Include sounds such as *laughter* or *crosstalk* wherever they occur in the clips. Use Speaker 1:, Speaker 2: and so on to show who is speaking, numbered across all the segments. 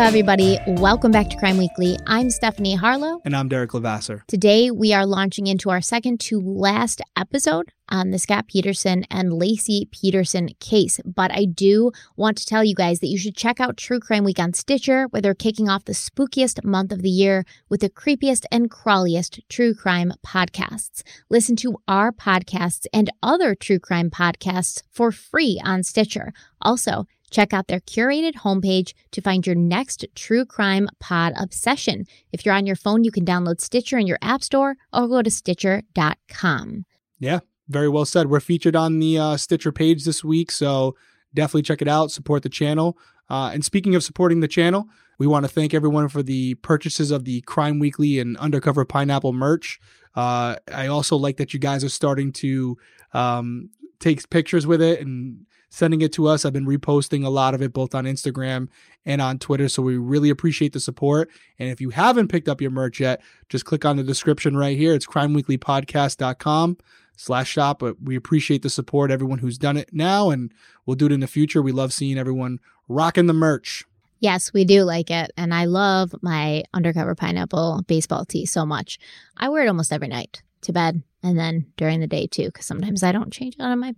Speaker 1: Hello, everybody. Welcome back to Crime Weekly. I'm Stephanie Harlow.
Speaker 2: And I'm Derrick Levasseur.
Speaker 1: Today, we are launching into our second to last episode on the Scott Peterson and Laci Peterson case. But I do want to tell you guys that you should check out True Crime Week on Stitcher, where they're kicking off the spookiest month of the year with the creepiest and crawliest true crime podcasts. Listen to our podcasts and other true crime podcasts for free on Stitcher. Also, Check out their curated homepage to find your next true crime pod obsession. If you're on your phone, you can download Stitcher in your App Store or go to Stitcher.com.
Speaker 2: Yeah, very well said. We're featured on the uh, Stitcher page this week, so definitely check it out, support the channel. Uh, and speaking of supporting the channel, we want to thank everyone for the purchases of the Crime Weekly and Undercover Pineapple merch. Uh, I also like that you guys are starting to um, take pictures with it and sending it to us. I've been reposting a lot of it both on Instagram and on Twitter. So we really appreciate the support. And if you haven't picked up your merch yet, just click on the description right here. It's crimeweeklypodcast.com slash shop. But we appreciate the support, everyone who's done it now, and we'll do it in the future. We love seeing everyone rocking the merch.
Speaker 1: Yes, we do like it. And I love my undercover pineapple baseball tee so much. I wear it almost every night to bed and then during the day too because sometimes i don't change out of my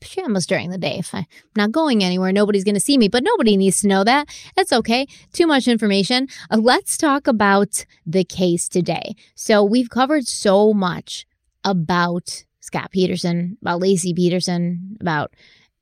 Speaker 1: pajamas during the day. If i'm not going anywhere nobody's going to see me but nobody needs to know that. It's okay. Too much information. Uh, let's talk about the case today. So we've covered so much about scott peterson about laci peterson about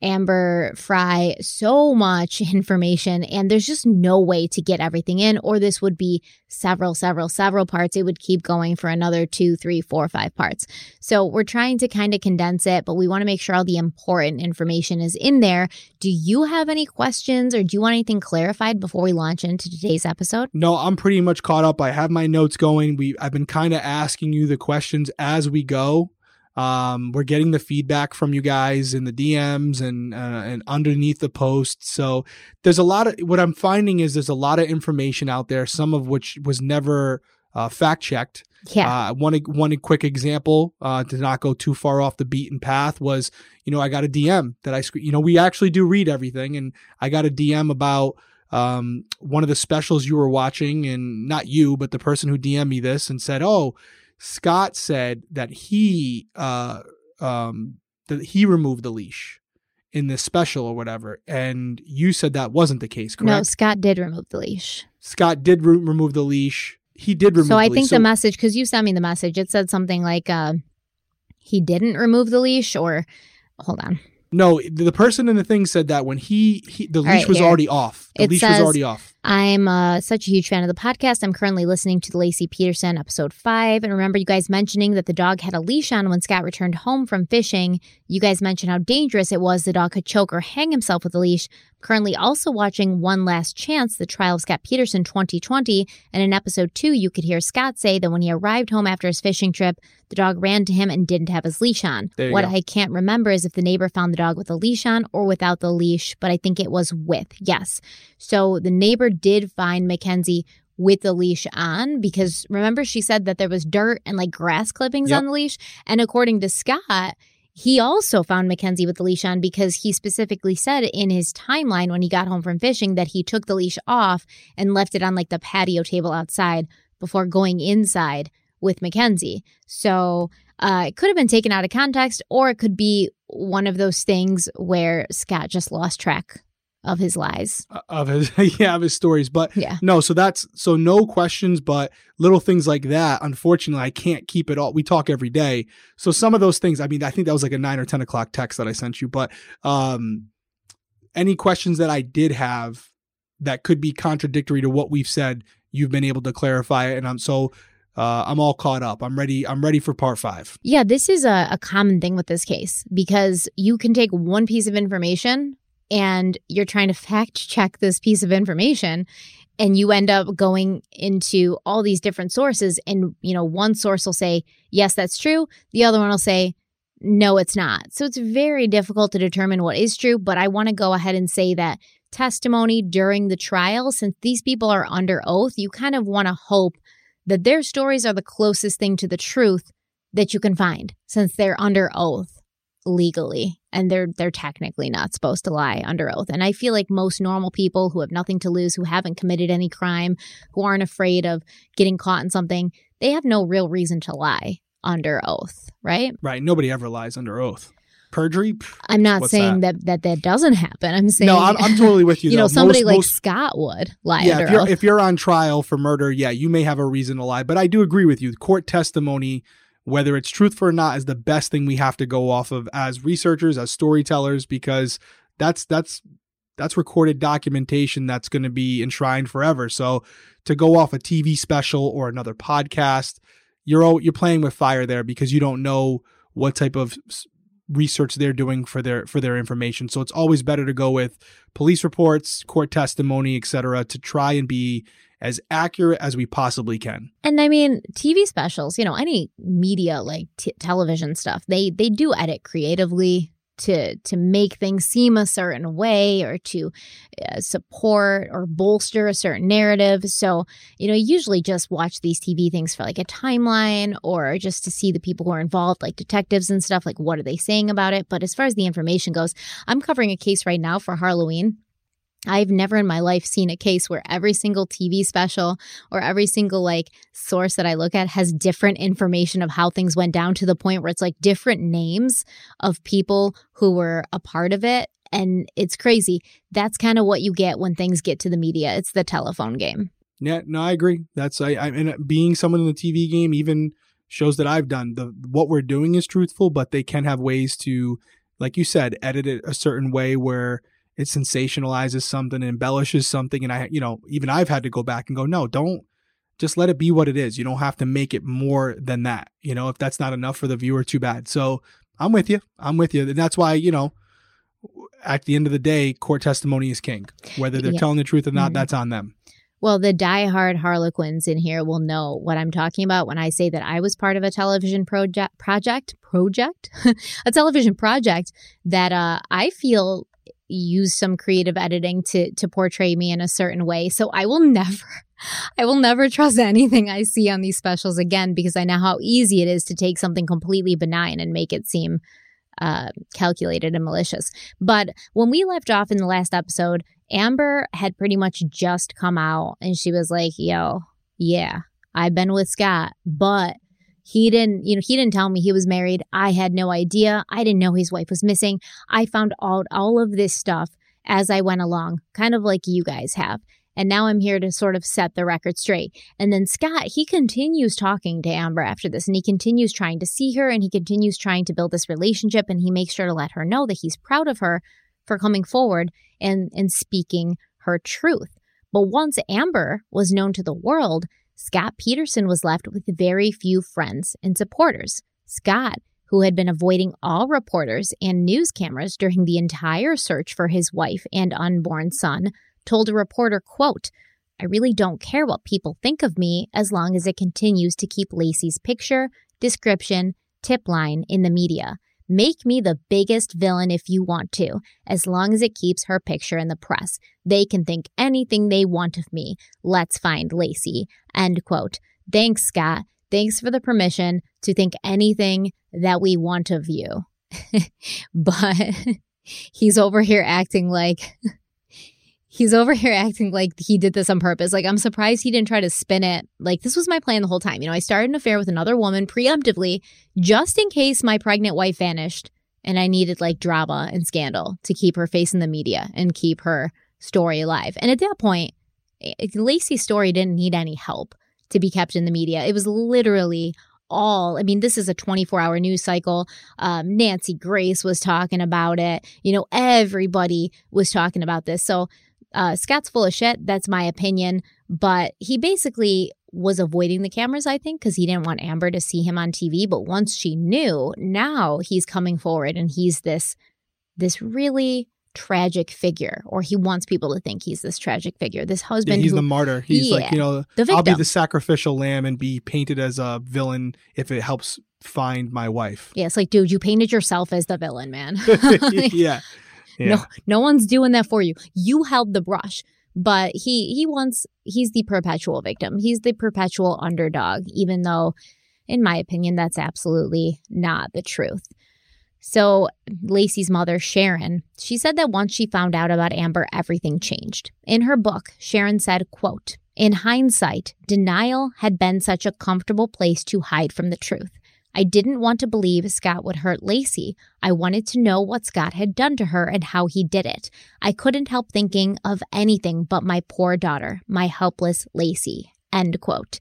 Speaker 1: Amber Frey so much *laughs* information, and there's just no way to get everything in, or this would be several, several, several parts. It would keep going for another two, three, four, five parts. So we're trying to kind of condense it, but we want to make sure all the important information is in there. Do you have any questions or do you want anything clarified before we launch into today's episode?
Speaker 2: No, I'm pretty much caught up. I have my notes going. We I've been kind of asking you the questions as we go. Um, we're getting the feedback from you guys in the DMs and uh, and underneath the posts. So there's a lot of what I'm finding is there's a lot of information out there, some of which was never uh, fact checked.
Speaker 1: Yeah.
Speaker 2: Uh, one one quick example uh, to not go too far off the beaten path was, you know, I got a DM that I, you know, we actually do read everything, and I got a DM about um, one of the specials you were watching, and not you, but the person who DM'd me this and said, "Oh, Scott said that he uh um that he removed the leash in this special or whatever, and you said that wasn't the case, correct?
Speaker 1: No, Scott did remove the leash.
Speaker 2: Scott did re- remove the leash. He did remove. The leash.
Speaker 1: So I
Speaker 2: the
Speaker 1: think
Speaker 2: leash.
Speaker 1: the message because you sent me the message, it said something like uh, he didn't remove the leash, or hold on.
Speaker 2: No, the person in the thing said that when he, he the leash
Speaker 1: right,
Speaker 2: was
Speaker 1: here.
Speaker 2: already off. The
Speaker 1: It
Speaker 2: leash
Speaker 1: says-
Speaker 2: was already off.
Speaker 1: I'm uh, such a huge fan of the podcast. I'm currently listening to the Laci Peterson episode five. And remember you guys mentioning that the dog had a leash on when Scott returned home from fishing. You guys mentioned how dangerous it was the dog could choke or hang himself with a leash. Currently also watching One Last Chance, the trial of Scott Peterson 2020. And in episode two, you could hear Scott say that when he arrived home after his fishing trip, the dog ran to him and didn't have his leash on. What
Speaker 2: go.
Speaker 1: I can't remember is if the neighbor found the dog with a leash on or without the leash, but I think it was with. Yes. So the neighbor did find Mackenzie with the leash on because remember she said that there was dirt and like grass clippings
Speaker 2: Yep.
Speaker 1: on the leash. And according to Scott, he also found Mackenzie with the leash on because he specifically said in his timeline when he got home from fishing that he took the leash off and left it on like the patio table outside before going inside with Mackenzie. So uh, it could have been taken out of context, or it could be one of those things where Scott just lost track of his lies.
Speaker 2: uh, of his *laughs* yeah of his stories but
Speaker 1: Yeah.
Speaker 2: no so that's so no questions but little things like that unfortunately i can't keep it all we talk every day so some of those things i mean i think that was like a 9 or 10 o'clock text that i sent you but um any questions that i did have that could be contradictory to what we've said, you've been able to clarify it. And I'm so uh, I'm all caught up. I'm ready. I'm ready for part five.
Speaker 1: Yeah, this is a, a common thing with this case because you can take one piece of information and you're trying to fact check this piece of information and you end up going into all these different sources and you know one source will say yes that's true. The other one will say no it's not. So it's very difficult to determine what is true but i want to go ahead and say that testimony during the trial since these people are under oath you kind of want to hope that their stories are the closest thing to the truth that you can find since they're under oath legally and they're they're technically not supposed to lie under oath and i feel like most normal people who have nothing to lose who haven't committed any crime who aren't afraid of getting caught in something they have no real reason to lie under oath right
Speaker 2: Right. Nobody ever lies under oath. Perjury. Pff,
Speaker 1: i'm not saying that? that that doesn't happen i'm saying
Speaker 2: No, I'm, I'm totally with you. *laughs*
Speaker 1: you know somebody
Speaker 2: Most-
Speaker 1: like
Speaker 2: most-
Speaker 1: scott would lie
Speaker 2: yeah,
Speaker 1: under
Speaker 2: if you're,
Speaker 1: oath
Speaker 2: if you're on trial for murder, yeah, you may have a reason to lie. But I do agree with you. Court testimony, whether it's truthful or not, is the best thing we have to go off of as researchers, as storytellers, because that's that's that's recorded documentation that's going to be enshrined forever. So to go off a TV special or another podcast, you're you're playing with fire there because you don't know what type of research they're doing for their for their information. So it's always better to go with police reports, court testimony, etc., to try and be as accurate as we possibly can.
Speaker 1: And I mean, TV specials, you know, any media like t- television stuff, they they do edit creatively to to make things seem a certain way or to uh, support or bolster a certain narrative. So, you know, usually just watch these TV things for like a timeline or just to see the people who are involved, like detectives and stuff, like what are they saying about it. But as far as the information goes, I'm covering a case right now for Halloween. I've never in my life seen a case where every single TV special or every single like source that I look at has different information of how things went down to the point where it's like different names of people who were a part of it. And it's crazy. That's kind of what you get when things get to the media. It's the telephone game.
Speaker 2: Yeah, no, I agree. That's I, I and uh, being someone in the TV game, even shows that I've done the what we're doing is truthful, but they can have ways to, like you said, edit it a certain way where it sensationalizes something, and embellishes something, and I, you know, even I've had to go back and go, no, don't just let it be what it is. You don't have to make it more than that. You know, if that's not enough for the viewer, too bad. So I'm with you. I'm with you, and that's why you know. At the end of the day, court testimony is king. Whether they're
Speaker 1: Yeah.
Speaker 2: telling the truth or not,
Speaker 1: Mhm.
Speaker 2: that's on them.
Speaker 1: Well, the diehard Harlequins in here will know what I'm talking about when I say that I was part of a television project project project *laughs* a television project that uh, I feel used some creative editing to to portray me in a certain way. So I will *laughs* never I will never trust anything I see on these specials again because I know how easy it is to take something completely benign and make it seem uh, calculated and malicious. But when we left off in the last episode, Amber had pretty much just come out and she was like, yo, yeah, I've been with Scott, but he didn't, you know, he didn't tell me he was married. I had no idea. I didn't know his wife was missing. I found out all of this stuff as I went along, kind of like you guys have. And now I'm here to sort of set the record straight. And then Scott, he continues talking to Amber after this and he continues trying to see her and he continues trying to build this relationship and he makes sure to let her know that he's proud of her for coming forward and, and speaking her truth. But once Amber was known to the world, Scott Peterson was left with very few friends and supporters. Scott, who had been avoiding all reporters and news cameras during the entire search for his wife and unborn son, told a reporter, quote, I really don't care what people think of me as long as it continues to keep Laci's picture, description, tip line in the media. Make me the biggest villain if you want to, as long as it keeps her picture in the press. They can think anything they want of me. Let's find Laci. End quote. Thanks, Scott. Thanks for the permission to think anything that we want of you. *laughs* but *laughs* he's over here acting like *laughs* he's over here acting like he did this on purpose. Like, I'm surprised he didn't try to spin it. Like, this was my plan the whole time. You know, I started an affair with another woman preemptively just in case my pregnant wife vanished and I needed like drama and scandal to keep her face in the media and keep her story alive. And at that point, Laci's story didn't need any help to be kept in the media. It was literally all, I mean, this is a 24 hour news cycle. Um, Nancy Grace was talking about it. You know, everybody was talking about this. So Uh, Scott's full of shit. That's my opinion. But he basically was avoiding the cameras, I think, because he didn't want Amber to see him on TV. But once she knew, now he's coming forward and he's this this really tragic figure, or he wants people to think he's this tragic figure. This
Speaker 2: Yeah,
Speaker 1: husband
Speaker 2: he's
Speaker 1: who
Speaker 2: the martyr. He's like, you know,
Speaker 1: the
Speaker 2: I'll be the sacrificial lamb and be painted as a villain if it helps find my wife.
Speaker 1: yeah, it's like, dude, you painted yourself as the villain, man. *laughs* *laughs*
Speaker 2: yeah. Yeah.
Speaker 1: No, no one's doing that for you. You held the brush. But he he wants he's the perpetual victim. He's the perpetual underdog, even though, in my opinion, that's absolutely not the truth. So Laci's mother, Sharon, she said that once she found out about Amber, everything changed. In her book, Sharon said, quote, In hindsight, denial had been such a comfortable place to hide from the truth. I didn't want to believe Scott would hurt Laci. I wanted to know what Scott had done to her and how he did it. I couldn't help thinking of anything but my poor daughter, my helpless Laci. End quote.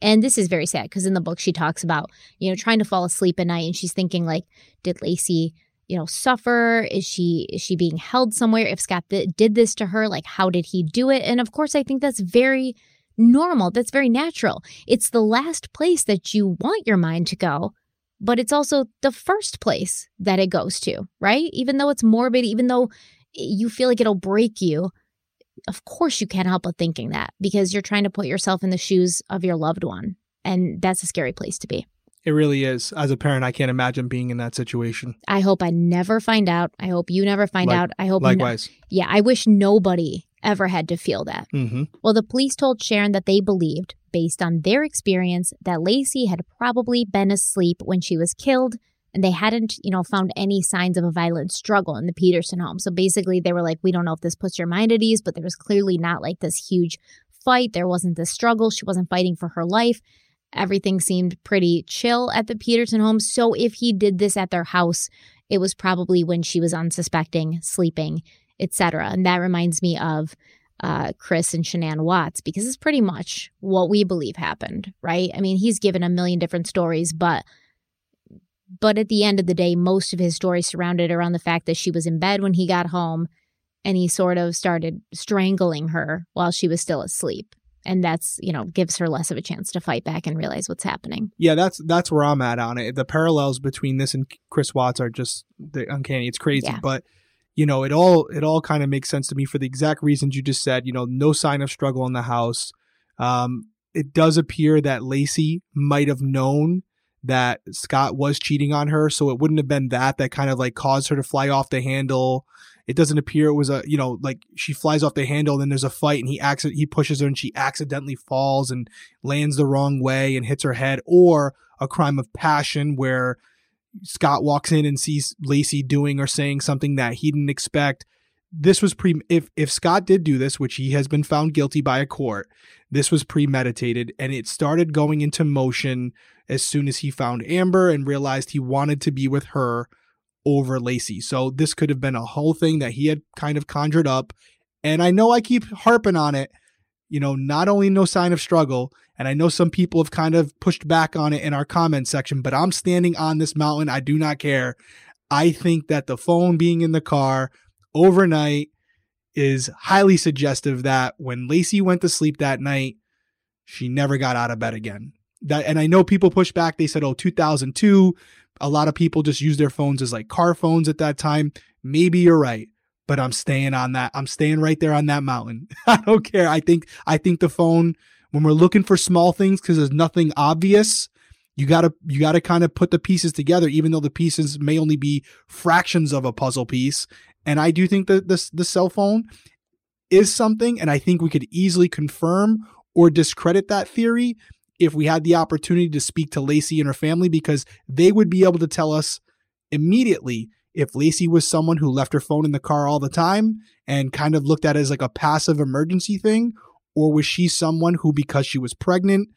Speaker 1: And this is very sad because in the book she talks about, you know, trying to fall asleep at night and she's thinking like, did Laci, you know, suffer? Is she is she being held somewhere? If Scott th- did this to her, like how did he do it? And of course, I think that's very normal. That's very natural. It's the last place that you want your mind to go, but it's also the first place that it goes to, right? Even though it's morbid, even though you feel like it'll break you, of course you can't help but thinking that because you're trying to put yourself in the shoes of your loved one. And that's a scary place to be.
Speaker 2: It really is. As a parent, I can't imagine being in that situation.
Speaker 1: I hope I never find out. I hope you never find
Speaker 2: Like-
Speaker 1: out. I hope no-
Speaker 2: Likewise.
Speaker 1: yeah, I wish nobody ever had to feel that.
Speaker 2: hmm
Speaker 1: Well, the police told Sharon that they believed, based on their experience, that Laci had probably been asleep when she was killed, and they hadn't, you know, found any signs of a violent struggle in the Peterson home. So basically, they were like, "We don't know if this puts your mind at ease," but there was clearly not like this huge fight. There wasn't this struggle. She wasn't fighting for her life. Everything seemed pretty chill at the Peterson home. So if he did this at their house, it was probably when she was unsuspecting, sleeping, etc. And that reminds me of uh, Chris and Shanann Watts because it's pretty much what we believe happened, right? I mean, he's given a million different stories, but but at the end of the day, most of his stories surrounded around the fact that she was in bed when he got home, and he sort of started strangling her while she was still asleep, and that's you know gives her less of a chance to fight back and realize what's happening.
Speaker 2: Yeah, that's that's where I'm at on it. The parallels between this and Chris Watts are just they uncanny. It's crazy,
Speaker 1: Yeah.
Speaker 2: but you know, it all it all kind of makes sense to me for the exact reasons you just said. You know, no sign of struggle in the house. Um, it does appear that Laci might have known that Scott was cheating on her, so it wouldn't have been that that kind of like caused her to fly off the handle. It doesn't appear it was a you know like she flies off the handle, and then there's a fight, and he accident he pushes her, and she accidentally falls and lands the wrong way and hits her head, or a crime of passion where Scott walks in and sees Laci doing or saying something that he didn't expect. This was pre if if Scott did do this, which he has been found guilty by a court, this was premeditated and it started going into motion as soon as he found Amber and realized he wanted to be with her over Laci. So this could have been a whole thing that he had kind of conjured up. And I know I keep harping on it, you know, not only no sign of struggle, and I know some people have kind of pushed back on it in our comment section, but I'm standing on this mountain. I do not care. I think that the phone being in the car overnight is highly suggestive that when Laci went to sleep that night, she never got out of bed again. That and I know people push back. They said, "Oh, 2002." A lot of people just use their phones as like car phones at that time. Maybe you're right, but I'm staying on that. I'm staying right there on that mountain. *laughs* I don't care. I think I think the phone when we're looking for small things because there's nothing obvious, you gotta you gotta kind of put the pieces together, even though the pieces may only be fractions of a puzzle piece. And I do think that this the cell phone is something, and I think we could easily confirm or discredit that theory if we had the opportunity to speak to Laci and her family because they would be able to tell us immediately if Laci was someone who left her phone in the car all the time and kind of looked at it as like a passive emergency thing, or was she someone who, because she was pregnant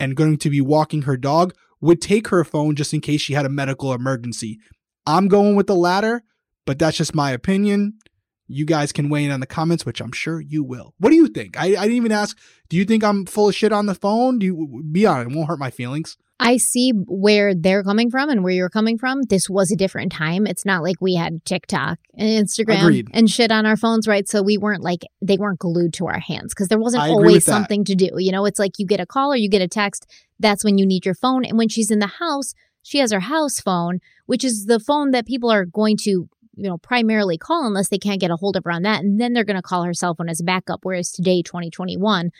Speaker 2: and going to be walking her dog, would take her phone just in case she had a medical emergency? I'm going with the latter, but that's just my opinion. You guys can weigh in on the comments, which I'm sure you will. What do you think? I, I didn't even ask. Do you think I'm full of shit on the phone? Do you be honest? It won't hurt my feelings.
Speaker 1: I see where they're coming from and where you're coming from. This was a different time. It's not like we had TikTok and Instagram
Speaker 2: Agreed.
Speaker 1: and shit on our phones, right? So we weren't like they weren't glued to our hands because there wasn't
Speaker 2: I
Speaker 1: always something to do. You know, it's like you get a call or you get a text. That's when you need your phone. And when she's in the house, she has her house phone, which is the phone that people are going to, you know, primarily call unless they can't get a hold of her on that. And then they're going to call her cell phone as a backup. Whereas today, 2021,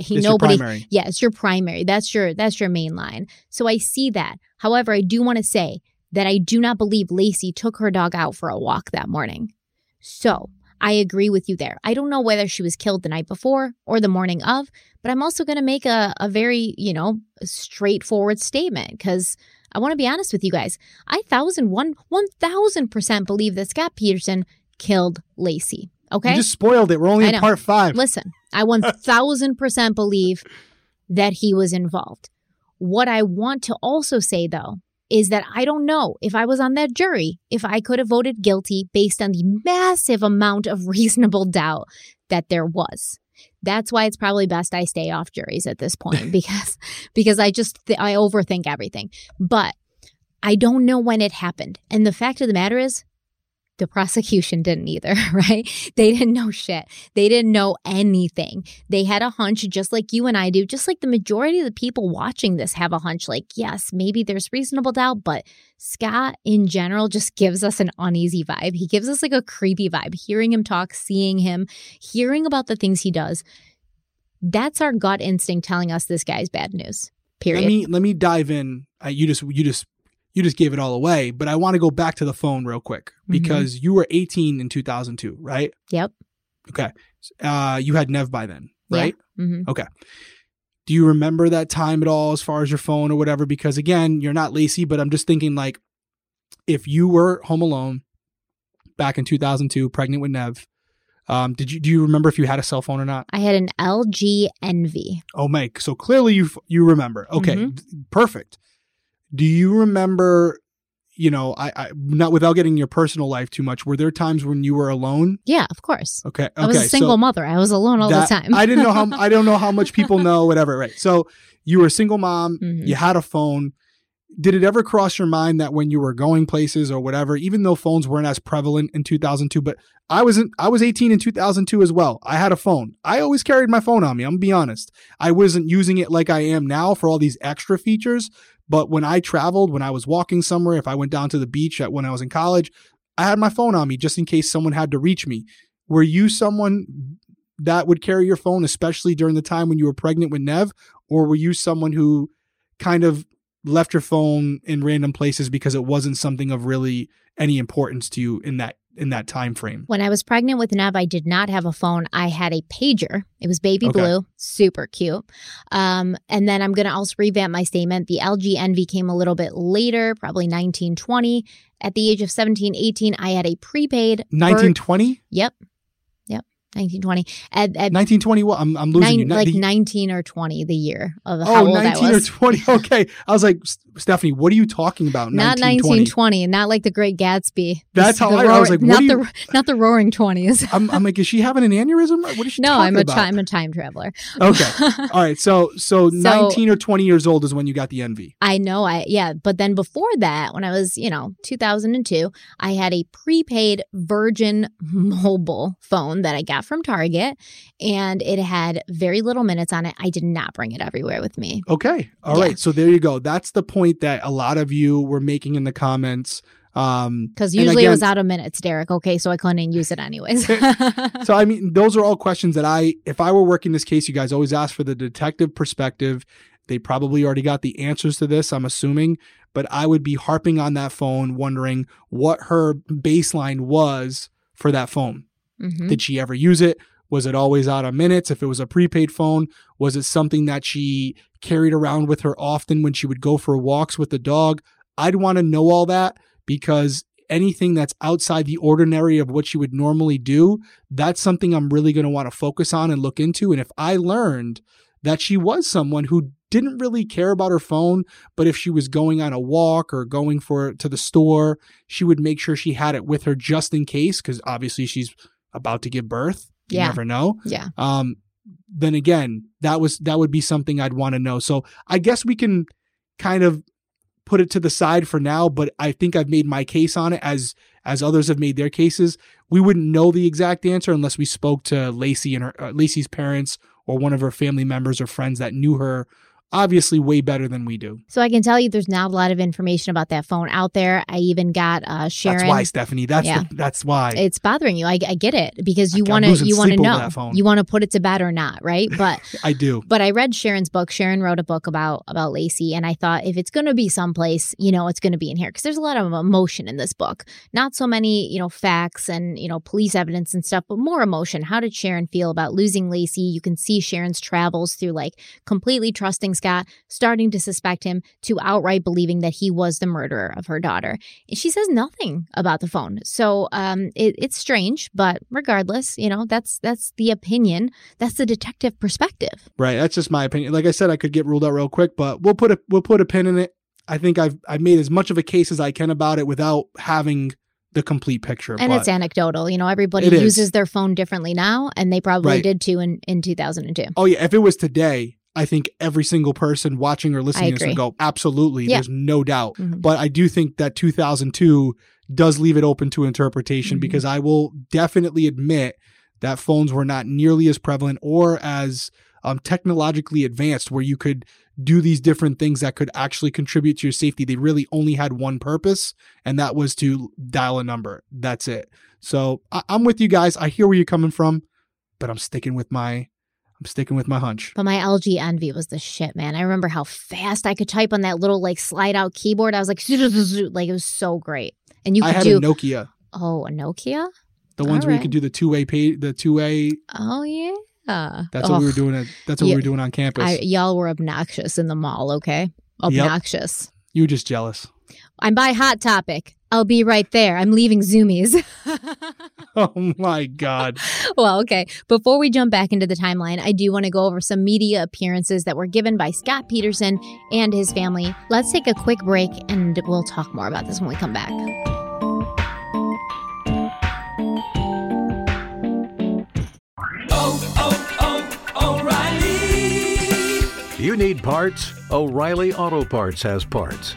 Speaker 1: he
Speaker 2: It's your
Speaker 1: nobody
Speaker 2: primary.
Speaker 1: yeah, it's your primary. That's your that's your main line. So I see that. However, I do want to say that I do not believe Laci took her dog out for a walk that morning. So I agree with you there. I don't know whether she was killed the night before or the morning of, but I'm also going to make a, a very, you know, straightforward statement because I want to be honest with you guys. I thousand one one thousand percent believe that Scott Peterson killed Laci. Okay.
Speaker 2: You just spoiled it. We're only in part five.
Speaker 1: Listen, I *laughs* 1000% believe that he was involved. What I want to also say, though, is that I don't know if I was on that jury, if I could have voted guilty based on the massive amount of *laughs* reasonable doubt that there was. That's why it's probably best I stay off juries at this point *laughs* because because I just th- I overthink everything. But I don't know when it happened. And the fact of the matter is the prosecution didn't either, *laughs* right? They didn't know shit. They didn't know anything. They had a hunch, just like you and I do, just like the majority of the people watching this have a hunch like, yes, maybe there's reasonable doubt, but Scott in general just gives us an uneasy vibe. He gives us like a creepy vibe. Hearing him talk, seeing him, hearing about the things he does, that's our gut instinct telling us this guy's bad news. Period.
Speaker 2: Let me let me dive in. Uh, you just you just you just gave it all away, but I want to go back to the phone real quick
Speaker 1: Mhm.
Speaker 2: because you were 18 in 2002, right?
Speaker 1: yep.
Speaker 2: Okay. Uh, you had Nev by then,
Speaker 1: Yeah.
Speaker 2: right?
Speaker 1: hmm
Speaker 2: Do you remember that time at all as far as your phone or whatever? Because again, you're not Laci, but I'm just thinking like if you were home alone back in 2002, pregnant with Nev, um, did you do you remember if you had a cell phone or not?
Speaker 1: I had an LG Envy.
Speaker 2: Oh, Mike. So clearly you f- you remember. Okay,
Speaker 1: Mhm.
Speaker 2: d- perfect. Do you remember? You know, I, I not without getting your personal life too much. Were there times when you were alone?
Speaker 1: Yeah, of course.
Speaker 2: Okay, okay.
Speaker 1: I was a single
Speaker 2: so
Speaker 1: mother. I was alone all
Speaker 2: that-
Speaker 1: the time.
Speaker 2: I didn't know how I don't know how much people *laughs* know. Whatever, right? So you were a single mom.
Speaker 1: Mhm.
Speaker 2: You had a phone. Did it ever cross your mind that when you were going places or whatever, even though phones weren't as prevalent in 2002, but I was in, I was 18 in 2002 as well. I had a phone. I always carried my phone on me. I'm gonna be honest. I wasn't using it like I am now for all these extra features. But when I traveled, when I was walking somewhere, if I went down to the beach at, when I was in college, I had my phone on me just in case someone had to reach me. Were you someone that would carry your phone, especially during the time when you were pregnant with Nev, or were you someone who kind of left your phone in random places because it wasn't something of really any importance to you in that in that time frame?
Speaker 1: When I was pregnant with Nev, I did not have a phone. I had a pager. It was baby
Speaker 2: Okay.
Speaker 1: blue, super cute. Um, and then I'm going to also revamp my statement. The LG Envy came a little bit later, probably 1920. At the age of 17, 18, I had a prepaid. Vir-
Speaker 2: 1920?
Speaker 1: Yep. Yep. 1920. At, at
Speaker 2: 1920 what? I'm, I'm losing
Speaker 1: nine,
Speaker 2: you. Not
Speaker 1: like
Speaker 2: the-
Speaker 1: 19 or 20, the year of how
Speaker 2: oh,
Speaker 1: old
Speaker 2: 19
Speaker 1: I
Speaker 2: or 20. *laughs* Okay. I was like, "S- Stephanie, what are you talking about?
Speaker 1: Not
Speaker 2: 1920.
Speaker 1: 1920, not like the Great Gatsby.
Speaker 2: That's how I- I
Speaker 1: roar-
Speaker 2: was like, what
Speaker 1: not
Speaker 2: you-
Speaker 1: the not the Roaring Twenties.
Speaker 2: I'm, I'm like, is she having an aneurysm? What is she
Speaker 1: No, I'm a time I'm a time traveler.
Speaker 2: Okay. *laughs* All right. So, so, 19 or 20 years old is when you got the envy.
Speaker 1: I know I yeah, but then before that, when I was, you know, 2002, I had a prepaid Virgin mobile phone that I got from Target and it had very little minutes on it. I did not bring it everywhere with me.
Speaker 2: Okay. all right.
Speaker 1: Yeah.
Speaker 2: So there you go. That's the point that a lot of you were making in the comments. Um, and
Speaker 1: usually it was out of minutes, Derrick. Okay, so I couldn't use it anyways. *laughs* *laughs*
Speaker 2: so I mean, those are all questions that I, if I were working this case, you guys always ask for the detective perspective. They probably already got the answers to this, I'm assuming, but I would be harping on that phone, wondering what her baseline was for that phone.
Speaker 1: Mhm.
Speaker 2: Did she ever use it? Was it always out of minutes? If it was a prepaid phone, was it something that she carried around with her often when she would go for walks with the dog? I'd want to know all that because anything that's outside the ordinary of what she would normally do, that's something I'm really going to want to focus on and look into. And if I learned that she was someone who didn't really care about her phone, but if she was going on a walk or going for to the store, she would make sure she had it with her just in case because obviously she's about to give birth. You
Speaker 1: Yeah.
Speaker 2: never know.
Speaker 1: Yeah.
Speaker 2: Um, then again, that was that would be something I'd want to know. So I guess we can kind of put it to the side for now, but I think I've made my case on it as as others have made their cases. We wouldn't know the exact answer unless we spoke to Laci and her uh, Laci's parents or one of her family members or friends that knew her obviously way better than we do.
Speaker 1: So I can tell you there's not a lot of information about that phone out there. I even got uh Sharon.
Speaker 2: That's why, Stephanie. That's
Speaker 1: Yeah.
Speaker 2: the, that's why.
Speaker 1: it's bothering you. I, I get it because you want to you want to know
Speaker 2: that phone.
Speaker 1: you want to put it to bed or not, right? *laughs* But
Speaker 2: I do.
Speaker 1: but I read Sharon's book. Sharon wrote a book about about Laci, and I thought if it's going to be someplace, you know, it's going to be in here because there's a lot of emotion in this book. Not so many, you know, facts and you know police evidence and stuff, but more emotion. How did Sharon feel about losing Laci? You can see Sharon's travels through like completely trusting Scott, starting to suspect him, to outright believing that he was the murderer of her daughter. She says nothing about the phone, so um, it, it's strange. But regardless, you know, that's that's the opinion. That's the detective perspective.
Speaker 2: Right. That's just my opinion. Like I said, I could get ruled out real quick, but we'll put a we'll put a pin in it. I think I've I've made as much of a case as I can about it without having the complete picture.
Speaker 1: And it's anecdotal. You know, everybody
Speaker 2: It is.
Speaker 1: uses their phone differently now, and they probably
Speaker 2: Right.
Speaker 1: did too in, in 2002.
Speaker 2: oh yeah, if it was today, I think every single person watching or listening to this would go, absolutely.
Speaker 1: Yeah.
Speaker 2: There's no doubt.
Speaker 1: Mhm.
Speaker 2: But I do think that 2002 does leave it open to interpretation
Speaker 1: Mhm.
Speaker 2: because I will definitely admit that phones were not nearly as prevalent or as um, technologically advanced where you could do these different things that could actually contribute to your safety. They really only had one purpose, and that was to dial a number. That's it. So I- I'm with you guys. I hear where you're coming from, but I'm sticking with my I'm sticking with my hunch.
Speaker 1: But my LG Envy was the shit, man. I remember how fast I could type on that little like slide out keyboard. I was like, *laughs* like it was so great. And you
Speaker 2: I had
Speaker 1: do
Speaker 2: a Nokia,
Speaker 1: oh a Nokia.
Speaker 2: the ones
Speaker 1: All
Speaker 2: where you
Speaker 1: right.
Speaker 2: could do the two way pay, the two way.
Speaker 1: Oh yeah.
Speaker 2: That's what we were doing. At, that's what we were doing on campus.
Speaker 1: I, y'all were obnoxious in the mall. Okay, obnoxious.
Speaker 2: you were just jealous.
Speaker 1: I'm by Hot Topic. I'll be right there. I'm leaving Zumiez. *laughs*
Speaker 2: Oh my god.
Speaker 1: well, okay. Before we jump back into the timeline, I do want to go over some media appearances that were given by Scott Peterson and his family. Let's take a quick break and we'll talk more about this when we come back. Oh, oh, oh, O'Reilly.
Speaker 3: You need parts? O'Reilly Auto Parts has parts.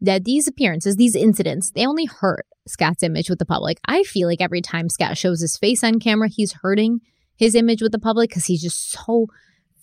Speaker 1: that these appearances, these incidents, they only hurt Scott's image with the public. I feel like every time Scott shows his face on camera, he's hurting his image with the public because he's just so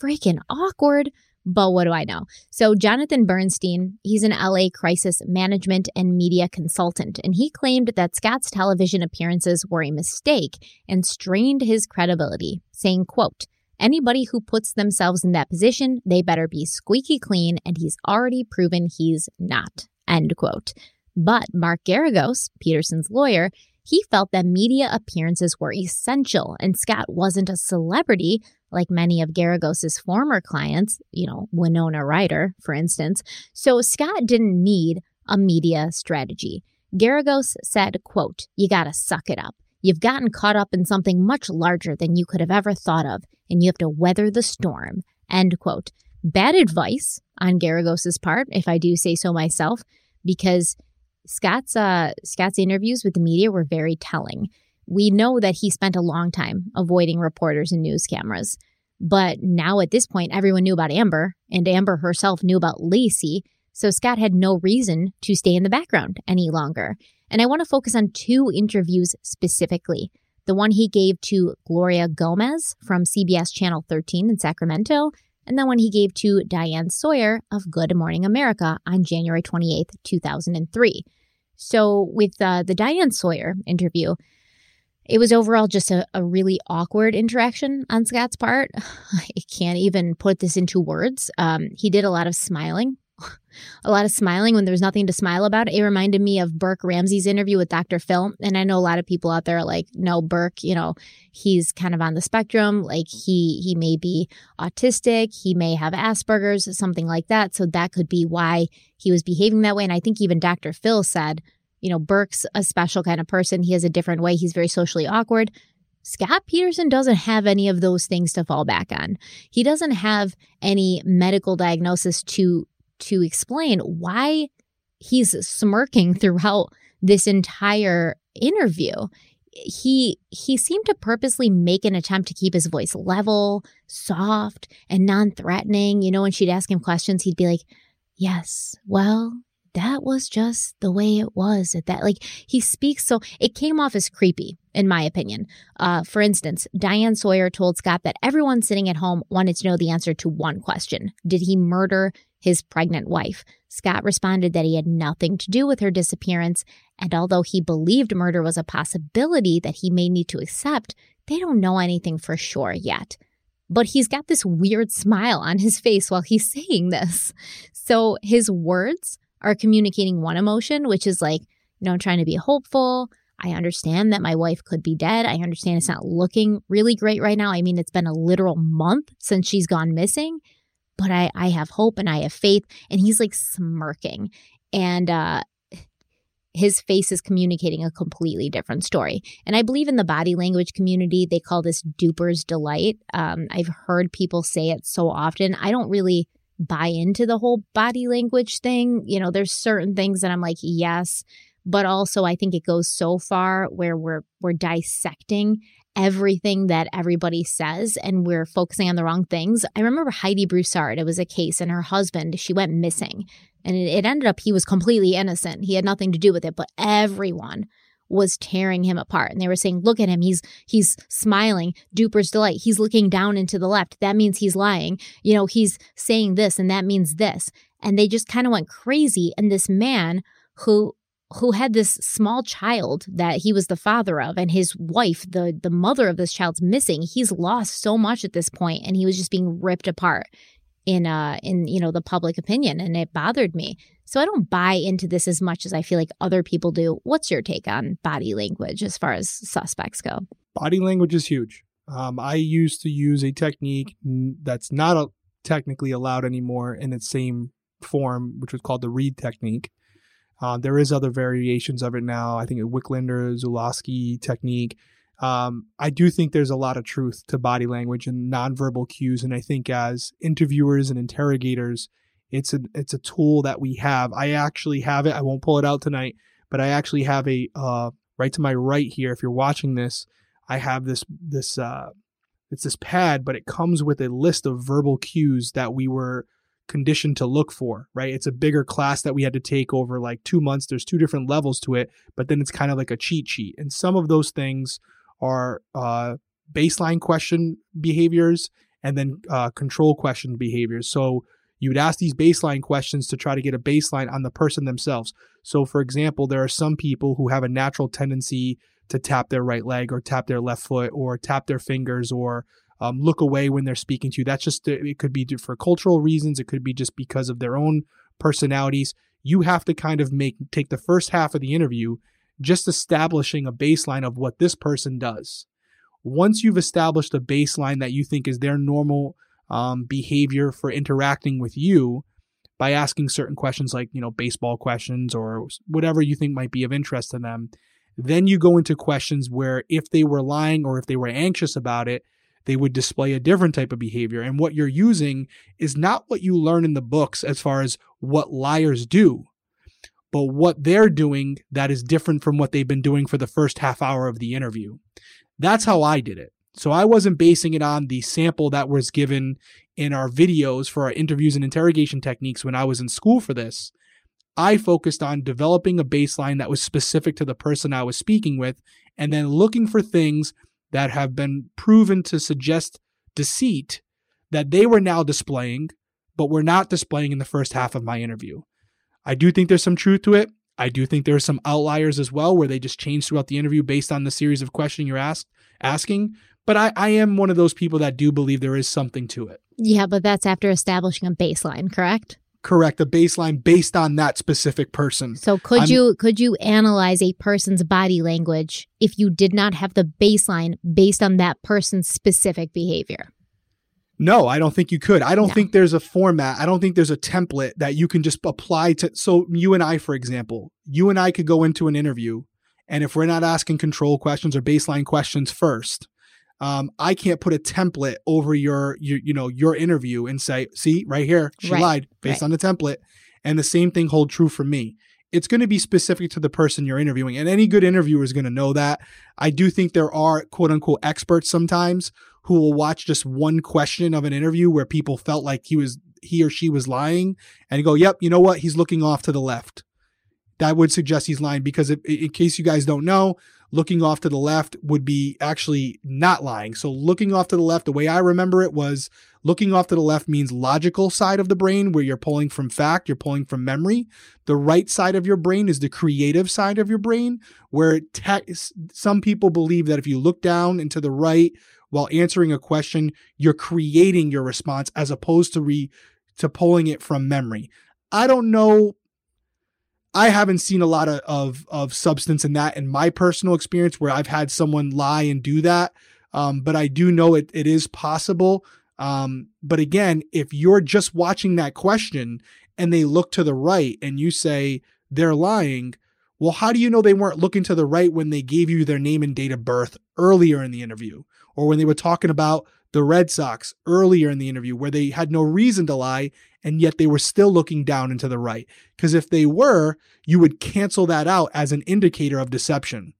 Speaker 1: freaking awkward. But what do I know? So, Jonathan Bernstein, he's an LA crisis management and media consultant, and he claimed that Scott's television appearances were a mistake and strained his credibility, saying, quote, Anybody who puts themselves in that position, they better be squeaky clean, and he's already proven he's not. End quote. But Mark Geragos, Peterson's lawyer, he felt that media appearances were essential, and Scott wasn't a celebrity like many of Geragos's former clients, you know, Winona Ryder, for instance. So Scott didn't need a media strategy. Geragos said, quote, you gotta suck it up. You've gotten caught up in something much larger than you could have ever thought of, and you have to weather the storm. End quote. Bad advice on Geragos's part, if I do say so myself, because Scott's uh, Scott's interviews with the media were very telling. We know that he spent a long time avoiding reporters and news cameras. But now at this point, everyone knew about Amber, and Amber herself knew about Laci. So Scott had no reason to stay in the background any longer. And I want to focus on two interviews specifically. The one he gave to Gloria Gomez from CBS Channel 13 in Sacramento, and the one he gave to Diane Sawyer of Good Morning America on January 28th, 2003. So, with uh, the Diane Sawyer interview, it was overall just a, a really awkward interaction on Scott's part. *sighs* I can't even put this into words. Um, he did a lot of smiling, a lot of smiling when there was nothing to smile about. It reminded me of Burke Ramsey's interview with Dr. Phil. And I know a lot of people out there are like, no, Burke, you know, he's kind of on the spectrum. Like he he may be autistic, he may have Asperger's, something like that. So that could be why he was behaving that way. And I think even Dr. Phil said, you know, Burke's a special kind of person. He has a different way. He's very socially awkward. Scott Peterson doesn't have any of those things to fall back on. He doesn't have any medical diagnosis to to explain why he's smirking throughout this entire interview. He he seemed to purposely make an attempt to keep his voice level, soft, and non-threatening. You know, when she'd ask him questions, he'd be like, "Yes, well, that was just the way it was at that like he speaks so it came off as creepy in my opinion uh, for instance diane sawyer told scott that everyone sitting at home wanted to know the answer to one question did he murder his pregnant wife scott responded that he had nothing to do with her disappearance and although he believed murder was a possibility that he may need to accept they don't know anything for sure yet but he's got this weird smile on his face while he's *laughs* saying this. So his words are communicating one emotion, which is like, you know, I'm trying to be hopeful. I understand that my wife could be dead. I understand it's not looking really great right now. I mean, it's been a literal month since she's gone missing, but I, I have hope and I have faith. And he's like smirking. And uh, his face is communicating a completely different story. And I believe in the body language community, they call this duper's delight. Um, I've heard people say it so often. I don't really buy into the whole body language thing. You know, there's certain things that I'm like, yes, but also I think it goes so far where we're we're dissecting everything that everybody says and we're focusing on the wrong things. I remember Heidi Broussard, it was a case and her husband, she went missing. And it, ended up he was completely innocent. He had nothing to do with it, but everyone was tearing him apart. And they were saying look at him. He's he's smiling. Duper's delight. He's looking down into the left. That means he's lying. You know he's saying this and that means this. And they just kind of went crazy. And this man who who had this small child that he was the father of and his wife the the mother of this child's missing he's lost so much at this point and he was just being ripped apart in uh in you know the public opinion and it bothered me. So i don't buy into this as much as i feel like other people do. What's your take on body language as far as suspects go?
Speaker 2: Body language is huge. Um, i used to use a technique that's not a, technically allowed anymore in its same form which was called the reid technique uh, there is other variations of it now i think a wicklander zulawski technique um, I do think there's a lot of truth to body language and nonverbal cues, and I think as interviewers and interrogators, it's a it's a tool that we have. I actually have it. I won't pull it out tonight, but I actually have a uh, right to my right here. If you're watching this, I have this this uh, it's this pad, but it comes with a list of verbal cues that we were conditioned to look for, right? It's a bigger class that we had to take over like two months. There's two different levels to it, but then it's kind of like a cheat sheet. And some of those things are uh, baseline question behaviors and then uh, control question behaviors. So you would ask these baseline questions to try to get a baseline on the person themselves. So, for example, there are some people who have a natural tendency to tap their right leg or tap their left foot or tap their fingers or um, look away when they're speaking to you. That's just, it could be for cultural reasons, it could be just because of their own personalities. You have to kind of make, take the first half of the interview just establishing a baseline of what this person does. Once you've established a baseline that you think is their normal um, behavior for interacting with you, by asking certain questions like, you know, baseball questions or whatever you think might be of interest to them, then you go into questions where if they were lying or if they were anxious about it, they would display a different type of behavior. And what you're using is not what you learn in the books as far as what liars do but what they're doing that is different from what they've been doing for the first half hour of the interview. That's how I did it. So I wasn't basing it on the sample that was given in our videos for our interviews and interrogation techniques when I was in school for this. I focused on developing a baseline that was specific to the person I was speaking with and then looking for things that have been proven to suggest deceit that they were now displaying, but were not displaying in the first half of my interview. I do think there's some truth to it. I do think there are some outliers as well where they just change throughout the interview based on the series of questions you're asked asking. But I, I am one of those people that do believe there is something to it.
Speaker 1: Yeah, but that's after establishing a baseline, correct?
Speaker 2: Correct, a baseline based on that specific person.
Speaker 1: So could I'm, you could you analyze a person's body language if you did not have the baseline based on that person's specific behavior?
Speaker 2: No, I don't think you could. I don't
Speaker 1: No.
Speaker 2: think there's a format. I don't think there's a template that you can just apply to. So, you and I, for example, you and I could go into an interview, and if we're not asking control questions or baseline questions first, um, I can't put a template over your, your, you know, your interview and say, "See, right here, she
Speaker 1: Right,
Speaker 2: lied based
Speaker 1: right.
Speaker 2: on the template." And the same thing hold true for me. It's going to be specific to the person you're interviewing, and any good interviewer is going to know that. I do think there are quote unquote experts sometimes who will watch just one question of an interview where people felt like he was he or she was lying and go, "Yep, you know what? He's looking off to the left." That would suggest he's lying because if, in case you guys don't know, looking off to the left would be actually not lying. So looking off to the left, the way I remember it was looking off to the left means logical side of the brain where you're pulling from fact, you're pulling from memory. The right side of your brain is the creative side of your brain where te- some people believe that if you look down and to the right while answering a question, you're creating your response as opposed to re to pulling it from memory. I don't know. I haven't seen a lot of, of of substance in that in my personal experience where I've had someone lie and do that. Um, but I do know it it is possible. Um, but again, if you're just watching that question and they look to the right and you say they're lying, well, how do you know they weren't looking to the right when they gave you their name and date of birth earlier in the interview? Or when they were talking about the Red Sox earlier in the interview, where they had no reason to lie, and yet they were still looking down and to the right? Because if they were, you would cancel that out as an indicator of deception.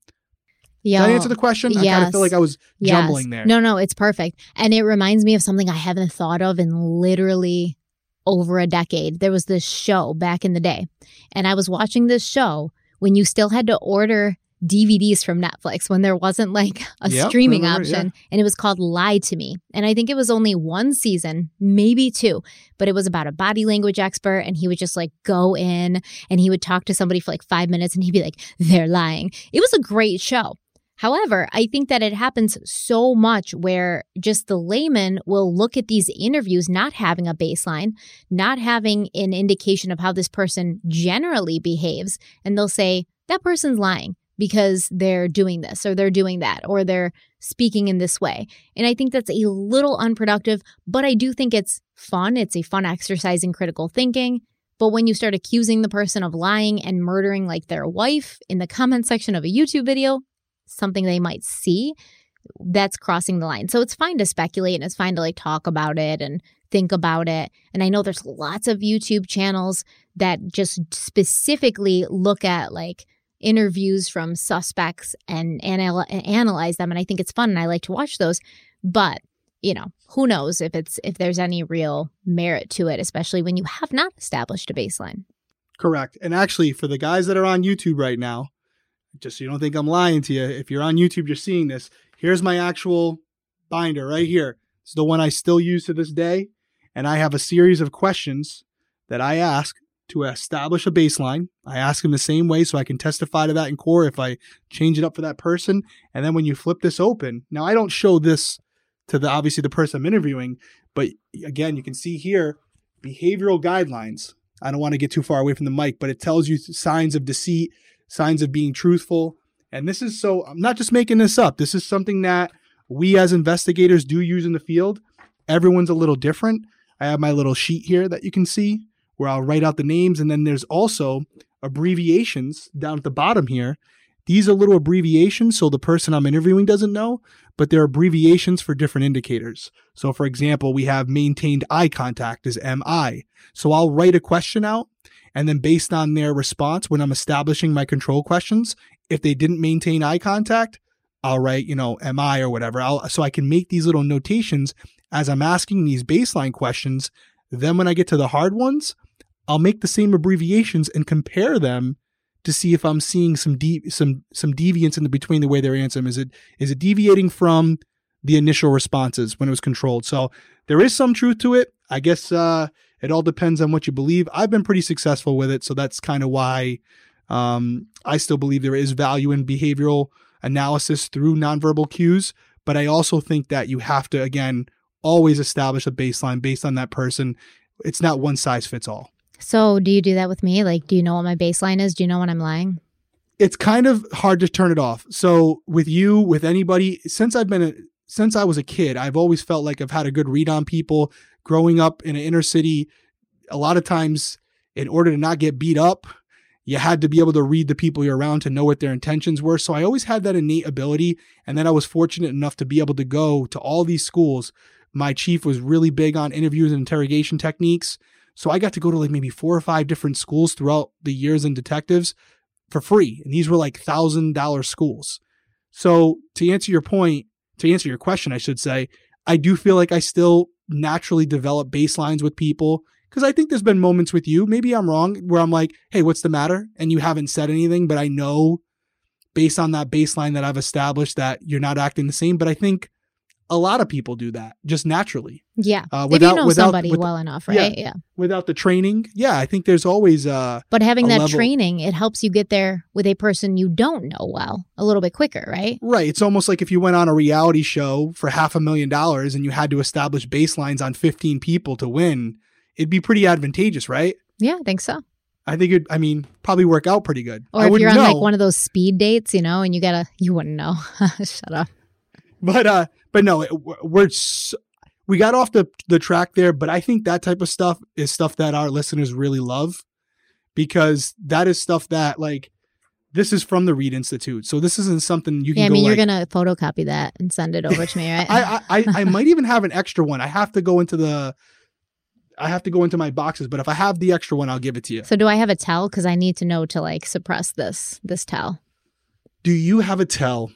Speaker 1: Yeah.
Speaker 2: Did that answer the question? I kind of feel like I was jumbling there.
Speaker 1: No, no, it's perfect. And it reminds me of something I haven't thought of in literally over a decade. There was this show back in the day, and I was watching this show when you still had to order DVDs from Netflix when there wasn't like a
Speaker 2: Yep,
Speaker 1: streaming
Speaker 2: remember,
Speaker 1: option. And it was called Lie to Me. And I think it was only one season, maybe two, but it was about a body language expert. And he would just like go in and he would talk to somebody for like five minutes and he'd be like, they're lying. It was a great show. However, I think that it happens so much where just the layman will look at these interviews not having a baseline, not having an indication of how this person generally behaves, and they'll say, that person's lying because they're doing this or they're doing that or they're speaking in this way. And I think that's a little unproductive, but I do think it's fun. It's a fun exercise in critical thinking. But when you start accusing the person of lying and murdering like their wife in the comment section of a YouTube video, something they might see, that's crossing the line. So it's fine to speculate and it's fine to like talk about it and think about it. And I know there's lots of YouTube channels that just specifically look at like interviews from suspects and anal- analyze them and I think it's fun and I like to watch those. But, you know, who knows if it's if there's any real merit to it, especially when you have not established a baseline.
Speaker 2: Correct. And actually, for the guys that are on YouTube right now, just so you don't think I'm lying to you, if you're on YouTube, you're seeing this. Here's my actual binder right here. It's the one I still use to this day. And I have a series of questions that I ask to establish a baseline. I ask them the same way so I can testify to that in court if I change it up for that person. And then when you flip this open, now I don't show this to the obviously the person I'm interviewing, but again, you can see here behavioral guidelines. I don't want to get too far away from the mic, but it tells you signs of deceit, signs of being truthful. And this is so, I'm not just making this up. This is something that we as investigators do use in the field. Everyone's a little different. I have my little sheet here that you can see where I'll write out the names. And then there's also abbreviations down at the bottom here. These are little abbreviations so the person I'm interviewing doesn't know, but they're abbreviations for different indicators. So, for example, we have maintained eye contact as MI. So I'll write a question out, and then based on their response when I'm establishing my control questions, if they didn't maintain eye contact, I'll write, you know, MI or whatever. I'll, so I can make these little notations as I'm asking these baseline questions. Then when I get to the hard ones, I'll make the same abbreviations and compare them to see if I'm seeing some de- some some deviance in the between the way they're answering. Is it is it deviating from the initial responses when it was controlled? So there is some truth to it. I guess uh, it all depends on what you believe. I've been pretty successful with it, so that's kind of why um, I still believe there is value in behavioral analysis through nonverbal cues. But I also think that you have to again always establish a baseline based on that person. It's not one size fits all.
Speaker 1: So, do you do that with me? Like, do you know what my baseline is? Do you know when I'm lying?
Speaker 2: it's kind of hard to turn it off. So with you, with anybody, since I've been a, since I was a kid, I've always felt like I've had a good read on people. Growing up in an inner city, a lot of times, in order to not get beat up, you had to be able to read the people you're around to know what their intentions were. So I always had that innate ability. And then I was fortunate enough to be able to go to all these schools. My chief was really big on interviews and interrogation techniques. So I got to go to like maybe four or five different schools throughout the years in detectives for free. And these were like thousand dollar schools. So to answer your point, to answer your question, I should say, I do feel like I still naturally develop baselines with people because I think there's been moments with you, maybe I'm wrong, where I'm like, hey, what's the matter? And you haven't said anything, but I know based on that baseline that I've established that you're not acting the same. But I think a lot of people do that just naturally.
Speaker 1: Yeah.
Speaker 2: Uh,
Speaker 1: if
Speaker 2: without-
Speaker 1: you know
Speaker 2: without-
Speaker 1: somebody
Speaker 2: with-
Speaker 1: well enough, right? Yeah.
Speaker 2: Without the training, yeah, I think there's always uh
Speaker 1: But having that
Speaker 2: level-
Speaker 1: training, it helps you get there with a person you don't know well a little bit quicker, right?
Speaker 2: right. It's almost like if you went on a reality show for half a million dollars and you had to establish baselines on 15 people to win, it'd be pretty advantageous, right?
Speaker 1: Yeah, I think so.
Speaker 2: I think it. I mean, probably work out pretty good.
Speaker 1: Or
Speaker 2: I
Speaker 1: if you're on like one of those speed dates, you know, and you gotta, you wouldn't know. *laughs* Shut up.
Speaker 2: But uh but no it, we're we got off the the track there but i think that type of stuff is stuff that our listeners really love because that is stuff that like this is from the Reid institute so this isn't something you can
Speaker 1: Yeah, I mean,
Speaker 2: like,
Speaker 1: you're gonna photocopy that and send it over to me, right? *laughs*
Speaker 2: I, I i i might even have an extra one i have to go into the i have to go into my boxes but if i have the extra one i'll give it to you
Speaker 1: so do I have a tell? Because I need to know to like suppress this this tell.
Speaker 2: do you have a tell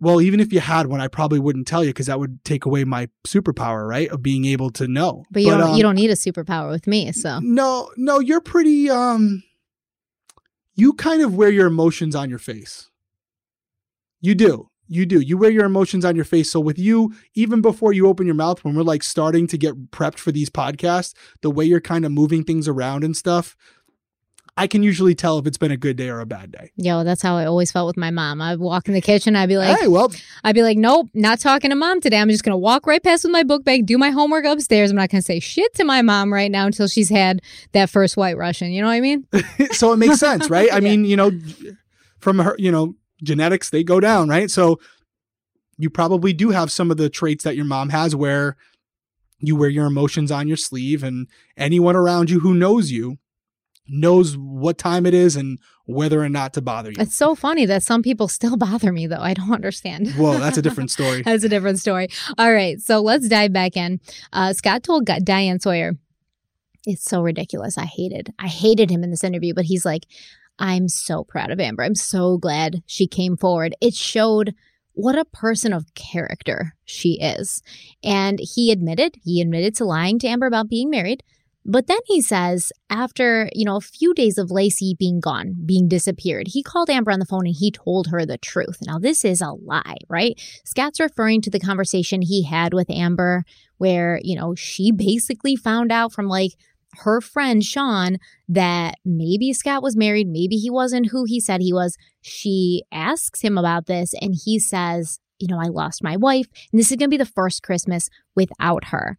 Speaker 2: well even if you had one i probably wouldn't tell you because that would take away my superpower right of being able to know
Speaker 1: But you don't
Speaker 2: um,
Speaker 1: you don't need a superpower with me, so
Speaker 2: No, no, you're pretty um you kind of wear your emotions on your face. You do. You do. You wear your emotions on your face. So with you, even before you open your mouth, when we're like starting to get prepped for these podcasts, the way you're kind of moving things around and stuff, I can usually tell if it's been a good day or a bad day.
Speaker 1: yo, that's how I always felt with my mom. I'd walk in the kitchen, I'd be like,
Speaker 2: hey, well,
Speaker 1: I'd be like, nope, not talking to mom today. I'm just gonna walk right past with my book bag, do my homework upstairs. I'm not gonna say shit to my mom right now until she's had that first white Russian. You know what I mean? *laughs*
Speaker 2: so it makes sense, *laughs* right? I
Speaker 1: Yeah.
Speaker 2: mean, you know, from her, you know, genetics, they go down, right? So you probably do have some of the traits that your mom has where you wear your emotions on your sleeve and anyone around you who knows you knows what time it is and whether or not to bother you.
Speaker 1: It's so funny that some people still *laughs* bother me though. I don't understand.
Speaker 2: Whoa, that's a *laughs* different story.
Speaker 1: That's a different story. All right, so let's dive back in. Uh, Scott told Diane Sawyer, "It's so ridiculous. I hated, I hated him in this interview." But he's like, "I'm so proud of Amber. I'm so glad she came forward. It showed." What a person of character she is. And he admitted, he admitted to lying to Amber about being married. But then he says, after, you know, a few days of Laci being gone, being disappeared, he called Amber on the phone and he told her the truth. Now, this is a lie, right? Scott's referring to the conversation he had with Amber, where, you know, she *laughs* basically found out from like her friend Sean that maybe Scott was married, maybe he wasn't who he said he was. She asks him about this and he says, you know, I lost my wife and this is going to be the first Christmas without her.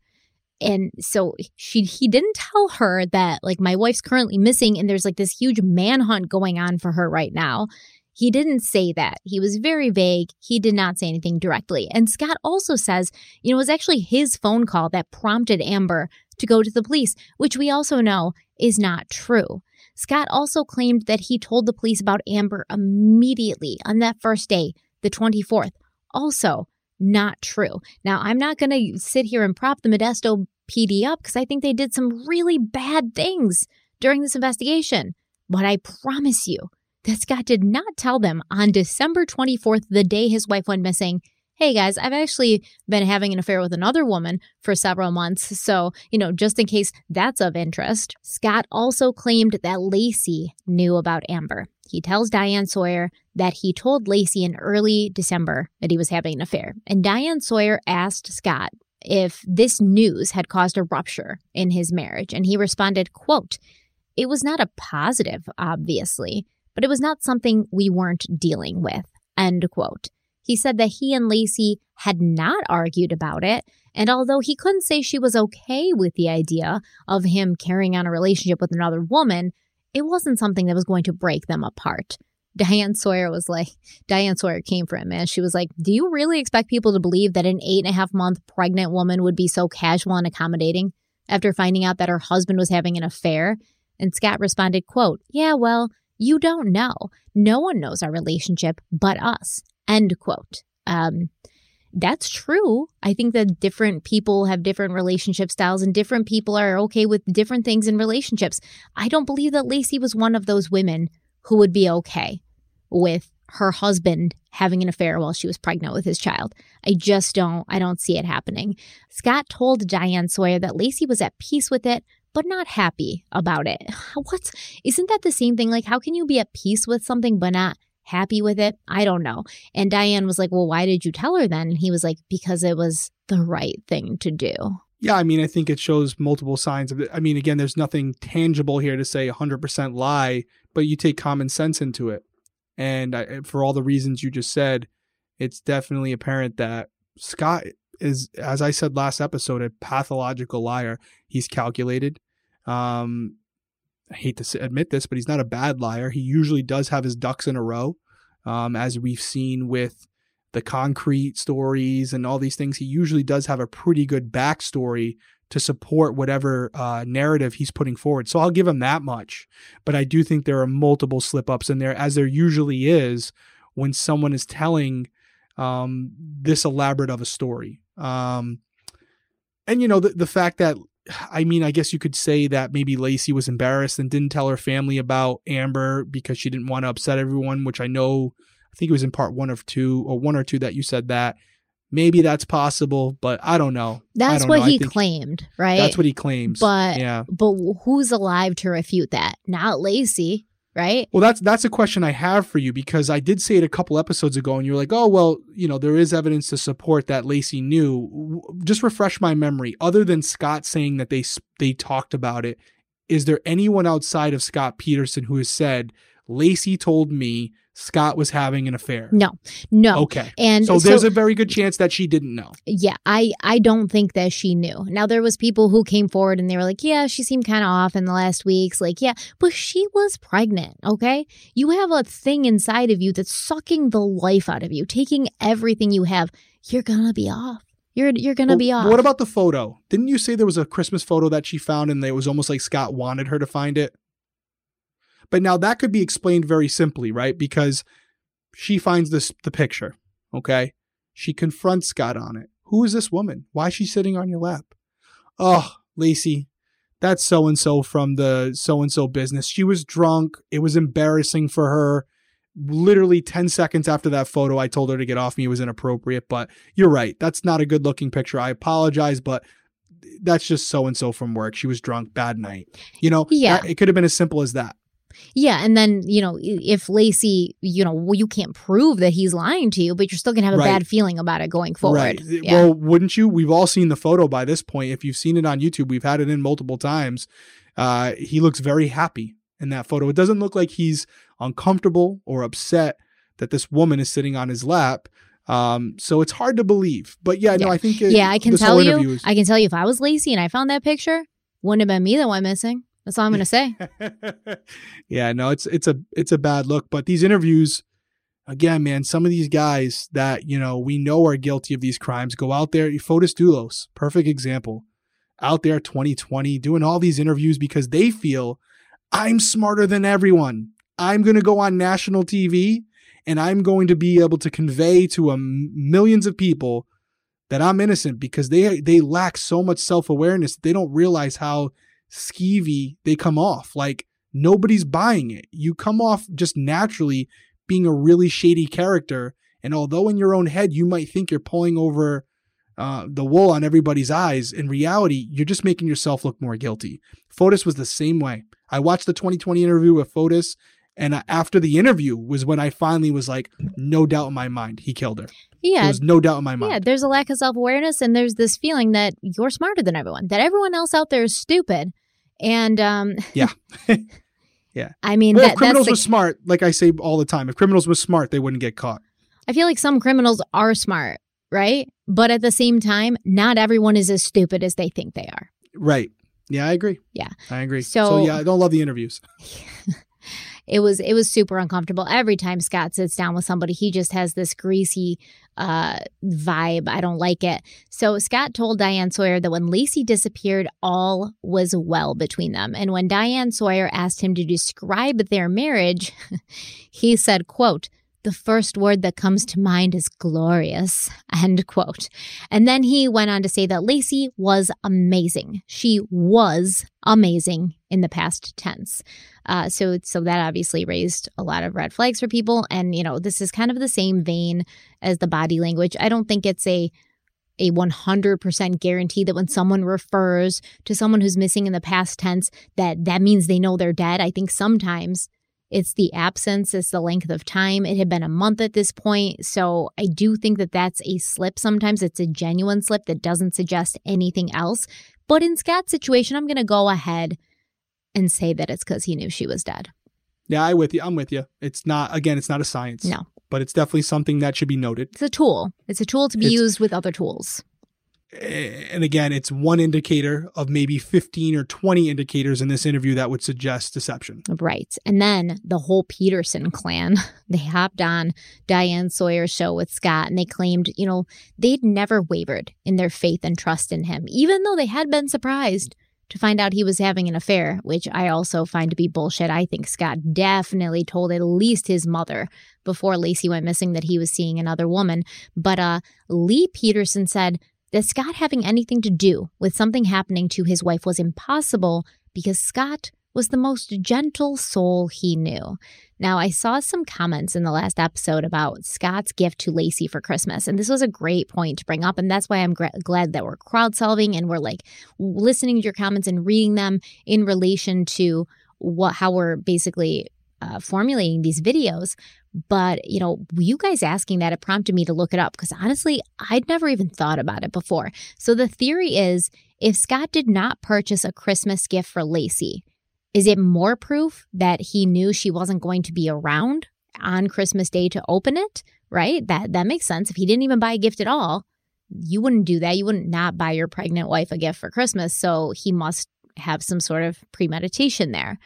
Speaker 1: And so she he didn't tell her that like my wife's currently missing and there's like this huge manhunt going on for her right now. He didn't say that. He was very vague. He did not say anything directly. And Scott also says, you know, it was actually his phone call that prompted Amber to go to the police, which we also know is not true. Scott also claimed that he told the police about Amber immediately on that first day, the 24th. Also, not true. Now, I'm not going to sit here and prop the Modesto PD up because I think they did some really bad things during this investigation. But I promise you that Scott did not tell them on December 24th, the day his wife went missing, hey guys, I've actually been having an affair with another woman for several months. So, you know, just in case that's of interest. Scott also claimed that Laci knew about Amber. He tells Diane Sawyer that he told Laci in early December that he was having an affair. And Diane Sawyer asked Scott if this news had caused a rupture in his marriage. And he responded, quote, it was not a positive, obviously, but it was not something we weren't dealing with, end quote. He said that he and Laci had not argued about it, and although he couldn't say she was okay with the idea of him carrying on a relationship with another woman, it wasn't something that was going to break them apart. Diane Sawyer was like, Diane Sawyer came for him, man. She was like, Do you really expect people to believe that an eight and a half month pregnant woman would be so casual and accommodating after finding out that her husband was having an affair? And Scott responded, quote, Yeah, well, you don't know. No one knows our relationship but us. End quote. Um, that's true. I think that different people have different relationship styles and different people are okay with different things in relationships. I don't believe that Laci was one of those women who would be okay with her husband having an affair while she was pregnant with his child. I just don't I don't see it happening. Scott told Diane Sawyer that Laci was at peace with it but not happy about it. *laughs* What's isn't that the same thing? Like how can you be at peace with something but not happy with it? I don't know. And Diane was like, "Well, why did you tell her then?" And he was like, "Because it was the right thing to do."
Speaker 2: Yeah, I mean, I think it shows multiple signs of it. I mean, again, there's nothing tangible here to say 100% lie, but you take common sense into it. And I, for all the reasons you just said, it's definitely apparent that Scott is, as I said last episode, a pathological liar. He's calculated. Um, I hate to admit this, but he's not a bad liar. He usually does have his ducks in a row, um, as we've seen with the concrete stories and all these things. He usually does have a pretty good backstory to support whatever uh, narrative he's putting forward. So I'll give him that much. But I do think there are multiple slip ups in there, as there usually is when someone is telling um, this elaborate of a story. Um, and, you know, the, the fact that, I mean, I guess you could say that maybe Laci was embarrassed and didn't tell her family about Amber because she didn't want to upset everyone, which I know, I think it was in part one of two or one or two that you said that. Maybe that's possible, but I don't know.
Speaker 1: That's
Speaker 2: don't
Speaker 1: what
Speaker 2: know.
Speaker 1: He claimed, right?
Speaker 2: That's what he claims.
Speaker 1: But
Speaker 2: yeah.
Speaker 1: but who's alive to refute that? Not Laci, right?
Speaker 2: Well, that's that's a question I have for you because I did say it a couple episodes ago, and you're like, "Oh, well, you know, there is evidence to support that Laci knew." Just refresh my memory. Other than Scott saying that they they talked about it, is there anyone outside of Scott Peterson who has said Laci told me Scott was having an affair?
Speaker 1: No, no.
Speaker 2: Okay.
Speaker 1: And
Speaker 2: so there's a very good chance that she didn't know.
Speaker 1: yeah, I I don't think that she knew. Now there was people who came forward and they were like, "Yeah, she seemed kind of off in the last weeks." Like, yeah, but she was pregnant, okay? You have a thing inside of you that's sucking the life out of you, taking everything you have. You're going to be off. You're you're going to
Speaker 2: Well,
Speaker 1: be off.
Speaker 2: What about the photo? Didn't you say there was a Christmas photo that she found and it was almost like Scott wanted her to find it? But now that could be explained very simply, right? Because she finds this the picture, okay? She confronts Scott on it. Who is this woman? Why is she sitting on your lap? Oh, Laci, that's so and so from the so and so business. She was drunk. It was embarrassing for her. Literally 10 seconds after that photo, I told her to get off me. It was inappropriate, but you're right. That's not a good looking picture. I apologize, but that's just so and so from work. She was drunk, bad night. You know,
Speaker 1: Yeah.
Speaker 2: it could have been as simple as that.
Speaker 1: Yeah, and then you know if Laci, you know, well, you can't prove that he's lying to you, but you're still gonna have a
Speaker 2: Right.
Speaker 1: bad feeling about it going forward.
Speaker 2: Right.
Speaker 1: Yeah.
Speaker 2: Well, wouldn't you? We've all seen the photo by this point. If you've seen it on YouTube, we've had it in multiple times. Uh, he looks very happy in that photo. It doesn't look like he's uncomfortable or upset that this woman is sitting on his lap. Um, so it's hard to believe. But yeah, no,
Speaker 1: Yeah.
Speaker 2: I think it,
Speaker 1: yeah, I can tell you.
Speaker 2: is-
Speaker 1: I can tell you if I was Laci and I found that picture, wouldn't have been me that went missing. That's all I'm gonna say. *laughs*
Speaker 2: yeah, no, it's it's a it's a bad look. But these interviews, again, man, some of these guys that you know we know are guilty of these crimes go out there. Fotis Dulos, perfect example, out there 2020 doing all these interviews because they feel I'm smarter than everyone. I'm going to go on national TV and I'm going to be able to convey to a millions of people that I'm innocent because they they lack so much self awareness. They don't realize how skeevy they come off. Like nobody's buying it. You come off just naturally being a really shady character. And although in your own head you might think you're pulling over uh, the wool on everybody's eyes, in reality, you're just making yourself look more guilty. Fotis was the same way. I watched the 2020 interview with Fotis, and after the interview was when I finally was like, no doubt in my mind, he killed her. There
Speaker 1: Yeah.
Speaker 2: was no doubt in my mind.
Speaker 1: Yeah, there's a lack of self awareness, and there's this feeling that you're smarter than everyone, that everyone else out there is stupid, and um, *laughs*
Speaker 2: Yeah. *laughs* Yeah.
Speaker 1: I mean,
Speaker 2: well,
Speaker 1: that,
Speaker 2: if criminals
Speaker 1: the,
Speaker 2: were smart, like I say all the time, if criminals were smart, they wouldn't get caught.
Speaker 1: I feel like some criminals are smart, right? But at the same time, not everyone is as stupid as they think they are.
Speaker 2: Right. Yeah, I agree.
Speaker 1: Yeah.
Speaker 2: I agree.
Speaker 1: So-
Speaker 2: yeah, I don't love the interviews. *laughs*
Speaker 1: it was it was super uncomfortable. Every time Scott sits down with somebody he just has this greasy uh vibe. I don't like it. So Scott told Diane Sawyer that when Laci disappeared all was well between them. And when Diane Sawyer asked him to describe their marriage *laughs* he said quote the first word that comes to mind is glorious, *laughs* end quote. And then he went on to say that Laci was amazing. She was amazing in the past tense. Uh, so, so that obviously raised a lot of red flags for people. And, you know, this is kind of the same vein as the body language. I don't think it's a a 100% guarantee that when someone refers to someone who's missing in the past tense that that means they know they're dead. I think sometimes it's the absence, it's the length of time. It had been a month at this point. So I do think that that's a slip. Sometimes it's a genuine slip that doesn't suggest anything else. But in Scott's situation, I'm going to go ahead and say that it's because he knew she was dead.
Speaker 2: Yeah, I with you. I'm with you. It's not again, it's not a science.
Speaker 1: No.
Speaker 2: But it's definitely something that should be noted.
Speaker 1: It's a tool. It's a tool to be
Speaker 2: It's-
Speaker 1: used with other tools.
Speaker 2: And again, it's one indicator of maybe 15 or 20 indicators in this interview that would suggest deception.
Speaker 1: Right. And then the whole Peterson clan, *laughs* they hopped on Diane Sawyer's show with Scott and they claimed, you know, they'd never wavered in their faith and trust in him, even though they had been surprised to find out he was having an affair, which I also find to be bullshit. I think Scott definitely told at least his mother before Laci went missing that he was seeing another woman. But uh, Lee Peterson said that Scott having anything to do with something happening to his wife was impossible because Scott was the most gentle soul he knew. Now, I saw some comments in the last episode about Scott's gift to Laci for Christmas, and this was a great point to bring up. And that's why I'm gra- glad that we're crowd solving and we're like listening to your comments and reading them in relation to what how we're basically uh, formulating these videos. But, you know, you guys asking that, it prompted me to look it up because honestly, I'd never even thought about it before. So the theory is if Scott did not purchase a Christmas gift for Laci, is it more proof that he knew she wasn't going to be around on Christmas Day to open it? Right? That that makes sense. If he didn't even buy a gift at all, you wouldn't do that. You wouldn't not buy your pregnant wife a gift for Christmas. So he must have some sort of premeditation there.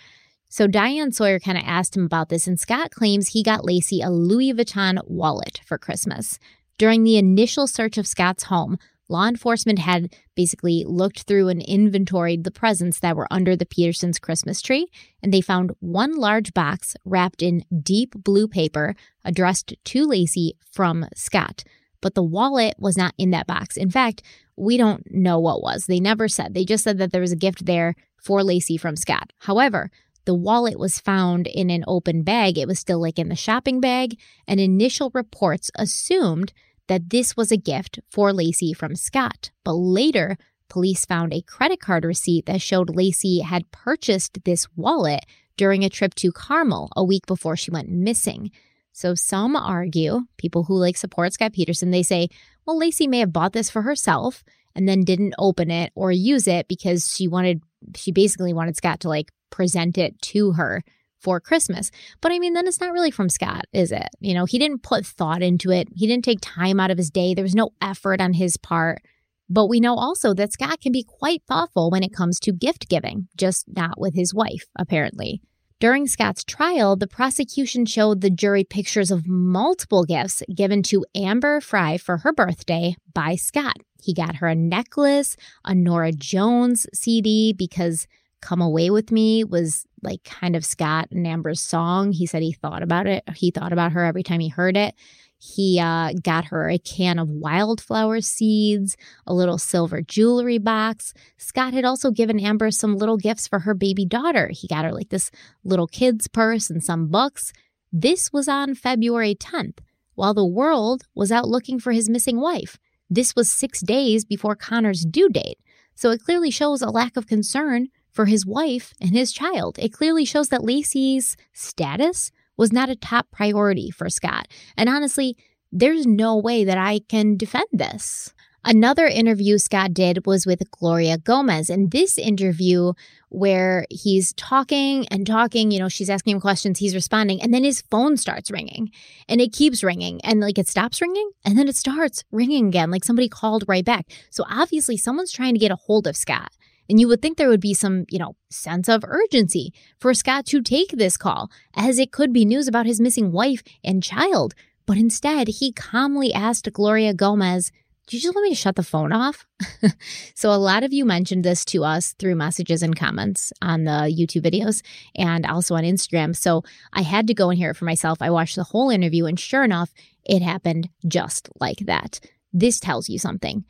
Speaker 1: So Diane Sawyer kind of asked him about this, and Scott claims he got Laci a Louis Vuitton wallet for Christmas. During the initial search of Scott's home, law enforcement had basically looked through and inventoried the presents that were under the Petersons' Christmas tree, and they found one large box wrapped in deep blue paper addressed to Laci from Scott. But the wallet was not in that box. In fact, we don't know what was. They never said. They just said that there was a gift there for Laci from Scott. However, the wallet was found in an open bag. It was still like in the shopping bag, and initial reports assumed that this was a gift for Laci from Scott. But later, police found a credit card receipt that showed Laci had purchased this wallet during a trip to Carmel a week before she went missing. So some argue, people who like support Scott Peterson, they say, well, Laci may have bought this for herself and then didn't open it or use it because she wanted, she basically wanted Scott to like present it to her for Christmas. But I mean, then it's not really from Scott, is it? You know, he didn't put thought into it. He didn't take time out of his day. There was no effort on his part. But we know also that Scott can be quite thoughtful when it comes to gift giving, just not with his wife, apparently. During Scott's trial, the prosecution showed the jury pictures of multiple gifts given to Amber Frey for her birthday by Scott. He got her a necklace, a Norah Jones CD because Come Away With Me was like kind of Scott and Amber's song. He said he thought about it. He thought about her every time he heard it. He uh, got her a can of wildflower seeds, a little silver jewelry box. Scott had also given Amber some little gifts for her baby daughter. He got her like this little kid's purse and some books. This was on February 10th, while the world was out looking for his missing wife. This was six days before Conner's due date. So it clearly shows a lack of concern for his wife and his child. It clearly shows that Laci's status was not a top priority for Scott. And honestly, there's no way that I can defend this. Another interview Scott did was with Gloria Gomez. And this interview, where he's talking and talking, you know, she's asking him questions, he's responding, and then his phone starts ringing and it keeps ringing and like it stops ringing and then it starts ringing again, like somebody called right back. So obviously, someone's trying to get a hold of Scott. And you would think there would be some, you know, sense of urgency for Scott to take this call, as it could be news about his missing wife and child. But instead, he calmly asked Gloria Gomez, Do you just want me to shut the phone off? *laughs* so, a lot of you mentioned this to us through messages and comments on the YouTube videos and also on Instagram. So, I had to go and hear it for myself. I watched the whole interview, and sure enough, it happened just like that. This tells you something.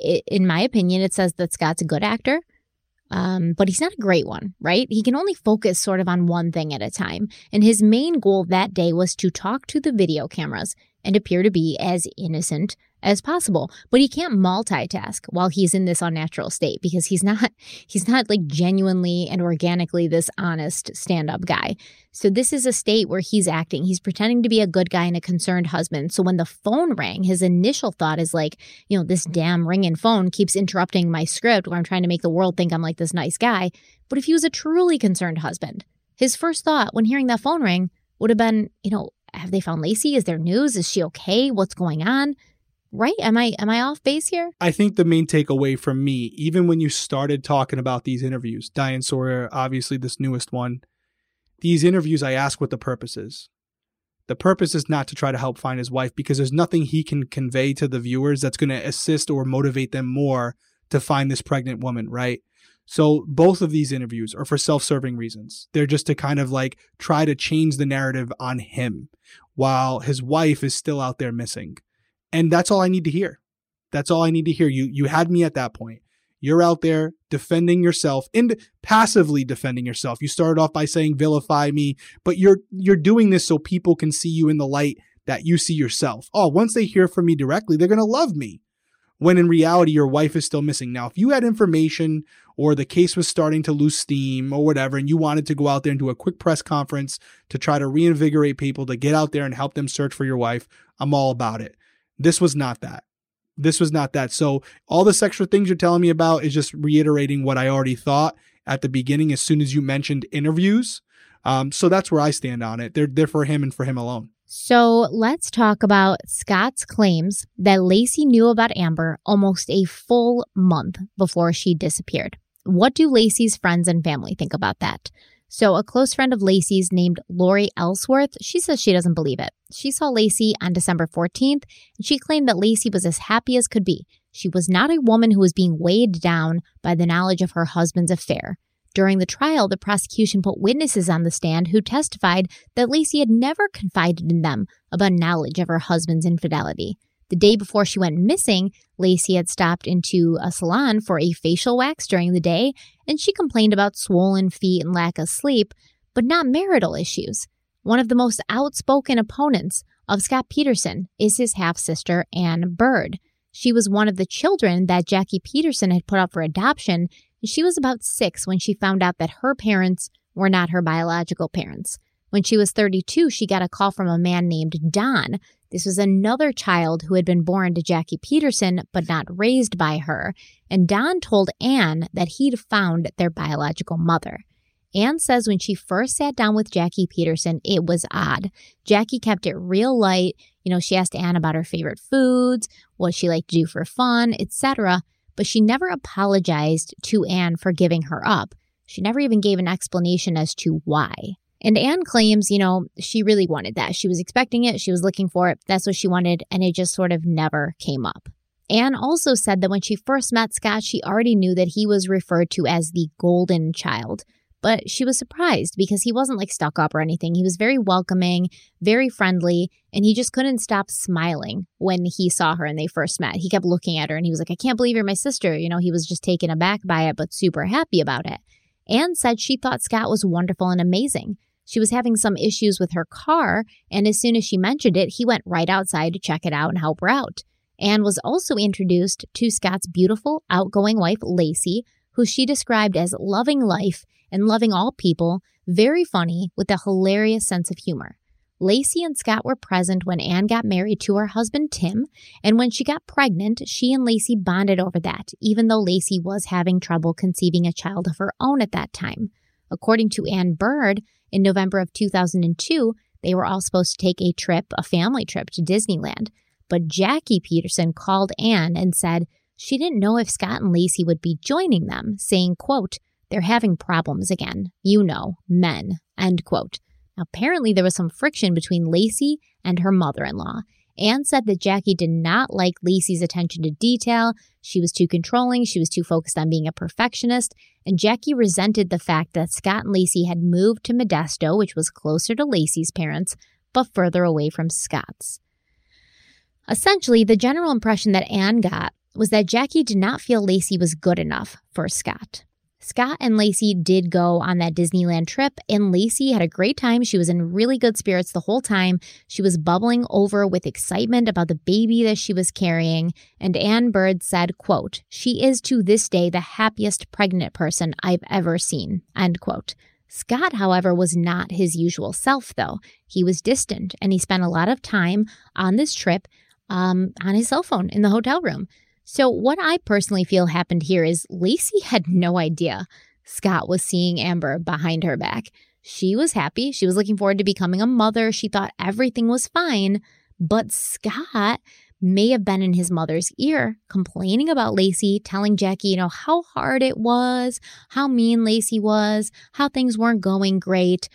Speaker 1: In my opinion, it says that Scott's a good actor. Um, but he's not a great one, right? He can only focus sort of on one thing at a time. And his main goal that day was to talk to the video cameras and appear to be as innocent as possible. But he can't multitask while he's in this unnatural state because he's not *laughs* he's not like genuinely and organically this honest stand-up guy. So this is a state where he's acting. He's pretending to be a good guy and a concerned husband. So when the phone rang, his initial thought is like, you know, this damn ringing phone keeps interrupting my script where I'm trying to make the world think I'm like this nice guy. But if he was a truly concerned husband, his first thought when hearing that phone ring would have been, you know, have they found Laci? Is there news? Is she okay? What's going on? Right? Am I am I off base here?
Speaker 2: I think the main takeaway from me, even when you started talking about these interviews, Diane Sawyer, obviously this newest one, these interviews I ask what the purpose is. The purpose is not to try to help find his wife because there's nothing he can convey to the viewers that's going to assist or motivate them more to find this pregnant woman, right? So both of these interviews are for self-serving reasons. They're just to kind of like try to change the narrative on him while his wife is still out there missing. And that's all I need to hear. That's all I need to hear. You you had me at that point. You're out there defending yourself and passively defending yourself. You started off by saying vilify me, but you're you're doing this so people can see you in the light that you see yourself. Oh, once they hear from me directly, they're going to love me when in reality your wife is still missing. Now, if you had information or the case was starting to lose steam or whatever, and you wanted to go out there and do a quick press conference to try to reinvigorate people to get out there and help them search for your wife, I'm all about it. This was not that. This was not that. So, all this extra things you're telling me about is just reiterating what I already thought at the beginning as soon as you mentioned interviews. Um, so that's where I stand on it. They're, they're for him and for him alone.
Speaker 1: So let's talk about Scott's claims that Laci knew about Amber almost a full month before she disappeared. What do Laci's friends and family think about that? So, a close friend of Laci's named Lori Ellsworth, she says she doesn't believe it. She saw Laci on December 14th, and she claimed that Laci was as happy as could be. She was not a woman who was being weighed down by the knowledge of her husband's affair. During the trial, the prosecution put witnesses on the stand who testified that Laci had never confided in them about knowledge of her husband's infidelity. The day before she went missing, Laci had stopped into a salon for a facial wax during the day, and she complained about swollen feet and lack of sleep, but not marital issues. One of the most outspoken opponents of Scott Peterson is his half sister, Anne Bird. She was one of the children that Jackie Peterson had put up for adoption she was about six when she found out that her parents were not her biological parents. When she was 32, she got a call from a man named Don. This was another child who had been born to Jackie Peterson but not raised by her. And Don told Anne that he'd found their biological mother. Anne says when she first sat down with Jackie Peterson, it was odd. Jackie kept it real light. You know, she asked Anne about her favorite foods, what she liked to do for fun, etc but she never apologized to Anne for giving her up. She never even gave an explanation as to why. And Anne claims, you know, she really wanted that. She was expecting it, she was looking for it, that's what she wanted, and it just sort of never came up. Anne also said that when she first met Scott, she already knew that he was referred to as the golden child. But she was surprised because he wasn't like stuck up or anything. He was very welcoming, very friendly, and he just couldn't stop smiling when he saw her and they first met. He kept looking at her and he was like, I can't believe you're my sister. You know, he was just taken aback by it, but super happy about it. Anne said she thought Scott was wonderful and amazing. She was having some issues with her car, and as soon as she mentioned it, he went right outside to check it out and help her out. Anne was also introduced to Scott's beautiful, outgoing wife, Laci, who she described as loving life and loving all people, very funny with a hilarious sense of humor. Laci and Scott were present when Anne got married to her husband Tim, and when she got pregnant, she and Laci bonded over that, even though Laci was having trouble conceiving a child of her own at that time. According to Anne Bird, in November of 2002, they were all supposed to take a trip, a family trip to Disneyland. But Jackie Peterson called Anne and said she didn't know if Scott and Laci would be joining them, saying, quote, they're having problems again. You know, men, end quote. Apparently, there was some friction between Laci and her mother in law. Anne said that Jackie did not like Laci's attention to detail. She was too controlling. She was too focused on being a perfectionist. And Jackie resented the fact that Scott and Laci had moved to Modesto, which was closer to Laci's parents, but further away from Scott's. Essentially, the general impression that Anne got was that Jackie did not feel Laci was good enough for Scott. Scott and Laci did go on that Disneyland trip, and Laci had a great time. She was in really good spirits the whole time. She was bubbling over with excitement about the baby that she was carrying. And Anne Bird said, quote, She is to this day the happiest pregnant person I've ever seen, end quote. Scott, however, was not his usual self, though. He was distant, and he spent a lot of time on this trip um, on his cell phone in the hotel room. So, what I personally feel happened here is Laci had no idea Scott was seeing Amber behind her back. She was happy. She was looking forward to becoming a mother. She thought everything was fine. But Scott may have been in his mother's ear, complaining about Laci, telling Jackie, you know, how hard it was, how mean Laci was, how things weren't going great,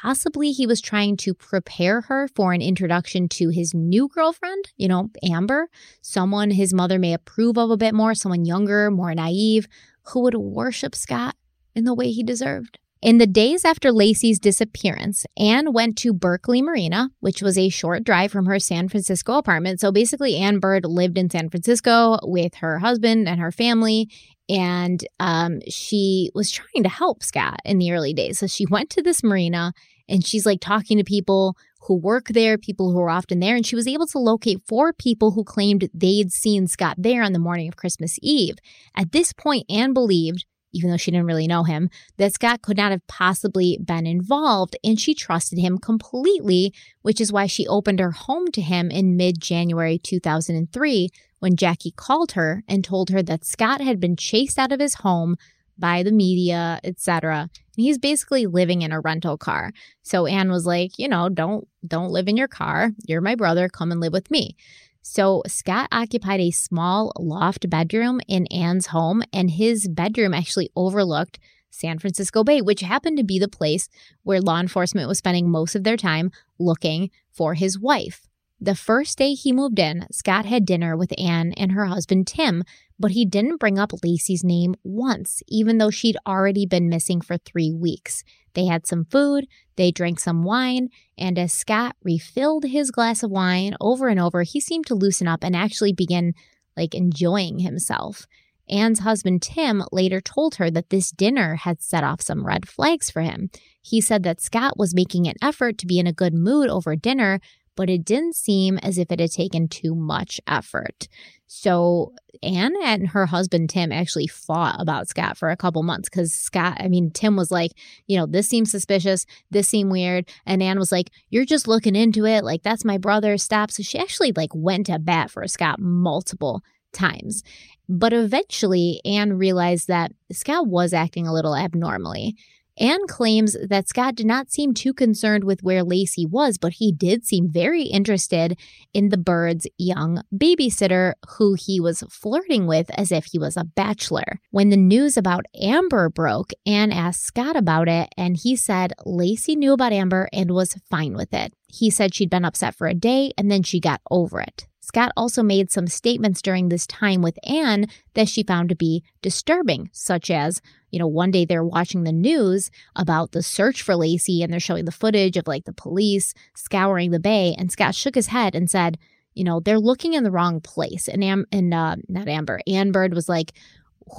Speaker 1: Possibly he was trying to prepare her for an introduction to his new girlfriend, you know, Amber, someone his mother may approve of a bit more, someone younger, more naive, who would worship Scott in the way he deserved. In the days after Laci's disappearance, Anne went to Berkeley Marina, which was a short drive from her San Francisco apartment. So basically, Anne Bird lived in San Francisco with her husband and her family, and um, she was trying to help Scott in the early days. So she went to this marina and she's like talking to people who work there, people who are often there. And she was able to locate four people who claimed they'd seen Scott there on the morning of Christmas Eve. At this point, Anne believed even though she didn't really know him, that Scott could not have possibly been involved, and she trusted him completely, which is why she opened her home to him in mid January 2003 when Jackie called her and told her that Scott had been chased out of his home by the media, etc. He's basically living in a rental car. So Anne was like, you know, don't don't live in your car. You're my brother, come and live with me. So Scott occupied a small loft bedroom in Anne's home, and his bedroom actually overlooked San Francisco Bay, which happened to be the place where law enforcement was spending most of their time looking for his wife. The first day he moved in, Scott had dinner with Anne and her husband Tim, but he didn't bring up Laci's name once, even though she'd already been missing for three weeks. They had some food, they drank some wine, and as Scott refilled his glass of wine over and over, he seemed to loosen up and actually begin like enjoying himself. Anne's husband Tim later told her that this dinner had set off some red flags for him. He said that Scott was making an effort to be in a good mood over dinner, but it didn't seem as if it had taken too much effort. So Anne and her husband Tim actually fought about Scott for a couple months because Scott, I mean, Tim was like, you know, this seems suspicious, this seemed weird. And Anne was like, you're just looking into it. Like, that's my brother. Stop. So she actually like went to bat for Scott multiple times. But eventually, Anne realized that Scott was acting a little abnormally. Anne claims that Scott did not seem too concerned with where Laci was, but he did seem very interested in the bird's young babysitter who he was flirting with as if he was a bachelor. When the news about Amber broke, Anne asked Scott about it, and he said Laci knew about Amber and was fine with it. He said she'd been upset for a day and then she got over it. Scott also made some statements during this time with Anne that she found to be disturbing, such as, you know, one day they're watching the news about the search for Laci and they're showing the footage of like the police scouring the bay. And Scott shook his head and said, you know, they're looking in the wrong place. And, Am- and uh, not Amber, Anne Bird was like,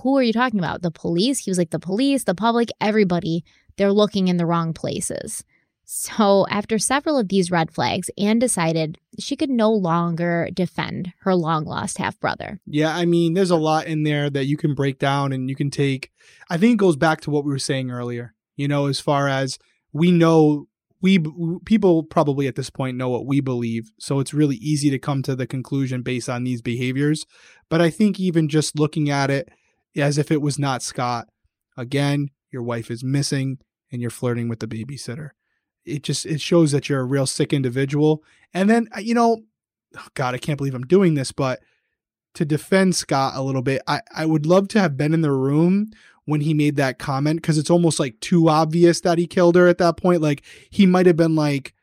Speaker 1: who are you talking about? The police? He was like, the police, the public, everybody, they're looking in the wrong places. So, after several of these red flags, Anne decided she could no longer defend her long lost half brother.
Speaker 2: Yeah, I mean, there's a lot in there that you can break down and you can take. I think it goes back to what we were saying earlier, you know, as far as we know, we people probably at this point know what we believe. So, it's really easy to come to the conclusion based on these behaviors. But I think even just looking at it as if it was not Scott, again, your wife is missing and you're flirting with the babysitter it just it shows that you're a real sick individual. And then uh, you know, oh God, I can't believe I'm doing this, but to defend Scott a little bit, I, I would love to have been in the room when he made that comment because it's almost like too obvious that he killed her at that point. Like he might have been like,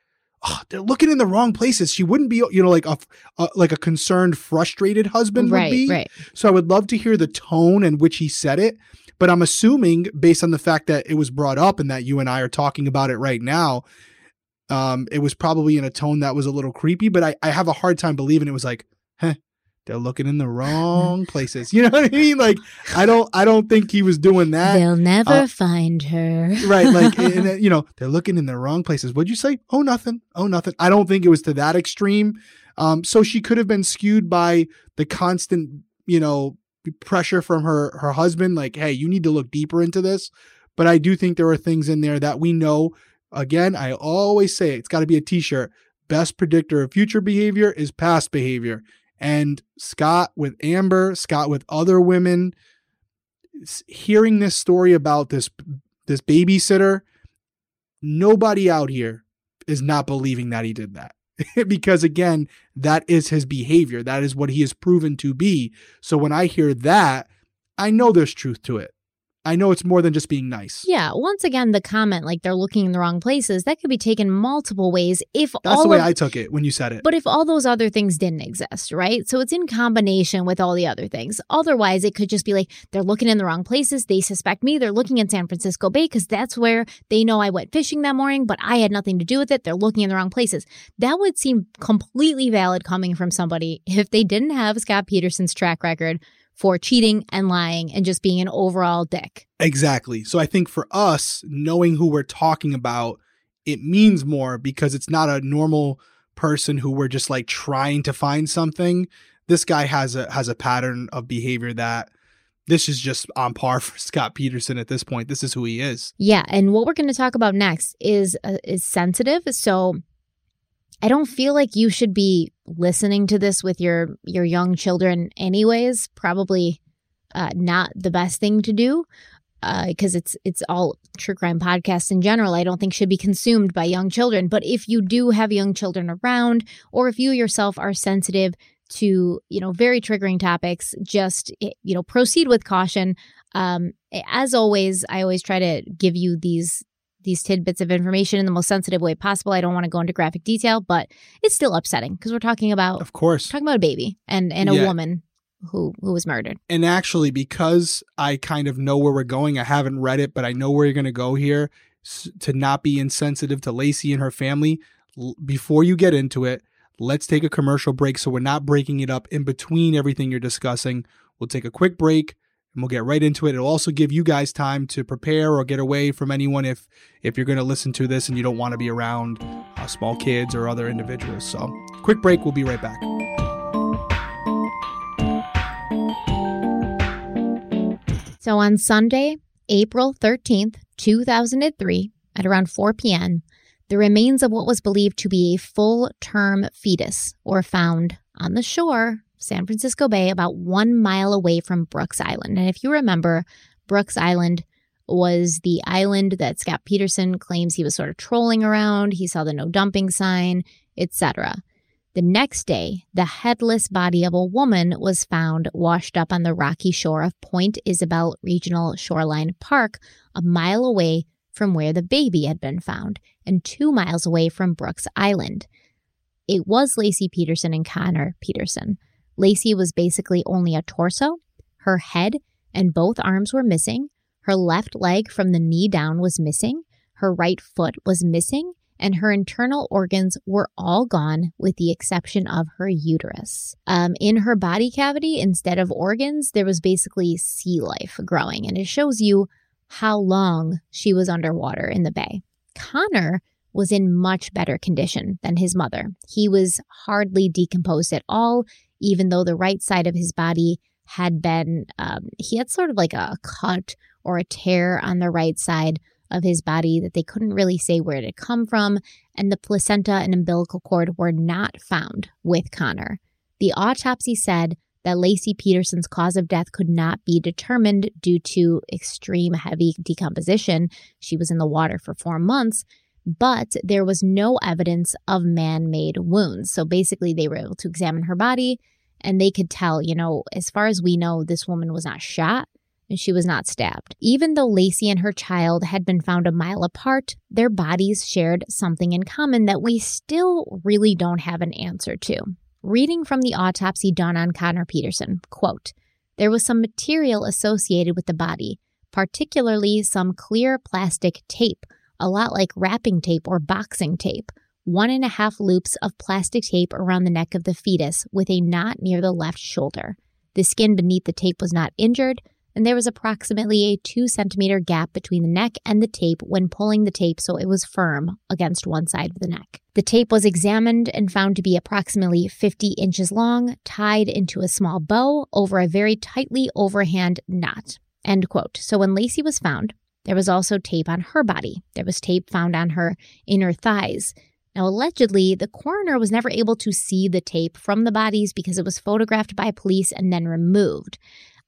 Speaker 2: oh, they're looking in the wrong places. She wouldn't be, you know, like a, a like a concerned, frustrated husband
Speaker 1: right,
Speaker 2: would be.
Speaker 1: right.
Speaker 2: So I would love to hear the tone in which he said it. But I'm assuming, based on the fact that it was brought up and that you and I are talking about it right now, um, it was probably in a tone that was a little creepy. But I, I have a hard time believing it was like, huh, they're looking in the wrong places. You know what I mean? Like, I don't, I don't think he was doing that.
Speaker 1: They'll never
Speaker 2: uh,
Speaker 1: find her.
Speaker 2: right like *laughs* and, uh, you know they're looking in the wrong places what'd you say oh nothing oh nothing i don't think it was to that extreme um so she could have been skewed by the constant you know pressure from her her husband like hey you need to look deeper into this. But i do think there are things in there that we know. Again i always say it, it's got to be a t-shirt. Best predictor of future behavior is past behavior. And scott with amber scott with other women hearing this story about this this babysitter nobody out here is not believing that he did that *laughs* because again that is his behavior. That is what he has proven to be. So when i hear that i know there's truth to it i know it's more than just being nice
Speaker 1: Yeah, once again, the comment like they're looking in the wrong places that could be taken multiple ways. If
Speaker 2: that's
Speaker 1: all
Speaker 2: the way
Speaker 1: of,
Speaker 2: i took it when you said it
Speaker 1: but if all those other things didn't exist, right? So it's in combination with all the other things. Otherwise, it could just be like they're looking in the wrong places. They suspect me. They're looking in San Francisco Bay because that's where they know I went fishing that morning, but I had nothing to do with it. They're looking in the wrong places. That would seem completely valid coming from somebody if they didn't have Scott Peterson's track record for cheating and lying and just being an overall dick.
Speaker 2: Exactly. So I think for us, knowing who we're talking about, it means more because it's not a normal person who we're just like trying to find something. This guy has a has a pattern of behavior that this is just on par *laughs* for Scott Peterson at this point. This is who he is.
Speaker 1: Yeah, and what we're going to talk about next is uh, is sensitive. So I don't feel like you should be listening to this with your your young children anyways. Probably uh, not the best thing to do because it's it's all true crime podcasts in general. I don't think should be consumed by young children. But if you do have young children around, or if you yourself are sensitive to you know very triggering topics, just eh, you know proceed with caution. Um, as always, I always try to give you these these tidbits of information in the most sensitive way possible. I don't want to go into graphic detail, but it's still upsetting because we're talking about
Speaker 2: Of course.
Speaker 1: talking about a baby and and a
Speaker 2: Yeah.
Speaker 1: woman who who was murdered.
Speaker 2: And actually, because I kind of know where we're going, I haven't read it, but I know where you're going to go here. S- to not be insensitive to Laci and her family, l- before you get into it, let's take a commercial break so we're not breaking it up in between everything you're discussing. We'll take a quick break and we'll get right into it. It'll also give you guys time to prepare or get away from anyone if if you're going to listen to this and you don't want to be around uh, small kids or other individuals. So, quick break. We'll be right back.
Speaker 1: So on Sunday, April 13th, 2003, at around 4 p.m., the remains of what was believed to be a full term fetus were found on the shore, San Francisco Bay, about one mile away from Brooks Island. And if you remember, Brooks Island was the island that Scott Peterson claims he was sort of trolling around. He saw the no dumping sign, etc. The next day, the headless body of a woman was found washed up on the rocky shore of Point Isabel Regional Shoreline Park, a mile away from where the baby had been found, and two miles away from Brooks Island. It was Laci Peterson and Conner Peterson. Laci was basically only a torso. Her head and both arms were missing. Her left leg from the knee down was missing. Her right foot was missing and her internal organs were all gone with the exception of her uterus. Um, in her body cavity, instead of organs, there was basically sea life growing, and it shows you how long she was underwater in the bay. Conner was in much better condition than his mother. He was hardly decomposed at all, even though the right side of his body had been, um, he had sort of like a cut or a tear on the right side of his body that they couldn't really say where it had come from, and the placenta and umbilical cord were not found with Conner. The autopsy said that Laci Peterson's cause of death could not be determined due to extreme heavy decomposition. She was in the water for four months, but there was no evidence of man made wounds. So basically, they were able to examine her body And they could tell, you know, as far as we know, this woman was not shot and she was not stabbed. Even though Laci and her child had been found a mile apart, their bodies shared something in common that we still really don't have an answer to. Reading from the autopsy done on Conner Peterson, quote, there was some material associated with the body, particularly some clear plastic tape, a lot like wrapping tape or boxing tape, one and a half loops of plastic tape around the neck of the fetus with a knot near the left shoulder. The skin beneath the tape was not injured, and there was approximately a two centimeter gap between the neck and the tape when pulling the tape so it was firm against one side of the neck. The tape was examined and found to be approximately 50 inches long, tied into a small bow over a very tightly overhand knot. End quote. So when Laci was found, there was also tape on her body. There was tape found on her inner thighs. Now, allegedly, the coroner was never able to see the tape from the bodies because it was photographed by police and then removed.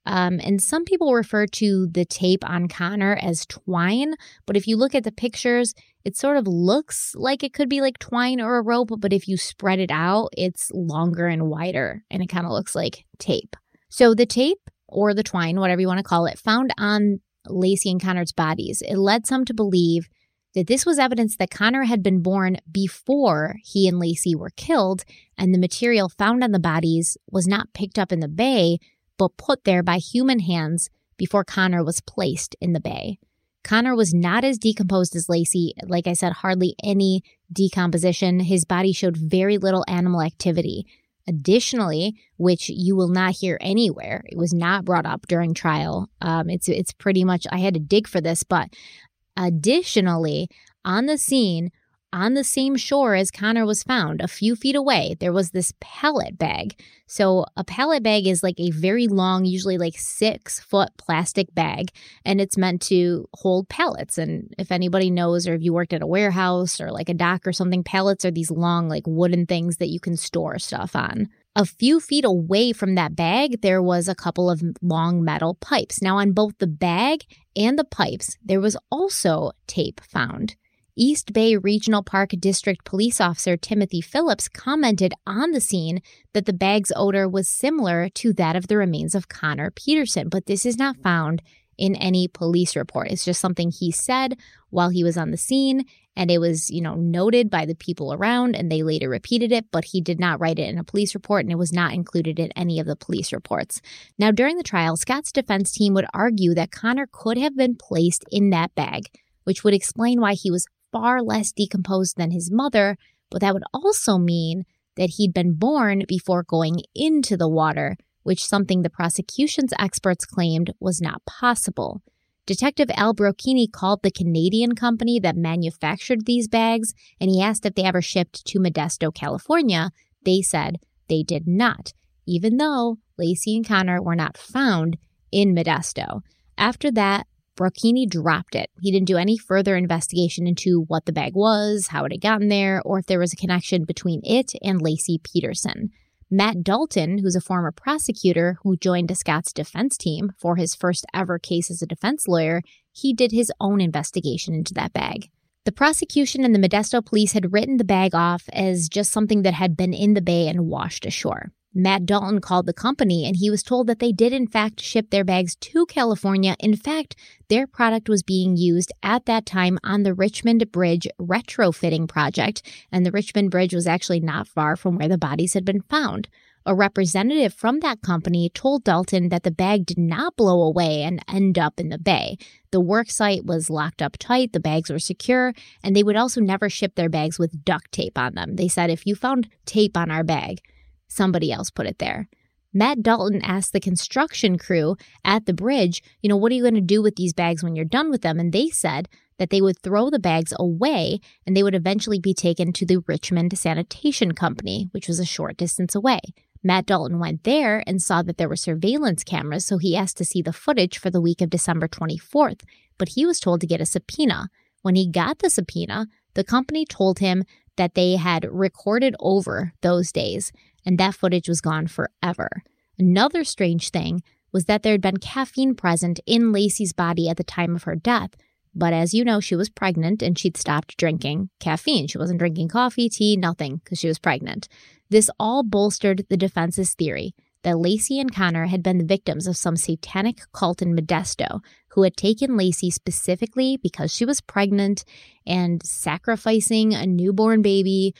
Speaker 1: Um, and some people refer to the tape on Conner as twine, but if you look at the pictures, it sort of looks like it could be like twine or a rope, but if you spread it out, it's longer and wider and it kind of looks like tape. So the tape or the twine, whatever you want to call it, found on Laci and Conner's bodies, it led some to believe that this was evidence that Conner had been born before he and Laci were killed, and the material found on the bodies was not picked up in the bay, but put there by human hands before Conner was placed in the bay. Conner was not as decomposed as Laci. Like I said, hardly any decomposition. His body showed very little animal activity. Additionally, which you will not hear anywhere, it was not brought up during trial. Um, it's it's pretty much I had to dig for this, but additionally, on the scene on the same shore as Conner was found, a few feet away, there was this pallet bag. So, a pallet bag is like a very long, usually like six foot plastic bag, and it's meant to hold pallets. And if anybody knows, or if you worked at a warehouse or like a dock or something, pallets are these long, like wooden things that you can store stuff on. A few feet away from that bag, there was a couple of long metal pipes. Now, on both the bag and the pipes, there was also tape found. East Bay Regional Park District Police Officer Timothy Phillips commented on the scene that the bag's odor was similar to that of the remains of Conner Peterson, but this is not found in any police report. It's just something he said while he was on the scene and it was, you know, noted by the people around and they later repeated it, but he did not write it in a police report and it was not included in any of the police reports. Now, during the trial, Scott's defense team would argue that Conner could have been placed in that bag, which would explain why he was far less decomposed than his mother, but that would also mean that he'd been born before going into the water, which something the prosecution's experts claimed was not possible. Detective Al Brocchini called the Canadian company that manufactured these bags and he asked if they ever shipped to Modesto, California. They said they did not, even though Laci and Conner were not found in Modesto. After that, Brocchini dropped it. He didn't do any further investigation into what the bag was, how it had gotten there, or if there was a connection between it and Laci Peterson. Matt Dalton, who's a former prosecutor who joined Scott's defense team for his first ever case as a defense lawyer, he did his own investigation into that bag. The prosecution and the Modesto police had written the bag off as just something that had been in the bay and washed ashore. Matt Dalton called the company and he was told that they did, in fact, ship their bags to California. In fact, their product was being used at that time on the Richmond Bridge retrofitting project, and the Richmond Bridge was actually not far from where the bodies had been found. A representative from that company told Dalton that the bag did not blow away and end up in the bay. The work site was locked up tight, the bags were secure, and they would also never ship their bags with duct tape on them. They said, if you found tape on our bag, somebody else put it there. Matt Dalton asked the construction crew at the bridge, you know, what are you going to do with these bags when you're done with them? And they said that they would throw the bags away and they would eventually be taken to the Richmond Sanitation Company, which was a short distance away. Matt Dalton went there and saw that there were surveillance cameras, so he asked to see the footage for the week of December 24th, but he was told to get a subpoena. When he got the subpoena, the company told him that they had recorded over those days and that footage was gone forever. Another strange thing was that there had been caffeine present in Laci's body at the time of her death. But as you know, she was pregnant and she'd stopped drinking caffeine. She wasn't drinking coffee, tea, nothing, because she was pregnant. This all bolstered the defense's theory that Laci and Conner had been the victims of some satanic cult in Modesto who had taken Laci specifically because she was pregnant and sacrificing a newborn baby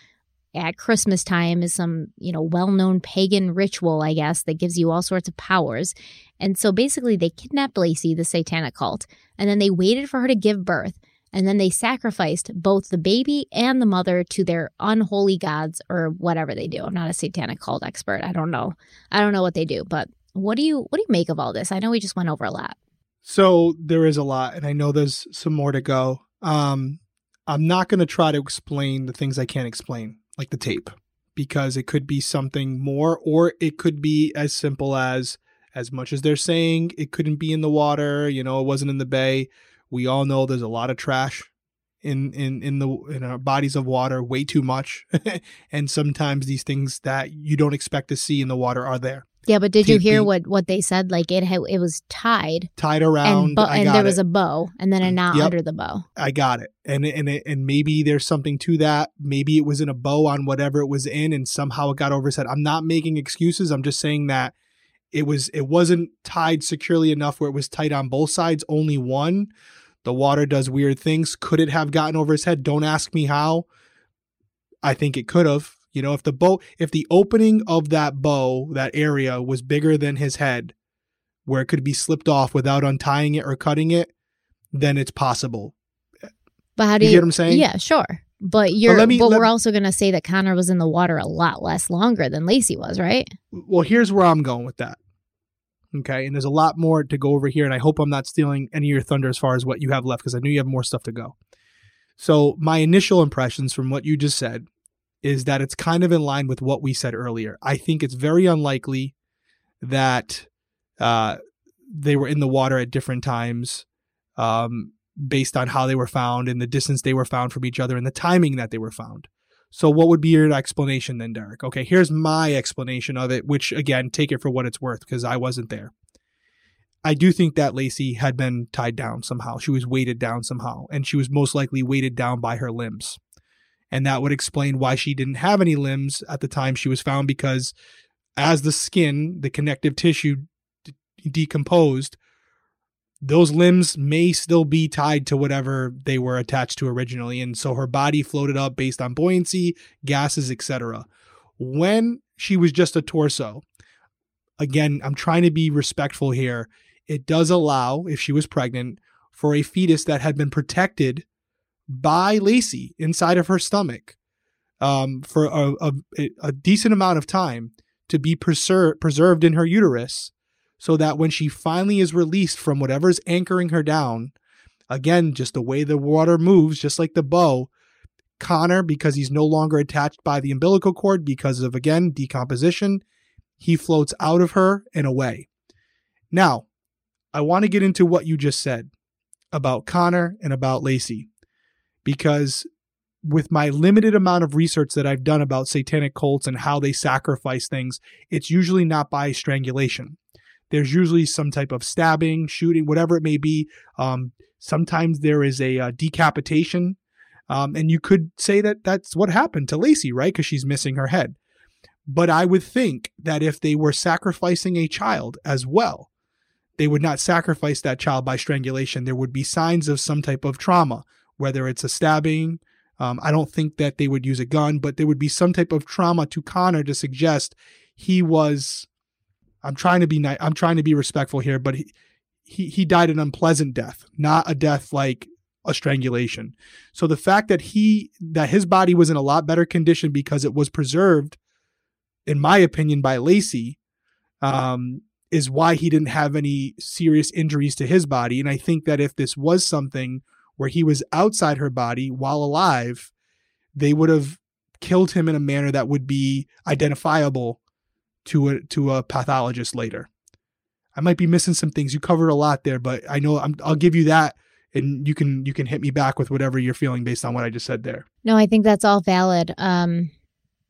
Speaker 1: at Christmas time is some, you know, well-known pagan ritual, I guess, that gives you all sorts of powers. And so basically they kidnapped Laci, the satanic cult, and then they waited for her to give birth and then they sacrificed both the baby and the mother to their unholy gods or whatever they do. I'm not a satanic cult expert. I don't know. I don't know what they do, but what do you what do you make of all this? I know we just went over a lot.
Speaker 2: So there is a lot, and I know there's some more to go. Um, I'm not going to try to explain the things I can't explain, like the tape, because it could be something more, or it could be as simple as as much as they're saying it couldn't be in the water. You know, it wasn't in the bay we all know there's a lot of trash in in in the in our bodies of water, way too much, *laughs* and sometimes these things that you don't expect to see in the water are there.
Speaker 1: Yeah, but did you hear what what they said? Like it had, it was tied,
Speaker 2: tied around,
Speaker 1: and, bo- and there was a bow, and then a mm, knot
Speaker 2: Yep.
Speaker 1: under the bow.
Speaker 2: I got it, and and it, and maybe there's something to that. Maybe it was in a bow on whatever it was in, and somehow it got over his head. I'm not making excuses. I'm just saying that it was it wasn't tied securely enough where it was tight on both sides. Only one. The water does weird things. Could it have gotten over his head? Don't ask me how. I think it could have. You know, if the bow, if the opening of that bow, that area was bigger than his head, where it could be slipped off without untying it or cutting it, then it's possible.
Speaker 1: But how do
Speaker 2: You
Speaker 1: you,
Speaker 2: get what I'm saying?
Speaker 1: Yeah, sure. But you're
Speaker 2: let me-
Speaker 1: but we're also going to say that Conner was in the water a lot less longer than Laci was, right?
Speaker 2: Well, here's where I'm going with that. Okay. And there's a lot more to go over here. And I hope I'm not stealing any of your thunder as far as what you have left, because I know you have more stuff to go. So, my initial impressions from what you just said is that it's kind of in line with what we said earlier. I think it's very unlikely that uh, they were in the water at different times um, based on how they were found and the distance they were found from each other and the timing that they were found. So, what would be your explanation then, Derrick? Okay, here's my explanation of it, which again, take it for what it's worth because I wasn't there. I do think that Laci had been tied down somehow. She was weighted down somehow, and she was most likely weighted down by her limbs. And that would explain why she didn't have any limbs at the time she was found because as the skin, the connective tissue decomposed, those limbs may still be tied to whatever they were attached to originally. And so her body floated up based on buoyancy gases etc when she was just a torso again i'm trying to be respectful here. It does allow if she was pregnant for a fetus that had been protected by laci inside of her stomach um, for a, a, a decent amount of time to be preser- preserved in her uterus so that when she finally is released from whatever's anchoring her down, again, just the way the water moves, just like the bow, Conner, because he's no longer attached by the umbilical cord because of, again, decomposition, he floats out of her and away. Now, I want to get into what you just said about Conner and about Laci because with my limited amount of research that I've done about satanic cults and how they sacrifice things, it's usually not by strangulation there's usually some type of stabbing, shooting, whatever it may be. Um, sometimes there is a uh, decapitation, um, and you could say that that's what happened to Laci, right? Because she's missing her head. But I would think that if they were sacrificing a child as well, they would not sacrifice that child by strangulation. There would be signs of some type of trauma, whether it's a stabbing. Um, I don't think that they would use a gun, but there would be some type of trauma to Conner to suggest he was I'm trying to be nice. I'm trying to be respectful here, but he, he he died an unpleasant death, not a death like a strangulation. So the fact that he that his body was in a lot better condition because it was preserved, in my opinion, by Laci, um, is why he didn't have any serious injuries to his body. And I think that if this was something where he was outside her body while alive, they would have killed him in a manner that would be identifiable to a to a pathologist later. I might be missing some things. You covered a lot there, but I know I'm, I'll give you that, and you can you can hit me back with whatever you're feeling based on what I just said there.
Speaker 1: No, I think that's all valid. Um,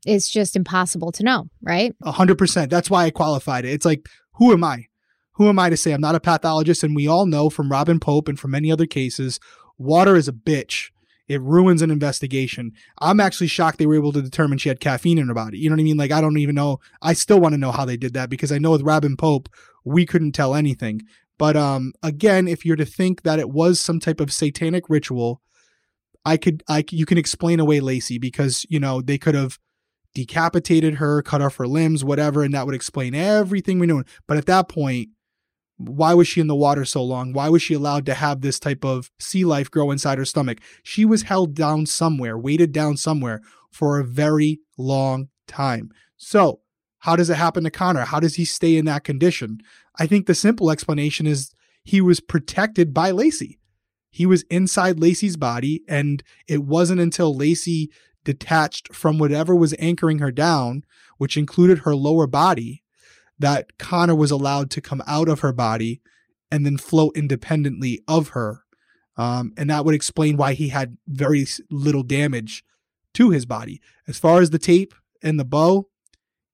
Speaker 1: it's just impossible to know, right?
Speaker 2: A hundred percent. That's why I qualified it. It's like, who am I? Who am I to say I'm not a pathologist? And we all know from Robin Pope and from many other cases, water is a bitch. it ruins an investigation. I'm actually shocked they were able to determine she had caffeine in her body. You know what I mean? Like I don't even know. I still want to know how they did that because I know with Robin Pope, we couldn't tell anything. But um, again, if you're to think that it was some type of satanic ritual, I could, I you can explain away Laci because you know they could have decapitated her, cut off her limbs, whatever, and that would explain everything we know. But at that point, why was she in the water so long? Why was she allowed to have this type of sea life grow inside her stomach? She was held down somewhere, weighted down somewhere for a very long time. So, how does it happen to Conner? How does he stay in that condition? I think the simple explanation is he was protected by Laci. He was inside Laci's body, and it wasn't until Laci detached from whatever was anchoring her down, which included her lower body, that Conner was allowed to come out of her body and then float independently of her. Um, and that would explain why he had very little damage to his body. As far as the tape and the bow,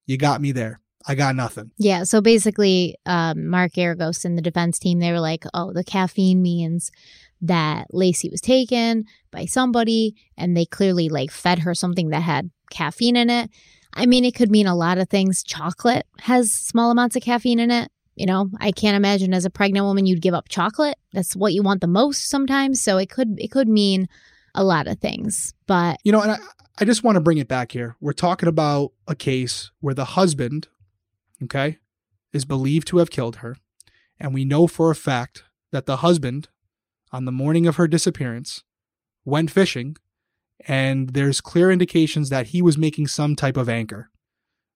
Speaker 2: you got me there. I got nothing.
Speaker 1: Yeah. So basically, um, Mark Geragos and the defense team, they were like, oh, the caffeine means that Laci was taken by somebody and they clearly like fed her something that had caffeine in it. I mean, it could mean a lot of things. Chocolate has small amounts of caffeine in it. You know, I can't imagine as a pregnant woman you'd give up chocolate. That's what you want the most sometimes. So it could it could mean a lot of things. But
Speaker 2: You know, and I, I just want to bring it back here. We're talking about a case where the husband, okay, is believed to have killed her. And we know for a fact that the husband, on the morning of her disappearance, went fishing. And there's clear indications that he was making some type of anchor.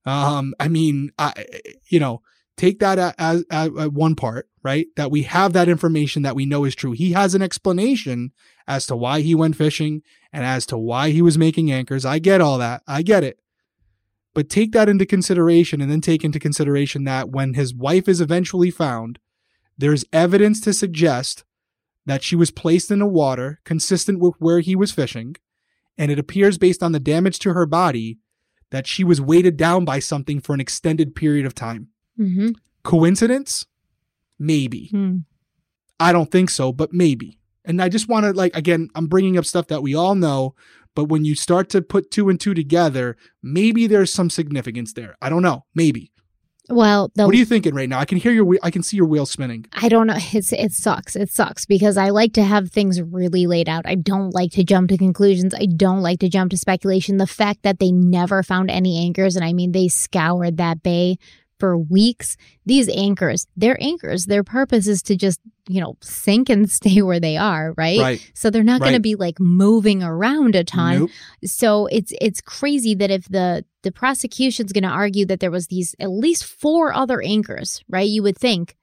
Speaker 2: Um, I mean, I, you know, take that as, as, as one part, right? That we have that information that we know is true. He has an explanation as to why he went fishing and as to why he was making anchors. I get all that. I get it. But take that into consideration and then take into consideration that when his wife is eventually found, there's evidence to suggest that she was placed in the water consistent with where he was fishing. And it appears based on the damage to her body that she was weighted down by something for an extended period of time.
Speaker 1: hmm
Speaker 2: Coincidence? Maybe.
Speaker 1: Hmm.
Speaker 2: I don't think so, but maybe. And I just want to like again, I'm bringing up stuff that we all know, but when you start to put two and two together, maybe there's some significance there. I don't know, maybe.
Speaker 1: Well, the
Speaker 2: what are you thinking right now? I can hear your I can see your wheel spinning.
Speaker 1: I don't know. It's it sucks. It sucks because I like to have things really laid out. I don't like to jump to conclusions. I don't like to jump to speculation. The fact that they never found any anchors, and I mean they scoured that bay for weeks. These anchors, they're anchors. Their purpose is to just, you know, sink and *laughs* stay where they are, right?
Speaker 2: Right.
Speaker 1: So they're not going to be like moving around a ton
Speaker 2: Nope.
Speaker 1: so it's it's crazy that if the the prosecution's going to argue that there was these at least four other anchors right you would think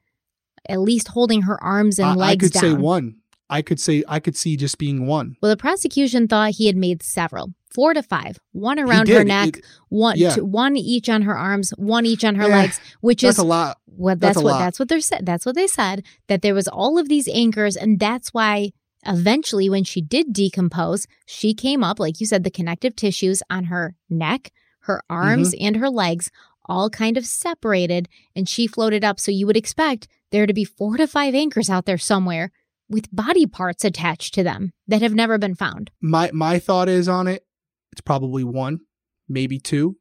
Speaker 1: at least holding her arms and
Speaker 2: I, I
Speaker 1: legs
Speaker 2: could
Speaker 1: down
Speaker 2: say one. I could say I could see just being one.
Speaker 1: well the prosecution thought he had made several four to five one around her neck
Speaker 2: It-
Speaker 1: one
Speaker 2: yeah.
Speaker 1: two, one each on her arms one each on her
Speaker 2: Yeah,
Speaker 1: legs which
Speaker 2: that's
Speaker 1: is
Speaker 2: a lot.
Speaker 1: what
Speaker 2: That's
Speaker 1: that's,
Speaker 2: a
Speaker 1: what
Speaker 2: lot.
Speaker 1: that's what they're said that's what they said that there was all of these anchors and that's why eventually when she did decompose she came up like you said the connective tissues on her neck her arms
Speaker 2: Mm-hmm.
Speaker 1: and her legs all kind of separated and she floated up so you would expect there to be four to five anchors out there somewhere with body parts attached to them that have never been found
Speaker 2: My my thought is on it. It's probably one, maybe two,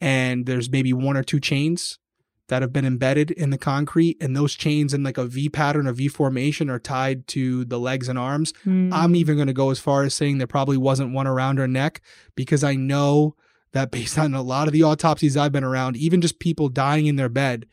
Speaker 2: and there's maybe one or two chains that have been embedded in the concrete, and those chains in like a V pattern or V formation are tied to the legs and arms.
Speaker 1: Hmm.
Speaker 2: I'm even going to go as far as saying there probably wasn't one around her neck because I know that based on a lot of the autopsies I've been around, even just people dying in their bed,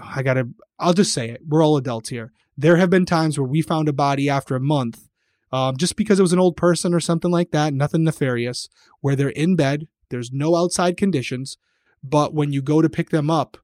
Speaker 2: I got to, I'll just say it. We're all adults here. There have been times where we found a body after a month, um, just because it was an old person or something like that, nothing nefarious, where they're in bed, there's no outside conditions, but when you go to pick them up,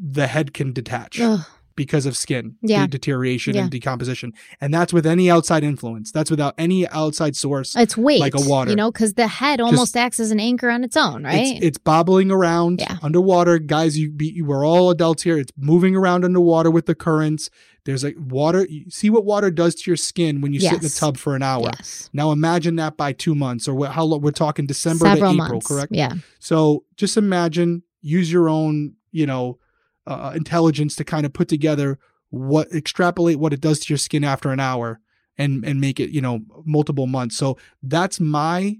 Speaker 2: the head can detach
Speaker 1: Ugh.
Speaker 2: Because of skin
Speaker 1: Yeah.
Speaker 2: de- deterioration
Speaker 1: Yeah.
Speaker 2: and decomposition. And that's with any outside influence. That's without any outside source.
Speaker 1: it's weight
Speaker 2: like a water.
Speaker 1: you know because the head almost acts as an anchor on its own right
Speaker 2: It's, it's bobbling around
Speaker 1: Yeah.
Speaker 2: underwater. Guys, you be, we're all adults here. It's moving around underwater with the currents. There's like water. You see what water does to your skin when you sit in the tub for an hour.
Speaker 1: yes
Speaker 2: Now imagine that by two months or what, how long we're talking December
Speaker 1: several
Speaker 2: to April,
Speaker 1: months
Speaker 2: correct?
Speaker 1: yeah
Speaker 2: So just imagine, use your own, you know, uh, intelligence to kind of put together what, extrapolate what it does to your skin after an hour and and make it you know multiple months. So that's my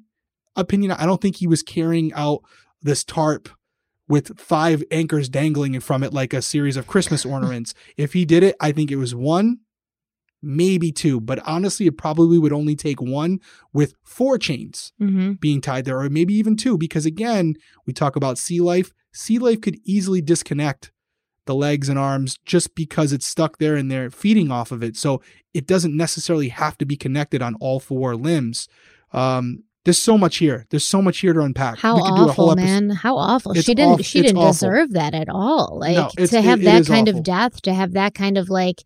Speaker 2: opinion. I don't think he was carrying out this tarp with five anchors dangling from it like a series of Christmas *laughs* ornaments. if he did it, I think it was one, maybe two, but honestly, it probably would only take one with four chains
Speaker 1: Mm-hmm.
Speaker 2: being tied there, or maybe even two, because again, we talk about sea life. Sea life could easily disconnect the legs and arms just because it's stuck there and they're feeding off of it. So it doesn't necessarily have to be connected on all four limbs. Um, there's so much here. There's so much here to unpack.
Speaker 1: How
Speaker 2: We could do a whole
Speaker 1: awful, man! How awful.
Speaker 2: It's
Speaker 1: she didn't.
Speaker 2: awful.
Speaker 1: She
Speaker 2: It's
Speaker 1: didn't
Speaker 2: awful.
Speaker 1: deserve that at all. Like
Speaker 2: No,
Speaker 1: to have
Speaker 2: it- it
Speaker 1: kind
Speaker 2: awful.
Speaker 1: of death, to have that kind of like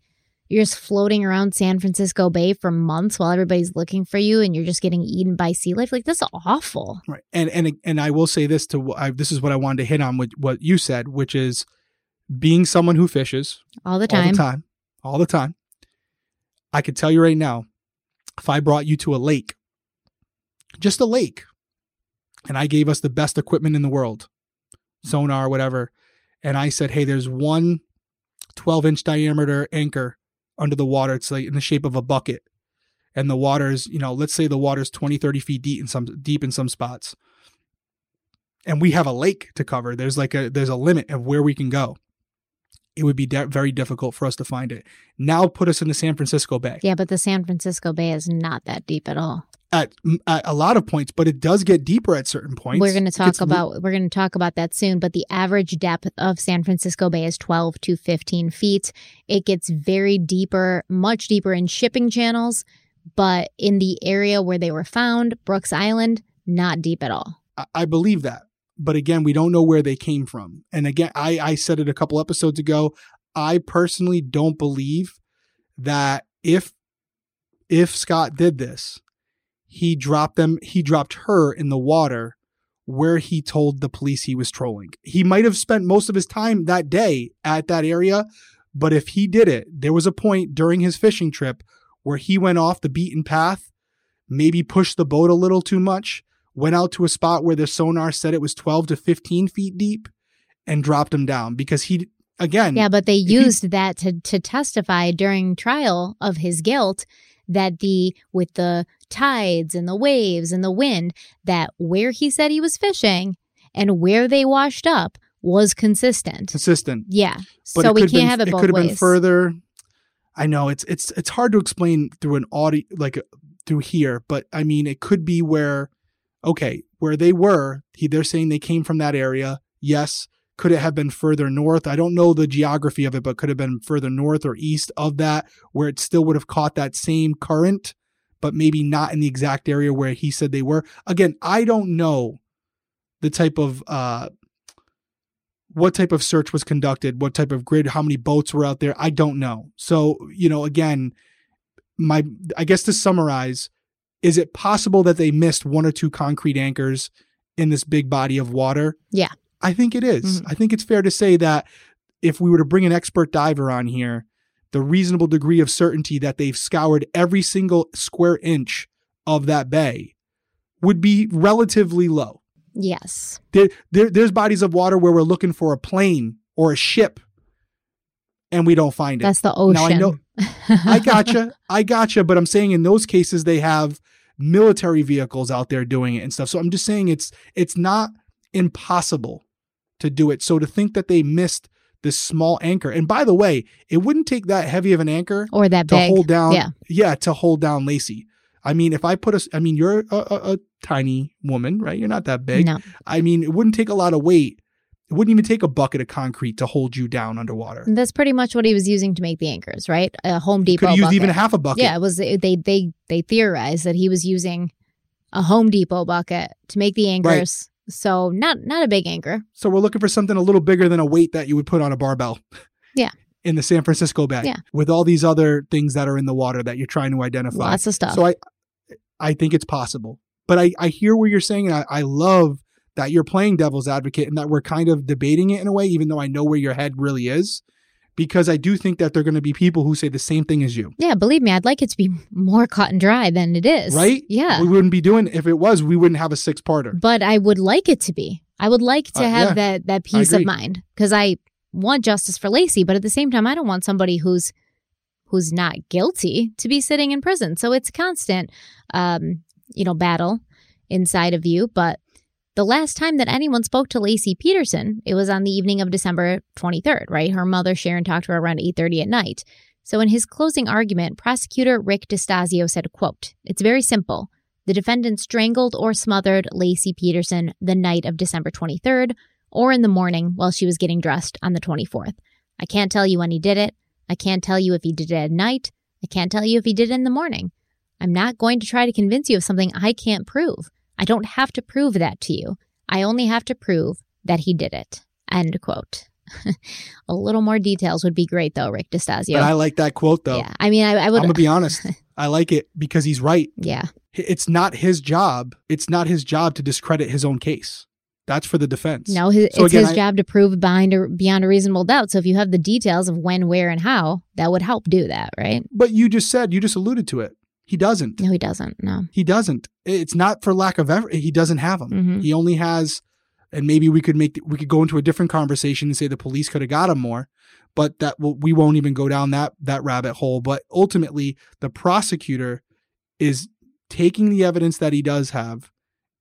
Speaker 1: you're just floating around San Francisco Bay for months while everybody's looking for you, and you're just getting eaten by sea life. Like that's awful.
Speaker 2: Right. And and and I will say this to I, this is what I wanted to hit on with what you said, which is being someone who fishes
Speaker 1: All the time, all
Speaker 2: the time, all the time. I could tell you right now, if I brought you to a lake, just a lake, and I gave us the best equipment in the world, sonar, whatever, and I said, hey, there's one 12 inch diameter anchor under the water. It's like in the shape of a bucket. And the water's, you know, let's say the water's 20, 30 feet deep in some deep in some spots. And we have a lake to cover. There's like a there's a limit of where we can go it would be de- very difficult for us to find it. Now put us in the San Francisco Bay
Speaker 1: Yeah, but the San Francisco Bay is not that deep at all.
Speaker 2: at, at a lot of points, but it does get deeper at certain points.
Speaker 1: We're going to talk about we're going to talk about that soon, but the average depth of San Francisco Bay is 12 to 15 feet. It gets very deeper, much deeper in shipping channels, but in the area where they were found, Brooks Island, not deep at all.
Speaker 2: I- I believe that. But again, we don't know where they came from. And again, I, I said it a couple episodes ago. I personally don't believe that if if Scott did this, he dropped them, he dropped her in the water where he told the police he was trolling. He might have spent most of his time that day at that area, but if he did it, there was a point during his fishing trip where he went off the beaten path, maybe pushed the boat a little too much, went out to a spot where the sonar said it was 12 to 15 feet deep and dropped him down because he again
Speaker 1: Yeah, but they
Speaker 2: he-
Speaker 1: used that to to testify during trial of his guilt that the with the tides and the waves and the wind that where he said he was fishing and where they washed up was consistent.
Speaker 2: consistent
Speaker 1: Yeah.
Speaker 2: but
Speaker 1: so we can't
Speaker 2: been,
Speaker 1: have it both
Speaker 2: could have been further i know it's it's it's hard to explain through an audio like through here but i mean it could be where okay where they were he, they're saying they came from that area yes could it have been further north i don't know the geography of it but could have been further north or east of that where it still would have caught that same current but maybe not in the exact area where he said they were again i don't know the type of uh what type of search was conducted, what type of grid, how many boats were out there. I don't know. So, you know, again, my I guess to summarize, is it possible that they missed one or two concrete anchors in this big body of water?
Speaker 1: Yeah.
Speaker 2: I think it is.
Speaker 1: Mhm.
Speaker 2: I think it's fair to say that if we were to bring an expert diver on here, the reasonable degree of certainty that they've scoured every single square inch of that bay would be relatively low
Speaker 1: Yes.
Speaker 2: there, there there's bodies of water where we're looking for a plane or a ship and we don't find it.
Speaker 1: That's the ocean.
Speaker 2: Now I know I gotcha. *laughs* I gotcha, but I'm saying in those cases they have military vehicles out there doing it and stuff. So I'm just saying it's it's not impossible to do it. So to think that they missed this small anchor. And by the way, it wouldn't take that heavy of an anchor
Speaker 1: or that
Speaker 2: to
Speaker 1: big.
Speaker 2: hold down
Speaker 1: Yeah.
Speaker 2: yeah to hold down laci i mean if i put a i mean you're a, a, a tiny woman right you're not that big
Speaker 1: No.
Speaker 2: i mean it wouldn't take a lot of weight it wouldn't even take a bucket of concrete to hold you down underwater
Speaker 1: That's pretty much what he was using to make the anchors, right? A Home Depot
Speaker 2: could
Speaker 1: bucket.
Speaker 2: even half a bucket
Speaker 1: Yeah, it was they they they theorized that he was using a Home Depot bucket to make the anchors. So not not a big anchor.
Speaker 2: so we're looking for something a little bigger than a weight that you would put on a barbell
Speaker 1: Yeah.
Speaker 2: in the san francisco bay
Speaker 1: Yeah.
Speaker 2: with all these other things that are in the water that you're trying to identify
Speaker 1: Lots of stuff.
Speaker 2: So I, I think it's possible. But I, I hear what you're saying, and I, I love that you're playing devil's advocate and that we're kind of debating it in a way, even though I know where your head really is, because I do think that there are going to be people who say the same thing as you,
Speaker 1: yeah, believe me, I'd like it to be more cut and dry than it is.
Speaker 2: right?
Speaker 1: Yeah.
Speaker 2: we wouldn't be doing if it was, we wouldn't have a six parter.
Speaker 1: but I would like it to be. I would like to
Speaker 2: Uh,
Speaker 1: have
Speaker 2: yeah.
Speaker 1: that that peace of mind because I want justice for Laci, but at the same time, I don't want somebody who's who's not guilty to be sitting in prison. So it's a constant, um, you know, battle inside of you. But the last time that anyone spoke to Laci Peterson, it was on the evening of December 23rd, right? Her mother, Sharon, talked to her around 8.30 at night. So in his closing argument, prosecutor Rick Distaso said, quote, It's very simple. The defendant strangled or smothered Laci Peterson the night of December 23rd or in the morning while she was getting dressed on the 24th. I can't tell you when he did it. I can't tell you if he did it at night. I can't tell you if he did it in the morning. I'm not going to try to convince you of something I can't prove. I don't have to prove that to you. I only have to prove that he did it. End quote. *laughs* a little more details would be great, though, Rick Distaso.
Speaker 2: But I like that quote, though.
Speaker 1: Yeah, I mean, I, I would.
Speaker 2: I'm gonna be honest. *laughs* I like it because he's right.
Speaker 1: Yeah,
Speaker 2: It's not his job. It's not his job to discredit his own case. That's for the defense.
Speaker 1: no, his,
Speaker 2: So
Speaker 1: it's
Speaker 2: again,
Speaker 1: his
Speaker 2: I-
Speaker 1: job to prove behind a, beyond a reasonable doubt. So if you have the details of when, where, and how, that would help do that, right?
Speaker 2: But you just said you just alluded to it. He doesn't.
Speaker 1: No, he doesn't. No.
Speaker 2: He doesn't. It's not for lack of effort. He doesn't have them.
Speaker 1: Mhm.
Speaker 2: He only has, and maybe we could make we could go into a different conversation and say the police could have got him more, but that will we won't even go down that that rabbit hole. But ultimately, the prosecutor is taking the evidence that he does have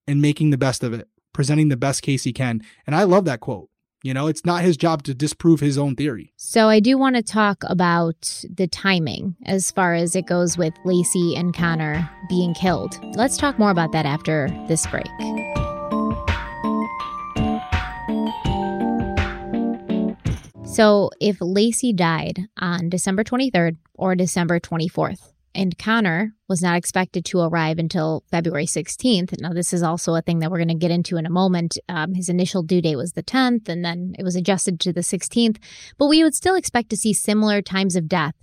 Speaker 2: and making the best of it, presenting the best case he can. And I love that quote. You know, it's not his job to disprove his own theory.
Speaker 1: So I do want to talk about the timing as far as it goes with Laci and Conner being killed. Let's talk more about that after this break. So if Laci died on December 23rd or December 24th, and Conner was not expected to arrive until February 16th. Now, this is also a thing that we're going to get into in a moment. Um, his initial due date was the 10th, and then it was adjusted to the 16th. But we would still expect to see similar times of death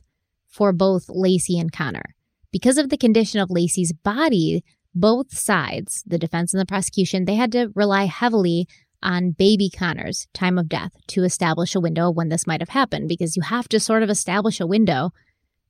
Speaker 1: for both Laci and Conner. Because of the condition of Laci's body, both sides, the defense and the prosecution, they had to rely heavily on baby Conner's time of death to establish a window when this might have happened, because you have to sort of establish a window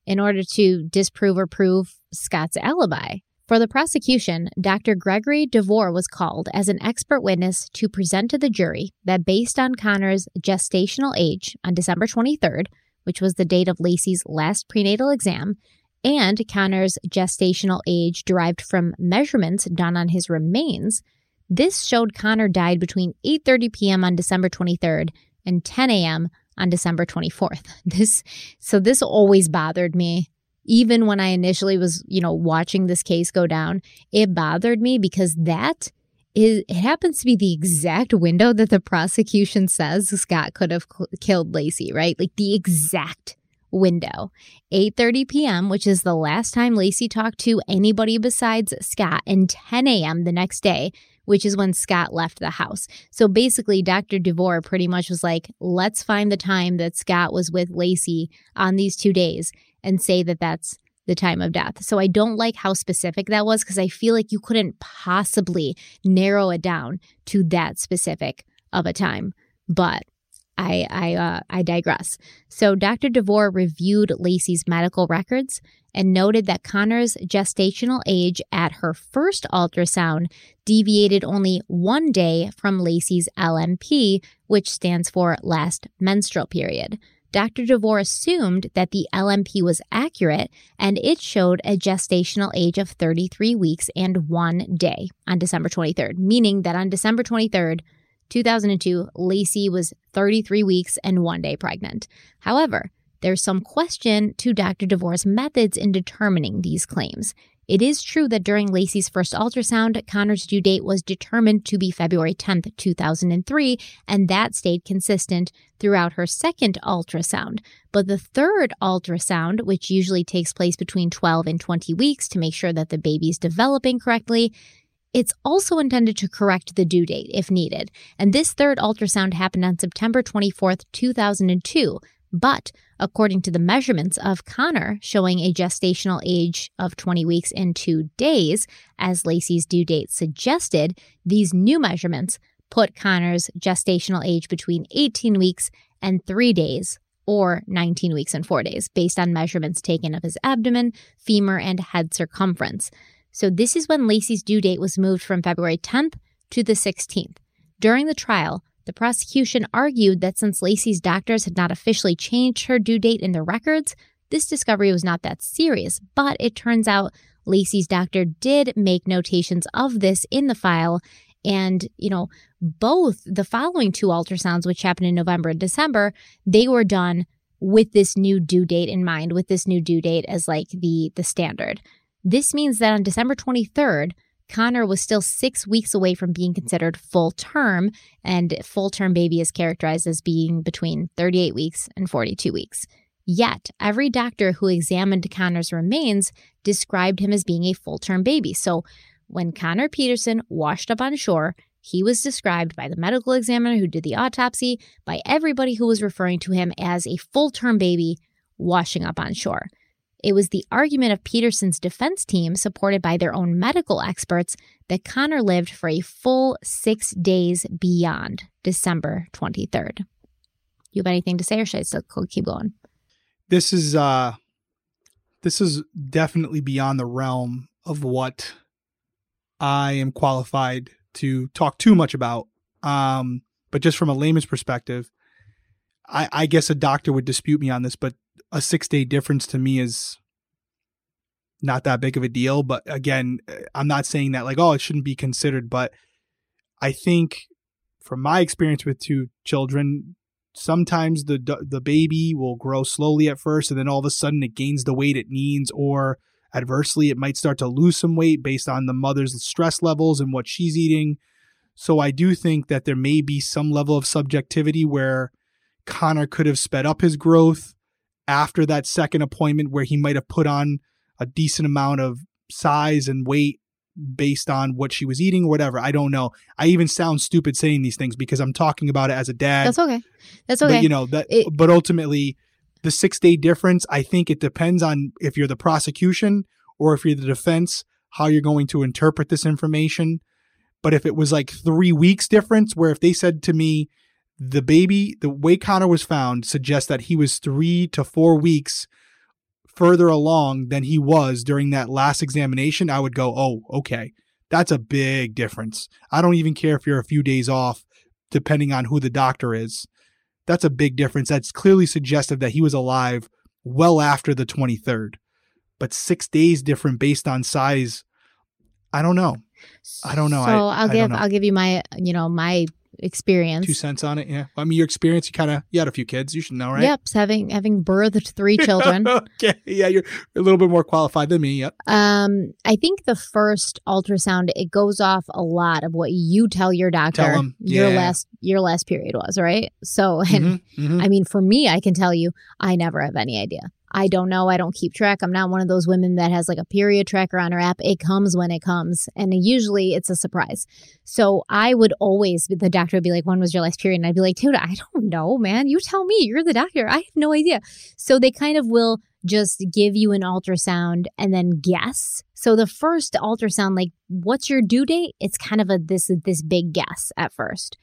Speaker 1: in order to disprove or prove Scott's alibi. For the prosecution, Dr. Gregory DeVore was called as an expert witness to present to the jury that based on Conner's gestational age on December 23rd, which was the date of Laci's last prenatal exam, and Conner's gestational age derived from measurements done on his remains, this showed Conner died between 8:30 p.m. on December 23rd and 10 a.m. on December 24th. *laughs* This so this always bothered me. Even when I initially was, you know, watching this case go down, it bothered me because that is it happens to be the exact window that the prosecution says Scott could have cl- killed Laci, right? Like the exact window. 8:30 p.m., which is the last time Laci talked to anybody besides Scott, and 10 a.m. the next day, which is when Scott left the house. So basically, Dr. DeVore pretty much was like, let's find the time that Scott was with Laci on these two days and say that that's the time of death. So I don't like how specific that was because I feel like you couldn't possibly narrow it down to that specific of a time. But I I uh, I digress. So Dr. DeVore reviewed Laci's medical records and noted that Conner's gestational age at her first ultrasound deviated only one day from Laci's LMP, which stands for last menstrual period. Dr. DeVore assumed that the LMP was accurate and it showed a gestational age of 33 weeks and one day on December 23rd, meaning that on December 23rd, 2002, Laci was 33 weeks and one day pregnant. However, there's some question to Dr. DeVore's methods in determining these claims. It is true that during Laci's first ultrasound, Conner's due date was determined to be February 10th, 2003, and that stayed consistent throughout her second ultrasound. But the third ultrasound, which usually takes place between 12 and 20 weeks to make sure that the baby's developing correctly, it's also intended to correct the due date if needed. And this third ultrasound happened on September 24th, 2002. But according to the measurements of Conner, showing a gestational age of 20 weeks and two days, as Laci's due date suggested, these new measurements put Conner's gestational age between 18 weeks and three days, or 19 weeks and four days, based on measurements taken of his abdomen, femur, and head circumference. So this is when Laci's due date was moved from February 10th to the 16th. During the trial, the prosecution argued that since Laci's doctors had not officially changed her due date in their records, this discovery was not that serious, but it turns out Laci's doctor did make notations of this in the file. And, you know, both the following two ultrasounds, which happened in November and December, they were done with this new due date in mind, with this new due date as like the the standard. This means that on December 23rd, Conner was still six weeks away from being considered full term, and full term baby is characterized as being between 38 weeks and 42 weeks. Yet, every doctor who examined Conner's remains described him as being a full term baby. So, when Conner Peterson washed up on shore, he was described by the medical examiner who did the autopsy, by everybody who was referring to him as a full term baby washing up on shore. It was the argument of Peterson's defense team, supported by their own medical experts, that Conner lived for a full six days beyond December 23rd. You have anything to say, or should I still keep going?
Speaker 2: This is uh, this is definitely beyond the realm of what I am qualified to talk too much about. Um, but just from a layman's perspective, I, I guess a doctor would dispute me on this, but a six day difference to me is not that big of a deal. But again, eh, I'm not saying that like, oh, it shouldn't be considered. But I think from my experience with two children, sometimes the the baby will grow slowly at first, and then all of a sudden it gains the weight it needs, or adversely, it might start to lose some weight based on the mother's stress levels and what she's eating. So I do think that there may be some level of subjectivity where Conner could have sped up his growth after that second appointment where he might have put on a decent amount of size and weight based on what she was eating or whatever. I don't know. I even sound stupid saying these things because I'm talking about it as a dad.
Speaker 1: That's okay. That's okay.
Speaker 2: But you know that.
Speaker 1: It-
Speaker 2: but ultimately, the six day difference. I think it depends on if you're the prosecution or if you're the defense, how you're going to interpret this information. But if it was like three weeks difference, where if they said to me, the baby, the way Conner was found suggests that he was three to four weeks further along than he was during that last examination, I would go, oh, okay. That's a big difference. I don't even care if you're a few days off, depending on who the doctor is. That's a big difference. That's clearly suggestive that he was alive well after the 23rd. But six days different based on size, I don't know. I don't know.
Speaker 1: So
Speaker 2: I,
Speaker 1: will give. I'll give you my you know my experience.
Speaker 2: two cents on it. Yeah. I mean, your experience. You kind of you had a few kids. You should know, right?
Speaker 1: Yep, having having birthed three children. *laughs*
Speaker 2: okay. Yeah, you're a little bit more qualified than me. Yep.
Speaker 1: Um, I think the first ultrasound it goes off a lot of what you tell your doctor
Speaker 2: Tell
Speaker 1: your
Speaker 2: yeah.
Speaker 1: last your last period was, right? So, and
Speaker 2: Mhm, mhm.
Speaker 1: I mean, for me, I can tell you, I never have any idea. I don't know. I don't keep track. I'm not one of those women that has like a period tracker on her app. It comes when it comes, and usually it's a surprise. So I would always, the doctor would be like, "When was your last period?" And I'd be like, "Dude, I don't know, man. You tell me. You're the doctor. I have no idea." So they kind of will just give you an ultrasound and then guess. So the first ultrasound, like, what's your due date? It's kind of a this this big guess at first.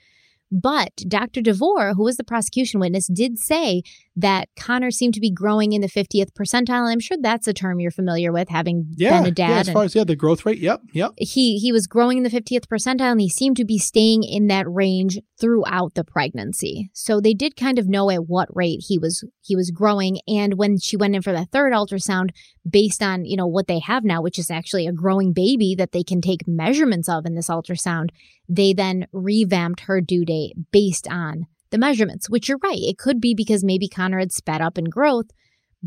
Speaker 1: But Dr. DeVore, who was the prosecution witness, did say that Conner seemed to be growing in the 50th percentile. And I'm sure that's a term you're familiar with, having
Speaker 2: Yeah.
Speaker 1: been a dad.
Speaker 2: yeah. As far as yeah, the growth rate. Yep. Yep.
Speaker 1: he he was growing in the 50th percentile and he seemed to be staying in that range throughout the pregnancy so they did kind of know at what rate he was he was growing and when she went in for the third ultrasound based on you know what they have now which is actually a growing baby that they can take measurements of in this ultrasound they then revamped her due date based on the measurements which you're right it could be because maybe conner had sped up in growth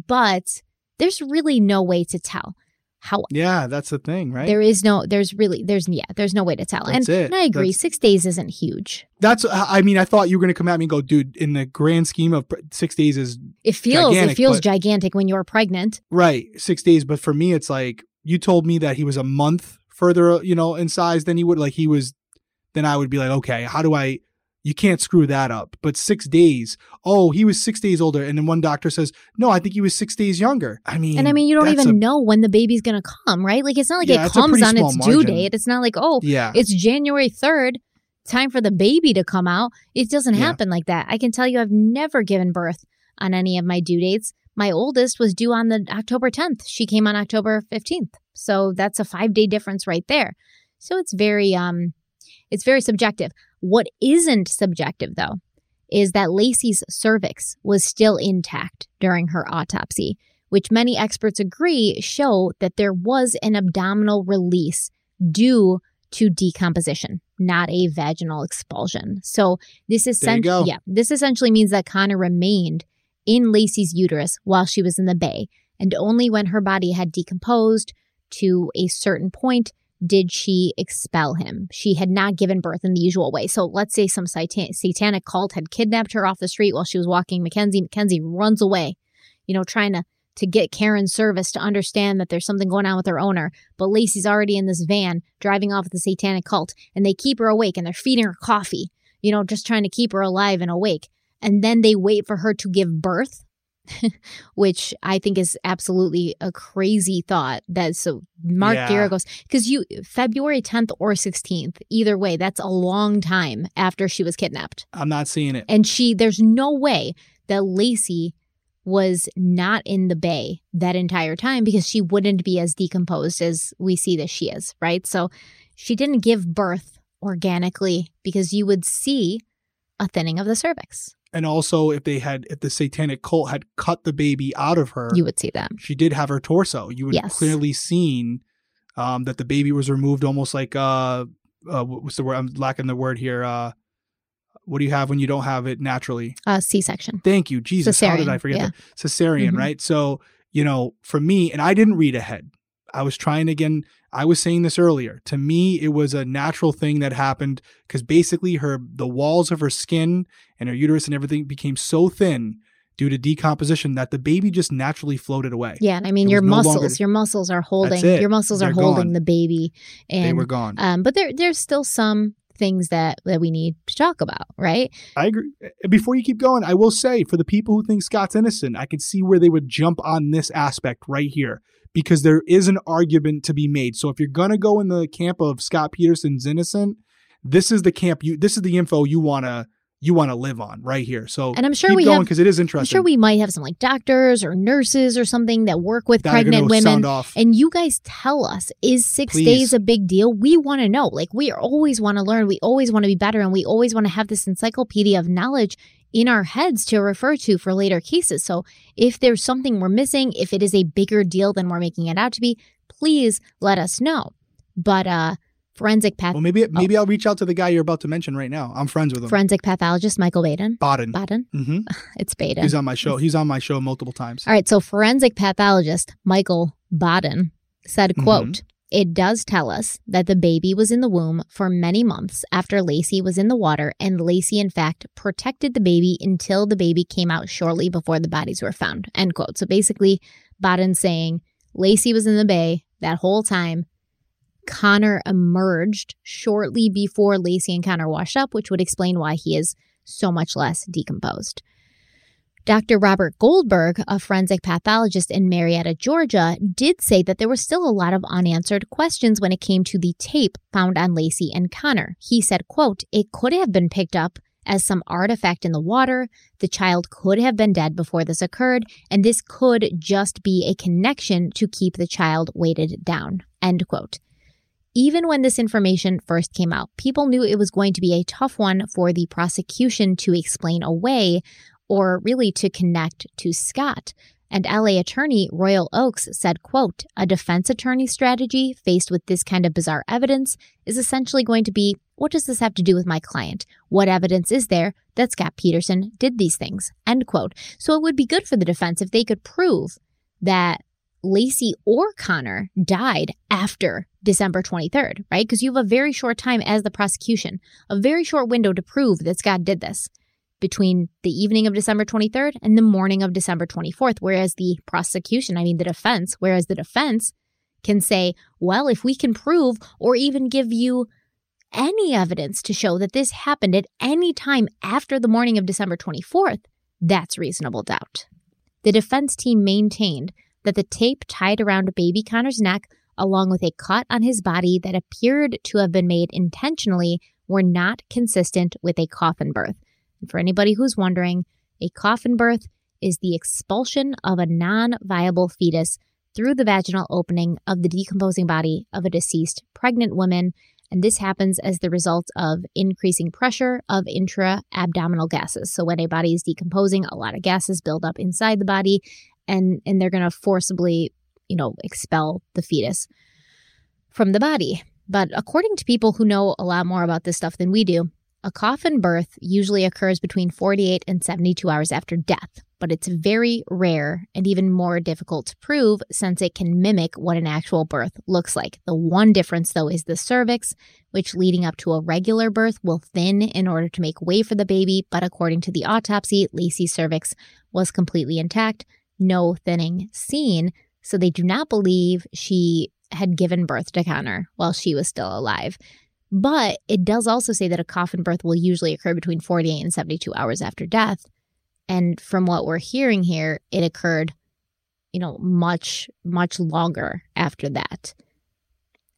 Speaker 1: but there's really no way to tell how
Speaker 2: Yeah, that's the thing, right?
Speaker 1: there is no, there's really, there's, yeah, there's no way to tell.
Speaker 2: That's
Speaker 1: and,
Speaker 2: it.
Speaker 1: and I agree,
Speaker 2: That's-
Speaker 1: six days isn't huge.
Speaker 2: that's. I mean, I thought you were gonna come at me and go, dude. In the grand scheme of six days is
Speaker 1: It feels,
Speaker 2: Gigantic,
Speaker 1: it feels
Speaker 2: but-
Speaker 1: gigantic when you're pregnant.
Speaker 2: right. Six days, but for me, it's like you told me that he was a month further, you know, in size than he would. Like he was. Then I would be like, okay, how do I? You can't screw that up. But six days. Oh, he was six days older, and then one doctor says, no, I think he was six days younger. I mean,
Speaker 1: And I mean, you don't even
Speaker 2: a-
Speaker 1: know when the baby's going to come, right? Like, it's not like
Speaker 2: Yeah,
Speaker 1: it comes on its due date. It's not like, oh,
Speaker 2: Yeah.
Speaker 1: it's January 3rd, time for the baby to come out. It doesn't
Speaker 2: Yeah.
Speaker 1: happen like that. I can tell you, I've never given birth on any of my due dates. My oldest was due on the October 10th. She came on October 15th. So that's a five day difference right there. So it's very, um, it's very subjective. What isn't subjective though is that Laci's cervix was still intact during her autopsy, which many experts agree show that there was an abdominal release due to decomposition, not a vaginal expulsion. So this essentially, yeah, this essentially means that Conner remained in Laci's uterus while she was in the bay, and only when her body had decomposed to a certain point did she expel him. She had not given birth in the usual way. So let's say some satan- satanic cult had kidnapped her off the street while she was walking McKenzie. McKenzie runs away, you know, trying to to get Karen Servas to understand that there's something going on with her owner. But Laci's already in this van driving off with the satanic cult, and they keep her awake and they're feeding her coffee, you know, just trying to keep her alive and awake. And then they wait for her to give birth, *laughs* which I think is absolutely a crazy thought. That so Mark
Speaker 2: Yeah.
Speaker 1: Geragos because you February 10th or 16th, either way, that's a long time after she was kidnapped.
Speaker 2: I'm not seeing it.
Speaker 1: And she, there's no way that Laci was not in the bay that entire time because she wouldn't be as decomposed as we see that she is, right? So she didn't give birth organically because you would see a thinning of the cervix.
Speaker 2: And also, if they had, if the satanic cult had cut the baby out of her,
Speaker 1: You would see that.
Speaker 2: she did have her torso. You would
Speaker 1: Yes.
Speaker 2: clearly seen um, that the baby was removed, almost like uh, uh, what's the word? I'm lacking the word here. Uh, what do you have when you don't have it naturally?
Speaker 1: Uh, C-section.
Speaker 2: Thank you, Jesus. How did I forget
Speaker 1: yeah.
Speaker 2: that? Cesarean,
Speaker 1: Mhm.
Speaker 2: right? So, you know, for me, and I didn't read ahead. I was trying again. I was saying this earlier. To me, it was a natural thing that happened because basically her the walls of her skin and her uterus and everything became so thin due to decomposition that the baby just naturally floated away.
Speaker 1: Yeah, and I mean
Speaker 2: It
Speaker 1: your
Speaker 2: no
Speaker 1: muscles,
Speaker 2: longer-
Speaker 1: your muscles are holding, your muscles are
Speaker 2: They're
Speaker 1: holding
Speaker 2: gone.
Speaker 1: the baby, and
Speaker 2: they were gone.
Speaker 1: um, but there there's still some things that that we need to talk about, right?
Speaker 2: I agree. Before you keep going, I will say for the people who think Scott's innocent, I could see where they would jump on this aspect right here because there is an argument to be made. So if you're gonna go in the camp of Scott Peterson's innocent, this is the camp you. This is the info you wanna you wanna live on right here. So
Speaker 1: And I'm sure
Speaker 2: keep
Speaker 1: we
Speaker 2: going because it is
Speaker 1: I'm
Speaker 2: interesting.
Speaker 1: sure we might have some like doctors or nurses or something that work with
Speaker 2: That
Speaker 1: pregnant women. And you guys tell us, is six
Speaker 2: Please.
Speaker 1: days a big deal? We want to know. Like, we always want to learn. We always want to be better. And we always want to have this encyclopedia of knowledge in our heads to refer to for later cases. So, if there's something we're missing, if it is a bigger deal than we're making it out to be, please let us know. But, uh, forensic path,
Speaker 2: well, maybe maybe I'll reach out to the guy you're about to mention right now. I'm friends with him.
Speaker 1: forensic pathologist Michael Baden.
Speaker 2: Baden.
Speaker 1: Baden?
Speaker 2: hmm *laughs*
Speaker 1: It's Baden.
Speaker 2: He's on my show. He's on my show multiple times.
Speaker 1: All right, so forensic pathologist Michael Baden said,
Speaker 2: Mhm.
Speaker 1: quote, it does tell us that the baby was in the womb for many months after Laci was in the water, and Laci, in fact, protected the baby until the baby came out shortly before the bodies were found. End quote. So basically, Baden saying Laci was in the bay that whole time. Conner emerged shortly before Laci and Connor washed up, which would explain why he is so much less decomposed. Dr. Robert Goldberg, a forensic pathologist in Marietta, Georgia, did say that there were still a lot of unanswered questions when it came to the tape found on Laci and Conner. He said, quote, it could have been picked up as some artifact in the water. The child could have been dead before this occurred, and this could just be a connection to keep the child weighted down. End quote. Even when this information first came out, people knew it was going to be a tough one for the prosecution to explain away or really to connect to Scott. And LA attorney Royal Oakes said, quote, a defense attorney strategy faced with this kind of bizarre evidence is essentially going to be, what does this have to do with my client? What evidence is there that Scott Peterson did these things? End quote. So it would be good for the defense if they could prove that Laci or Conner died after December 23rd, right? Because you have a very short time as the prosecution, a very short window to prove that Scott did this between the evening of December 23rd and the morning of December 24th. Whereas the prosecution, I mean the defense, whereas the defense can say, well, if we can prove or even give you any evidence to show that this happened at any time after the morning of December 24th, that's reasonable doubt. The defense team maintained that the tape tied around baby Conner's neck, along with a cut on his body that appeared to have been made intentionally, were not consistent with a coffin birth. And for anybody who's wondering, a coffin birth is the expulsion of a non viable fetus through the vaginal opening of the decomposing body of a deceased pregnant woman. And this happens as the result of increasing pressure of intra abdominal gases. So, when a body is decomposing, a lot of gases build up inside the body. and and they're going to forcibly, you know, expel the fetus from the body. But according to people who know a lot more about this stuff than we do, a coffin birth usually occurs between 48 and 72 hours after death, but it's very rare and even more difficult to prove since it can mimic what an actual birth looks like. The one difference, though, is the cervix, which leading up to a regular birth will thin in order to make way for the baby. But according to the autopsy, Laci's cervix was completely intact, no thinning seen. So they do not believe she had given birth to Conner while she was still alive. But it does also say that a coffin birth will usually occur between 48 and 72 hours after death. And from what we're hearing here, it occurred, you know, much, much longer after that.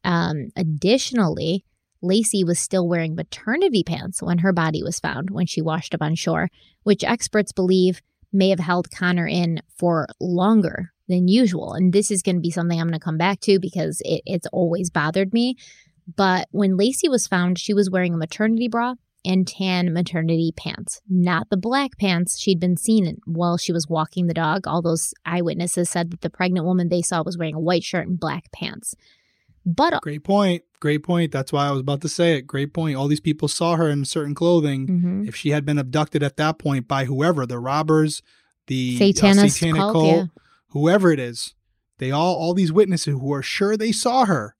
Speaker 1: Um, additionally, Laci was still wearing maternity pants when her body was found when she washed up on shore, which experts believe may have held Conner in for longer than usual. And this is going to be something I'm going to come back to because it, it's always bothered me. But when Laci was found, she was wearing a maternity bra and tan maternity pants, not the black pants she'd been seen in while she was walking the dog. All those eyewitnesses said that the pregnant woman they saw was wearing a white shirt and black pants. But
Speaker 2: Great point. Great point. That's why I was about to say it. Great point. All these people saw her in certain clothing.
Speaker 1: Mhm.
Speaker 2: If she had been abducted at that point by whoever, the robbers, the uh, satanic
Speaker 1: cult,
Speaker 2: cult,
Speaker 1: yeah.
Speaker 2: whoever it is, they all all these witnesses who are sure they saw her,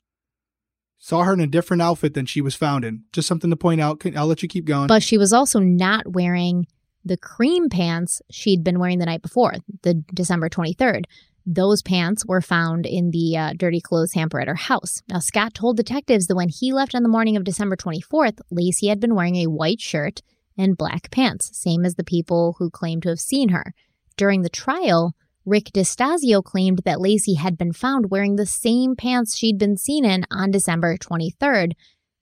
Speaker 2: saw her in a different outfit than she was found in. Just something to point out. I'll let you keep going.
Speaker 1: but she was also not wearing the cream pants she'd been wearing the night before, the December 23rd. Those pants were found in the uh, dirty clothes hamper at her house. Now, Scott told detectives that when he left on the morning of December 24th, Laci had been wearing a white shirt and black pants, same as the people who claimed to have seen her. During the trial, Rick Distaso claimed that Laci had been found wearing the same pants she'd been seen in on December 23rd,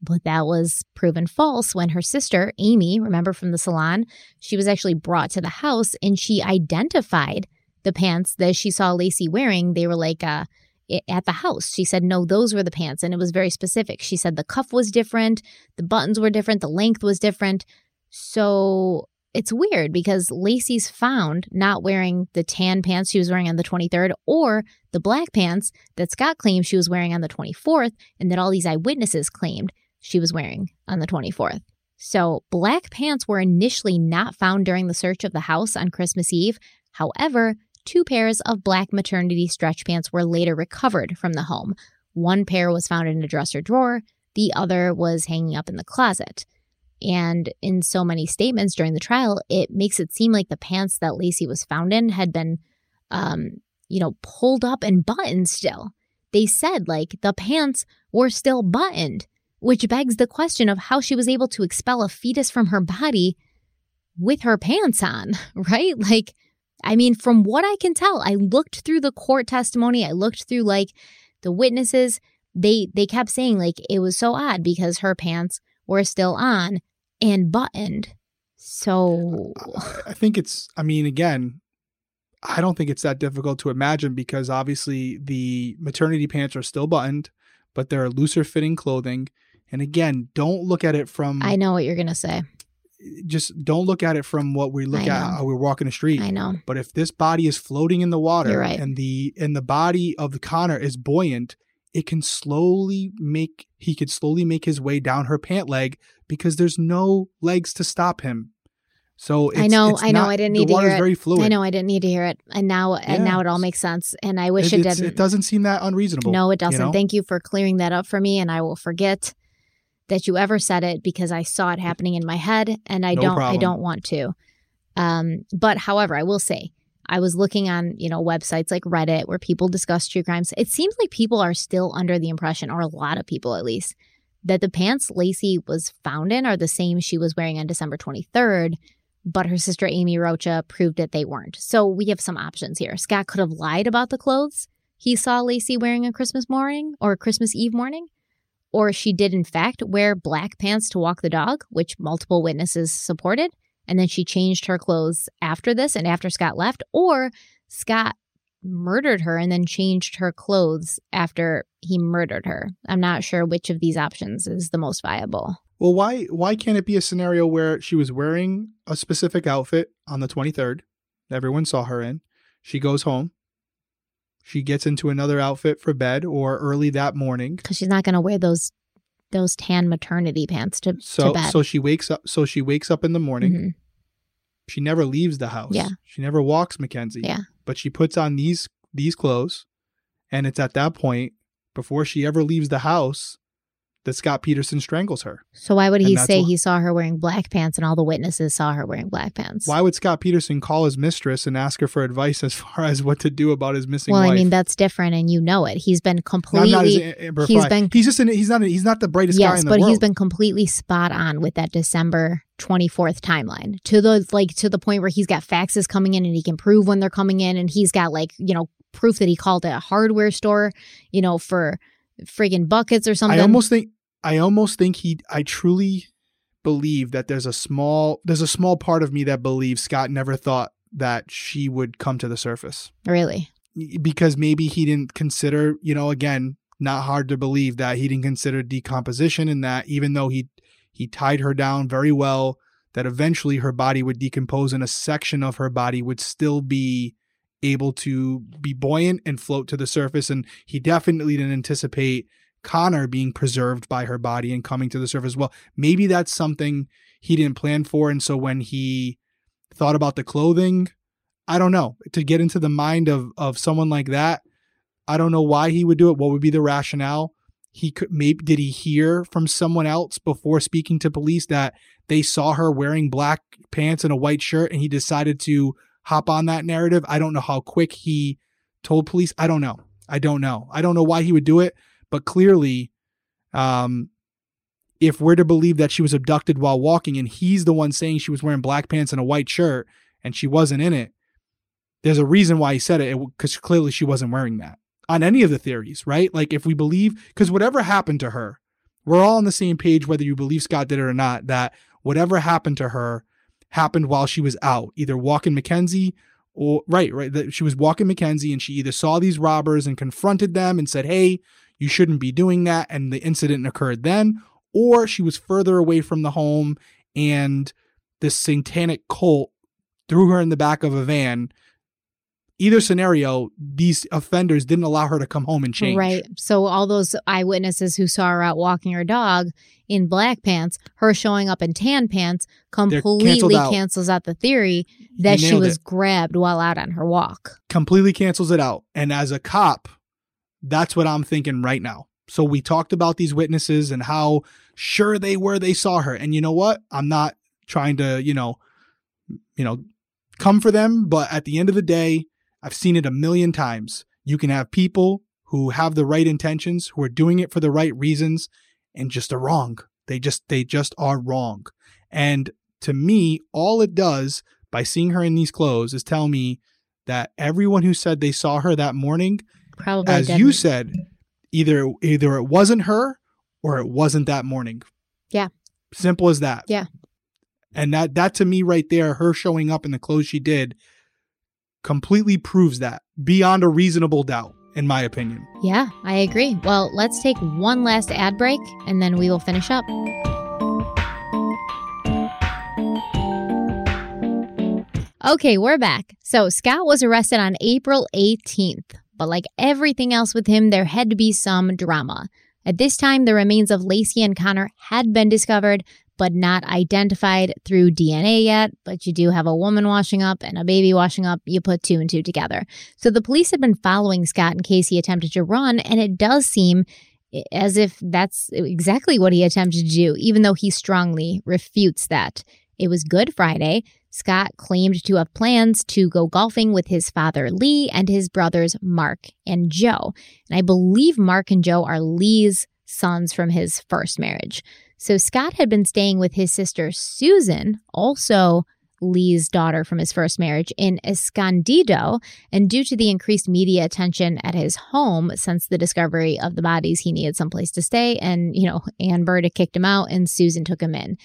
Speaker 1: but that was proven false when her sister, Amy, remember from the salon, she was actually brought to the house and she identified the pants that she saw Laci wearing. They were like uh, at the house. She said, no, those were the pants. And it was very specific. She said the cuff was different, the buttons were different, the length was different. So it's weird because Laci's found not wearing the tan pants she was wearing on the 23rd or the black pants that Scott claimed she was wearing on the 24th and that all these eyewitnesses claimed she was wearing on the 24th. So, black pants were initially not found during the search of the house on Christmas Eve. However, two pairs of black maternity stretch pants were later recovered from the home. One pair was found in a dresser drawer, the other was hanging up in the closet. And in so many statements during the trial, it makes it seem like the pants that Laci was found in had been, um, you know, pulled up and buttoned still. They said like the pants were still buttoned, which begs the question of how she was able to expel a fetus from her body with her pants on, *laughs* right? Like, I mean, from what I can tell, I looked through the court testimony, I looked through like the witnesses. They they kept saying like it was so odd because her pants were still on and buttoned. So
Speaker 2: I think it's, I mean, again, I don't think it's that difficult to imagine because obviously the maternity pants are still buttoned, but they're looser fitting clothing. And again, don't look at it from,
Speaker 1: I know what you're gonna say.
Speaker 2: just don't look at it from what we look at how we're walking the street.
Speaker 1: I know.
Speaker 2: But if this body is floating in the water
Speaker 1: right.
Speaker 2: and the and the body of the Conner is buoyant, it can slowly make he could slowly make his way down her pant leg because there's no legs to stop him. So it's,
Speaker 1: I know, I know,
Speaker 2: not-
Speaker 1: I didn't need to hear it.
Speaker 2: very fluid.
Speaker 1: I know I didn't need to hear it. And now and now it all makes sense. And I wish
Speaker 2: it,
Speaker 1: it didn't.
Speaker 2: it doesn't seem that unreasonable.
Speaker 1: No, it doesn't.
Speaker 2: know?
Speaker 1: Thank you for clearing that up for me, and I will forget that you ever said it because I saw it happening in my head, and I
Speaker 2: No
Speaker 1: don't. I don't want to. Um, but however, I will say I was looking on you know websites like Reddit where people discuss true crimes. It seems like people are still under the impression, or a lot of people at least, that the pants Laci was found in are the same she was wearing on December twenty third. But her sister Amy Rocha proved that they weren't. So we have some options here. Scott could have lied about the clothes he saw Laci wearing on Christmas morning or Christmas Eve morning, or she did in fact wear black pants to walk the dog, which multiple witnesses supported, and then she changed her clothes after this and after Scott left, or Scott murdered her and then changed her clothes after he murdered her. I'm not sure which of these options is the most viable.
Speaker 2: Well, why why can't it be a scenario where she was wearing a specific outfit on the 23rd, everyone saw her in. She goes home, She gets into another outfit for bed or early that morning.
Speaker 1: Because she's not going to wear those those tan maternity pants to,
Speaker 2: So
Speaker 1: to bed.
Speaker 2: so she wakes up so she wakes up in the morning.
Speaker 1: Mhm.
Speaker 2: She never leaves the house.
Speaker 1: Yeah.
Speaker 2: She never walks McKenzie.
Speaker 1: Yeah.
Speaker 2: But she puts on these these clothes and it's at that point before she ever leaves the house that Scott Peterson strangles her.
Speaker 1: So why would he say
Speaker 2: wh-
Speaker 1: he saw her wearing black pants and all the witnesses saw her wearing black pants?
Speaker 2: Why would Scott Peterson call his mistress and ask her for advice as *laughs* far as what to do about his missing
Speaker 1: well,
Speaker 2: wife?
Speaker 1: I mean that's different, and you know it. He's been
Speaker 2: No,
Speaker 1: completely
Speaker 2: not as Amber
Speaker 1: he's
Speaker 2: Frey.
Speaker 1: been-
Speaker 2: he's just an, he's not he's not the brightest guy
Speaker 1: yes,
Speaker 2: in the
Speaker 1: but
Speaker 2: world.
Speaker 1: he's been completely spot on with that December twenty fourth timeline to the like to the point where he's got faxes coming in and he can prove when they're coming in, and he's got like you know proof that he called a hardware store, you know, for friggin' buckets or something.
Speaker 2: I almost think I almost think he I truly believe that there's a small there's a small part of me that believes Scott never thought that she would come to the surface
Speaker 1: really.
Speaker 2: because maybe he didn't consider, you know, again, not hard to believe that he didn't consider decomposition and that even though he he tied her down very well that eventually her body would decompose and a section of her body would still be able to be buoyant and float to the surface and he definitely didn't anticipate Conner being preserved by her body and coming to the surface well. Maybe that's something he didn't plan for and so when he thought about the clothing I don't know. To get into the mind of of someone like that I don't know why he would do it. What would be the rationale? He could maybe did he hear from someone else before speaking to police that they saw her wearing black pants and a white shirt and he decided to hop on that narrative? I don't know how quick he told police. I don't know. I don't know. I don't know why he would do it but clearly um if we're to believe that she was abducted while walking and he's the one saying she was wearing black pants and a white shirt and she wasn't in it there's a reason why he said it because clearly she wasn't wearing that on any of the theories right? Like if we believe because whatever happened to her we're all on the same page whether you believe scott did it or not that whatever happened to her happened while she was out either walking mckenzie or right right that she was walking mckenzie and she either saw these robbers and confronted them and said hey you shouldn't be doing that and the incident occurred then or she was further away from the home and this satanic cult threw her in the back of a van either scenario these offenders didn't allow her to come home and change
Speaker 1: Right. So all those eyewitnesses who saw her out walking her dog in black pants, her showing up in tan pants, completely
Speaker 2: out.
Speaker 1: cancels out the theory that she was
Speaker 2: it.
Speaker 1: grabbed while out on her walk.
Speaker 2: completely cancels it out. And as a cop, that's what I'm thinking right now. So we talked about these witnesses and how sure they were they saw her. And you know what? I'm not trying to, you know, you know, come for them, but at the end of the day, I've seen it a million times. You can have people who have the right intentions, who are doing it for the right reasons and just are wrong. They just they just are wrong. And to me, all it does by seeing her in these clothes is tell me that everyone who said they saw her that morning,
Speaker 1: Probably
Speaker 2: as
Speaker 1: didn't.
Speaker 2: you said, either either it wasn't her or it wasn't that morning.
Speaker 1: Yeah.
Speaker 2: Simple as that.
Speaker 1: Yeah.
Speaker 2: And that that to me right there, her showing up in the clothes she did completely proves that beyond a reasonable doubt, in my opinion.
Speaker 1: Yeah, I agree. Well, let's take one last ad break and then we will finish up. Okay, we're back. So, Scott was arrested on April 18th, but like everything else with him, there had to be some drama. At this time, the remains of Laci and Conner had been discovered, but not identified through DNA yet. But you do have a woman washing up and a baby washing up. You put two and two together. So the police had been following Scott in case he attempted to run, and it does seem as if that's exactly what he attempted to do, even though he strongly refutes that. It was Good Friday. Scott claimed to have plans to go golfing with his father Lee and his brothers Mark and Joe. And I believe Mark and Joe are Lee's sons from his first marriage. So Scott had been staying with his sister Susan, also Lee's daughter from his first marriage, in Escondido. And due to the increased media attention at his home since the discovery of the bodies, he needed someplace to stay. And, you know, Anne Bird kicked him out and Susan took him in.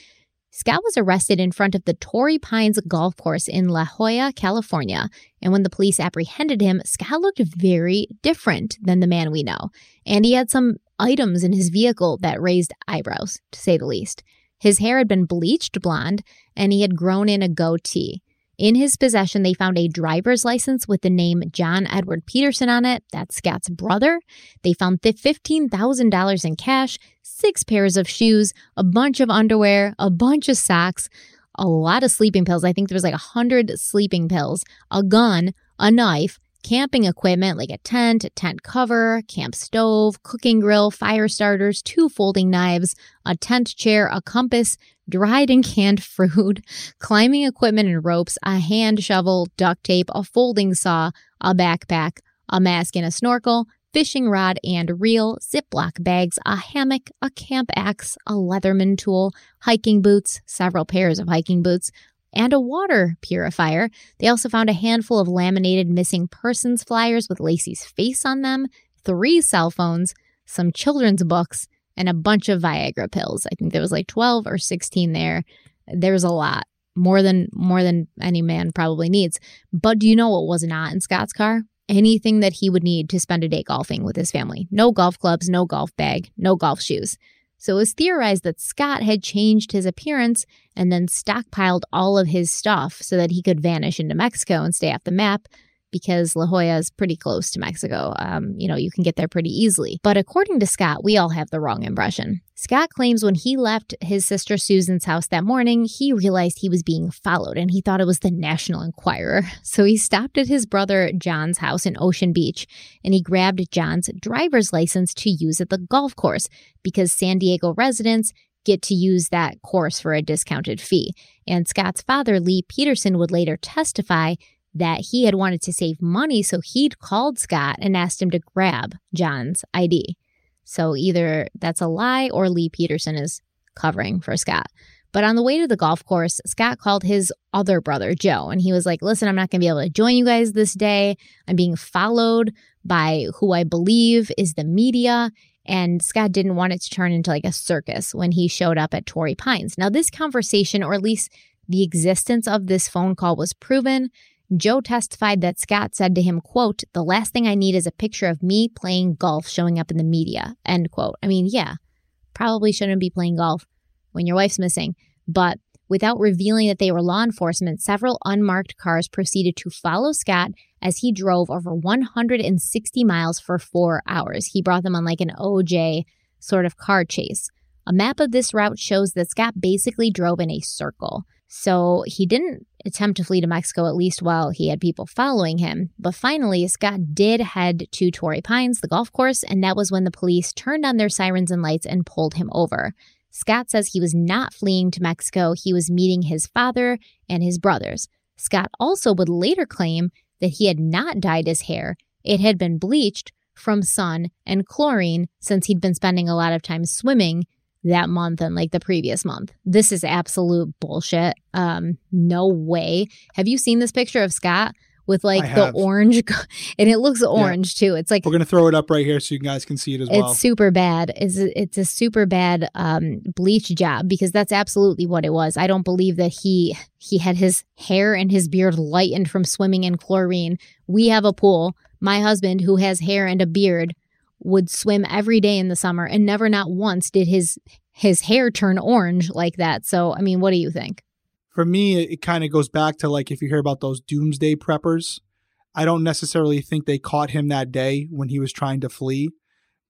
Speaker 1: Scott was arrested in front of the Torrey Pines golf course in La Jolla, California. And when the police apprehended him, Scott looked very different than the man we know. And he had some items in his vehicle that raised eyebrows, to say the least. His hair had been bleached blonde, and he had grown in a goatee. In his possession, they found a driver's license with the name John Edward Peterson on it. That's Scott's brother. They found $15,000 in cash, six pairs of shoes, a bunch of underwear, a bunch of socks, a lot of sleeping pills. I think there was like a hundred sleeping pills, a gun, a knife, camping equipment like a tent, a tent cover, camp stove, cooking grill, fire starters, two folding knives, a tent chair, a compass, dried and canned *laughs* fruit, climbing equipment and ropes, a hand shovel, duct tape, a folding saw, a backpack, a mask and a snorkel, fishing rod and reel, Ziploc bags, a hammock, a camp axe, a Leatherman tool, hiking boots, several pairs of hiking boots, and a water purifier. They also found a handful of laminated missing persons flyers with Laci's face on them, three cell phones, some children's books, and a bunch of Viagra pills. I think there was like 12 or 16 there. There's a lot. More than more than any man probably needs. But do you know what was not in Scott's car? Anything that he would need to spend a day golfing with his family. No golf clubs, no golf bag, no golf shoes. So it was theorized that Scott had changed his appearance and then stockpiled all of his stuff so that he could vanish into Mexico and stay off the map because La Jolla is pretty close to Mexico. Um, you know, you can get there pretty easily. But according to Scott, we all have the wrong impression. Scott claims when he left his sister Susan's house that morning, he realized he was being followed and he thought it was the National Enquirer. *laughs* So he stopped at his brother John's house in Ocean Beach and he grabbed John's driver's license to use at the golf course because San Diego residents get to use that course for a discounted fee. And Scott's father, Lee Peterson, would later testify that he had wanted to save money, so he'd called Scott and asked him to grab John's ID. So either that's a lie or Lee Peterson is covering for Scott. But on the way to the golf course, Scott called his other brother, Joe, and he was like, Listen, I'm not going to be able to join you guys this day. I'm being followed by who I believe is the media. And Scott didn't want it to turn into like a circus when he showed up at Torrey Pines. Now, this conversation, or at least the existence of this phone call, was proven Joe testified that Scott said to him, quote, the last thing I need is a picture of me playing golf showing up in the media, end quote. I mean, yeah, probably shouldn't be playing golf when your wife's missing. But without revealing that they were law enforcement, several unmarked cars proceeded to follow Scott as he drove over 160 miles for four hours. He brought them on like an OJ sort of car chase. A map of this route shows that Scott basically drove in a circle. So he didn't attempt to flee to Mexico, at least while he had people following him. But finally, Scott did head to Torrey Pines, the golf course, and that was when the police turned on their sirens and lights and pulled him over. Scott says he was not fleeing to Mexico, he was meeting his father and his brothers. Scott also would later claim that he had not dyed his hair, it had been bleached from sun and chlorine since he'd been spending a lot of time swimming that month and like the previous month. This is absolute bullshit. Um, no way. Have you seen this picture of Scott with like the orange *laughs* and it looks orange yeah. too. It's like
Speaker 2: We're going to throw it up right here so you guys can see it as
Speaker 1: it's
Speaker 2: well.
Speaker 1: It's super bad. It's a, it's a super bad um bleach job because that's absolutely what it was. I don't believe that he he had his hair and his beard lightened from swimming in chlorine. We have a pool. My husband who has hair and a beard would swim every day in the summer and never not once did his his hair turn orange like that. So, I mean, what do you think?
Speaker 2: For me, it kind of goes back to like if you hear about those doomsday preppers, I don't necessarily think they caught him that day when he was trying to flee,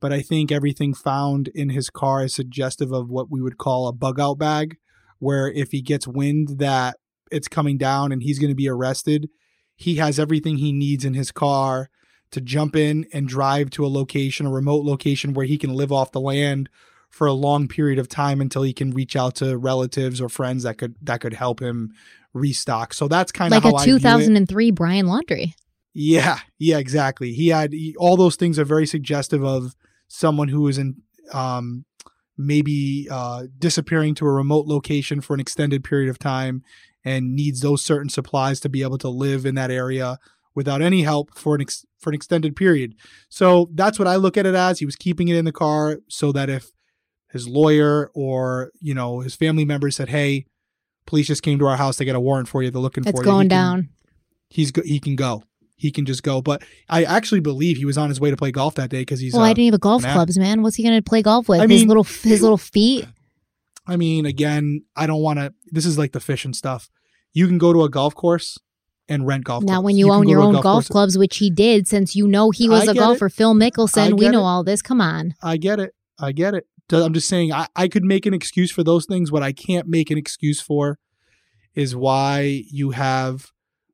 Speaker 2: but I think everything found in his car is suggestive of what we would call a bug out bag, where if he gets wind that it's coming down and he's going to be arrested, he has everything he needs in his car to jump in and drive to a location, a remote location where he can live off the land for a long period of time until he can reach out to relatives or friends that could that could help him restock. So that's kind
Speaker 1: of
Speaker 2: like
Speaker 1: a 2003 Brian Laundrie.
Speaker 2: Yeah, yeah, exactly. He had he, all those things are very suggestive of someone who is in um, maybe uh, disappearing to a remote location for an extended period of time and needs those certain supplies to be able to live in that area without any help for an ex- for an extended period. So that's what I look at it as. He was keeping it in the car so that if his lawyer or you know his family members said, "Hey, police just came to our house. They got a warrant for you. They're looking
Speaker 1: it's
Speaker 2: for
Speaker 1: you." It's going
Speaker 2: he
Speaker 1: down.
Speaker 2: Can, he's go- he can go. He can just go. But I actually believe he was on his way to play golf that day because he's.
Speaker 1: Well,
Speaker 2: uh,
Speaker 1: I didn't even have golf clubs, man. What's he going to play golf with?
Speaker 2: I
Speaker 1: his
Speaker 2: mean,
Speaker 1: little his little feet.
Speaker 2: I mean, again, I don't want to. This is like the fish and stuff. You can go to a golf course and rent golf. Clubs.
Speaker 1: Now,
Speaker 2: clubs.
Speaker 1: when you,
Speaker 2: can
Speaker 1: own your own
Speaker 2: golf
Speaker 1: golf clubs, which he did, since you know he was
Speaker 2: I
Speaker 1: a golfer, Phil Mickelson, we know
Speaker 2: it.
Speaker 1: all this. Come on.
Speaker 2: I get it. I get it. I'm just saying I, I could make an excuse for those things. What I can't make an excuse for is why you have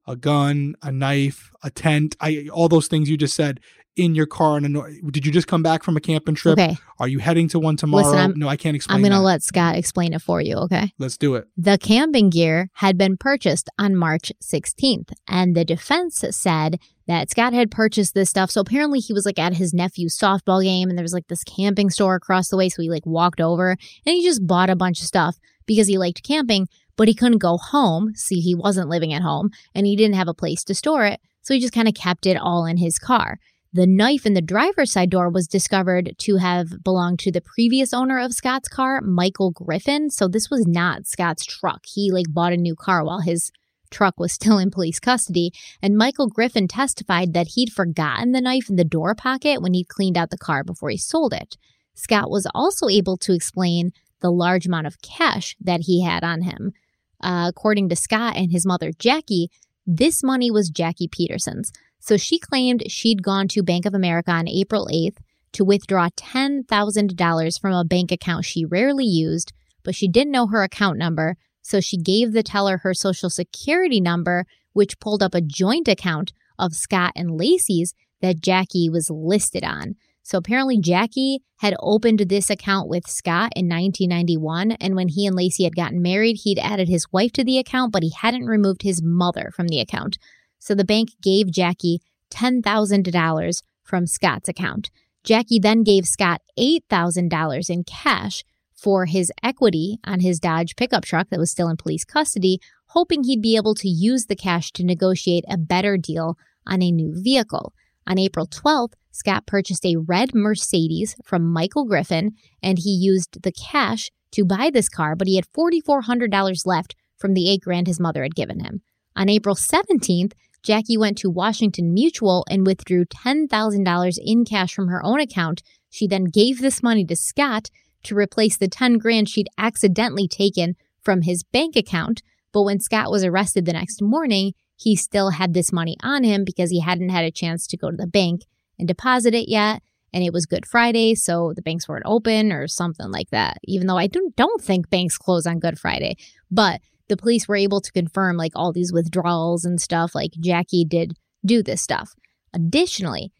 Speaker 2: a gun, a knife, a tent, I all those things you just said in your car. And did you just come back from a camping trip?
Speaker 1: Okay.
Speaker 2: Are you heading to one tomorrow?
Speaker 1: Listen, I'm-
Speaker 2: no, I can't explain.
Speaker 1: I'm going to let Scott explain it for you. Okay.
Speaker 2: Let's do it.
Speaker 1: The camping gear had been purchased on March 16th, and the defense said that Scott had purchased this stuff. So apparently he was like at his nephew's softball game, and there was like this camping store across the way. So he like walked over and he just bought a bunch of stuff because he liked camping, but he couldn't go home. See, he wasn't living at home and he didn't have a place to store it. So he just kind of kept it all in his car. The knife in the driver's side door was discovered to have belonged to the previous owner of Scott's car, Michael Griffin. So this was not Scott's truck. He like bought a new car while his truck was still in police custody. And Michael Griffin testified that he'd forgotten the knife in the door pocket when he'd cleaned out the car before he sold it. Scott was also able to explain the large amount of cash that he had on him. Uh, according to Scott and his mother, Jackie, this money was Jackie Peterson's. So she claimed she'd gone to Bank of America on April 8th to withdraw $10,000 from a bank account she rarely used, but she didn't know her account number. So she gave the teller her social security number, which pulled up a joint account of Scott and Laci's that Jackie was listed on. So apparently, Jackie had opened this account with Scott in 1991. And when he and Laci had gotten married, he'd added his wife to the account, but he hadn't removed his mother from the account. So the bank gave Jackie $10,000 from Scott's account. Jackie then gave Scott $8,000 in cash for his equity on his Dodge pickup truck that was still in police custody, hoping he'd be able to use the cash to negotiate a better deal on a new vehicle. On April 12th, Scott purchased a red Mercedes from Michael Griffin and he used the cash to buy this car, but he had $4,400 left from the 8 grand his mother had given him. On April 17th, Jackie went to Washington Mutual and withdrew $10,000 in cash from her own account. She then gave this money to Scott to replace the 10 grand she'd accidentally taken from his bank account. But when Scott was arrested the next morning, he still had this money on him because he hadn't had a chance to go to the bank and deposit it yet. And it was Good Friday, so the banks weren't open or something like that. Even though I don't, don't think banks close on Good Friday. But the police were able to confirm like all these withdrawals and stuff. Like Jackie did do this stuff. Additionally,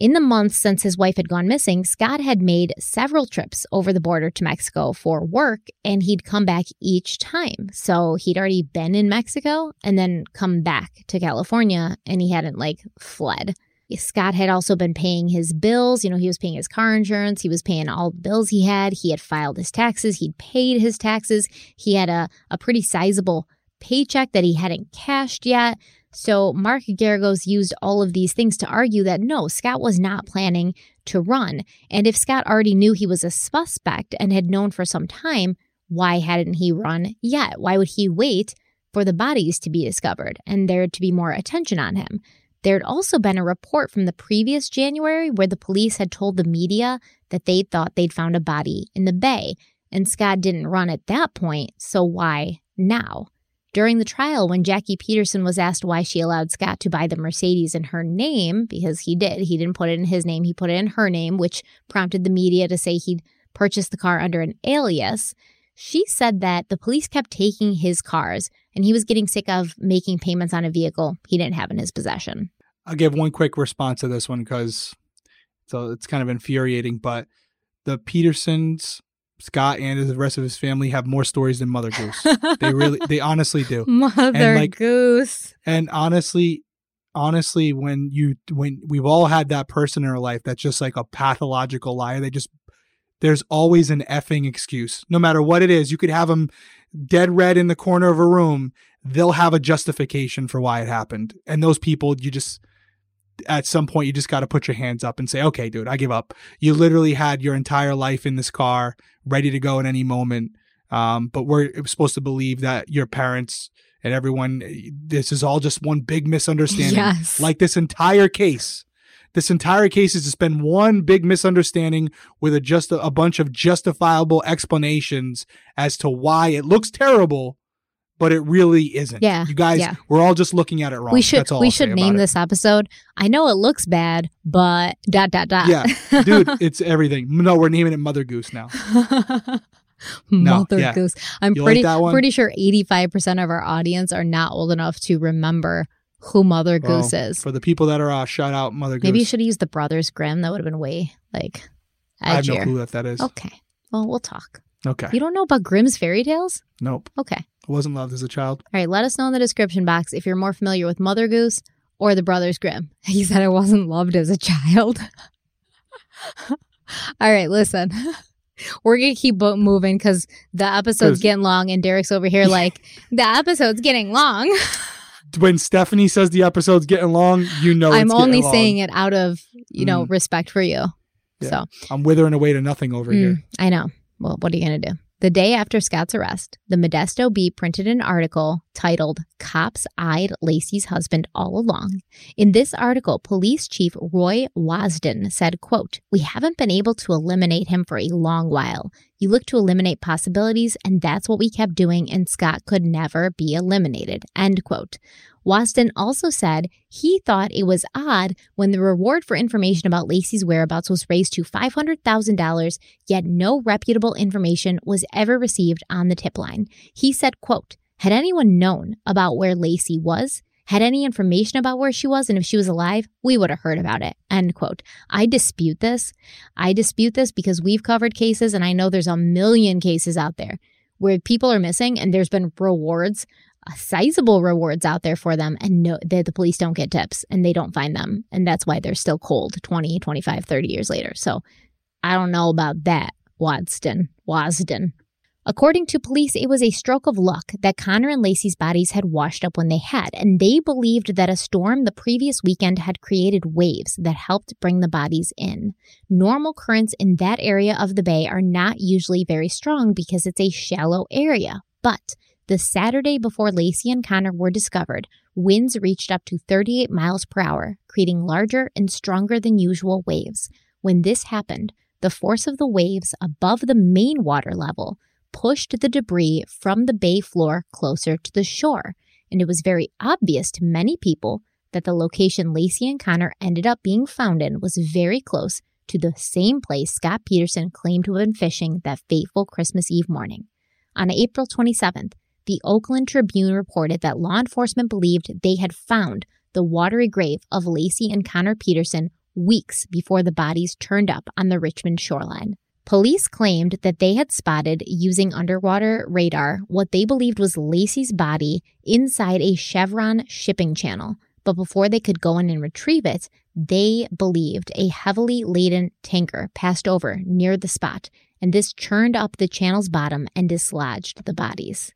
Speaker 1: in the months since his wife had gone missing, Scott had made several trips over the border to Mexico for work and he'd come back each time. So he'd already been in Mexico and then come back to California and he hadn't like fled. Scott had also been paying his bills. You know, he was paying his car insurance. He was paying all the bills he had. He had filed his taxes. He'd paid his taxes. He had a, a pretty sizable paycheck that he hadn't cashed yet. So Mark Geragos used all of these things to argue that no, Scott was not planning to run. And if Scott already knew he was a suspect and had known for some time, why hadn't he run yet? Why would he wait for the bodies to be discovered and there to be more attention on him? There had also been a report from the previous January where the police had told the media that they thought they'd found a body in the bay, and Scott didn't run at that point, so why now? During the trial, when Jackie Peterson was asked why she allowed Scott to buy the Mercedes in her name, because he did, he didn't put it in his name, he put it in her name, which prompted the media to say he'd purchased the car under an alias. She said that the police kept taking his cars and he was getting sick of making payments on a vehicle he didn't have in his possession.
Speaker 2: I'll give one quick response to this one because so it's kind of infuriating. But the Petersons, Scott, and the rest of his family have more stories than Mother Goose. they *laughs* really, they honestly do.
Speaker 1: Mother
Speaker 2: like-
Speaker 1: Goose.
Speaker 2: And honestly, honestly, when you when we've all had that person in our life that's just like a pathological liar. They just there's always an effing excuse, no matter what it is. You could have them dead red in the corner of a room. They'll have a justification for why it happened, and those people you just at some point you just got to put your hands up and say, okay, dude, I give up. You literally had your entire life in this car, ready to go at any moment. Um, but we're supposed to believe that your parents and everyone, this is all just one big misunderstanding.
Speaker 1: Yes.
Speaker 2: Like this entire case. This entire case has just been one big misunderstanding with a just a, a bunch of justifiable explanations as to why it looks terrible, but it really isn't.
Speaker 1: Yeah,
Speaker 2: You guys,
Speaker 1: yeah.
Speaker 2: we're all just looking at it wrong.
Speaker 1: we should
Speaker 2: That's all
Speaker 1: we
Speaker 2: I'll
Speaker 1: should name this episode. I know it looks bad, but dot dot dot.
Speaker 2: Yeah, dude, *laughs* it's everything. No, we're naming it Mother Goose now. *laughs* No,
Speaker 1: Mother
Speaker 2: yeah.
Speaker 1: goose. I'm
Speaker 2: You
Speaker 1: pretty
Speaker 2: one?
Speaker 1: pretty sure 85% of our audience are not old enough to remember who Mother Goose is.
Speaker 2: For the people that are uh, shout out Mother Goose.
Speaker 1: Maybe you should use the Brothers Grimm. That would have been way like
Speaker 2: I have no
Speaker 1: edgier.
Speaker 2: clue what that is.
Speaker 1: Okay. Well, we'll talk.
Speaker 2: Okay.
Speaker 1: You don't know about Grimm's fairy tales?
Speaker 2: Nope.
Speaker 1: Okay.
Speaker 2: I wasn't loved as a child.
Speaker 1: All right, let us know in the description box if you're more familiar with Mother Goose or the Brothers Grimm. *laughs* He said I wasn't loved as a child. *laughs* All right, listen. *laughs* We're going to keep moving because the episode's getting long, and Derrick's over here like, the episode's getting long.
Speaker 2: When Stephanie says the episode's getting long, you know
Speaker 1: I'm
Speaker 2: it's getting
Speaker 1: only saying it out of, you know,
Speaker 2: Mm.
Speaker 1: respect for you.
Speaker 2: Yeah.
Speaker 1: So,
Speaker 2: I'm withering away to nothing over
Speaker 1: Mm,
Speaker 2: here.
Speaker 1: I know. Well, what are you going to do? The day after Scott's arrest, the Modesto Bee printed an article titled Cops Eyed Laci's Husband All Along. In this article, police chief Roy Wasden said, quote, We haven't been able to eliminate him for a long while. You look to eliminate possibilities, and that's what we kept doing, and Scott could never be eliminated. End quote. Wasden also said he thought it was odd when the reward for information about Laci's whereabouts was raised to $500,000, yet no reputable information was ever received on the tip line. He said, quote, had anyone known about where Laci was, had any information about where she was and if she was alive, we would have heard about it. End quote. I dispute this. I dispute this because we've covered cases and I know there's a million cases out there where people are missing and there's been rewards sizable rewards out there for them and no the, the police don't get tips and they don't find them. And that's why they're still cold 20 25 30 years later. So i don't know about that wadston wasden. According to police, it was a stroke of luck that Conner and Laci's bodies had washed up when they had, and they believed that a storm the previous weekend had created waves that helped bring the bodies in. Normal currents in that area of the bay are not usually very strong because it's a shallow area, but the Saturday before Laci and Conner were discovered, winds reached up to 38 miles per hour, creating larger and stronger than usual waves. When this happened, the force of the waves above the main water level pushed the debris from the bay floor closer to the shore, and it was very obvious to many people that the location Laci and Conner ended up being found in was very close to the same place Scott Peterson claimed to have been fishing that fateful Christmas Eve morning. On April 27th, the Oakland Tribune reported that law enforcement believed they had found the watery grave of Laci and Conner Peterson weeks before the bodies turned up on the Richmond shoreline. Police claimed that they had spotted, using underwater radar, what they believed was Laci's body inside a Chevron shipping channel. But before they could go in and retrieve it, they believed a heavily laden tanker passed over near the spot, and this churned up the channel's bottom and dislodged the bodies.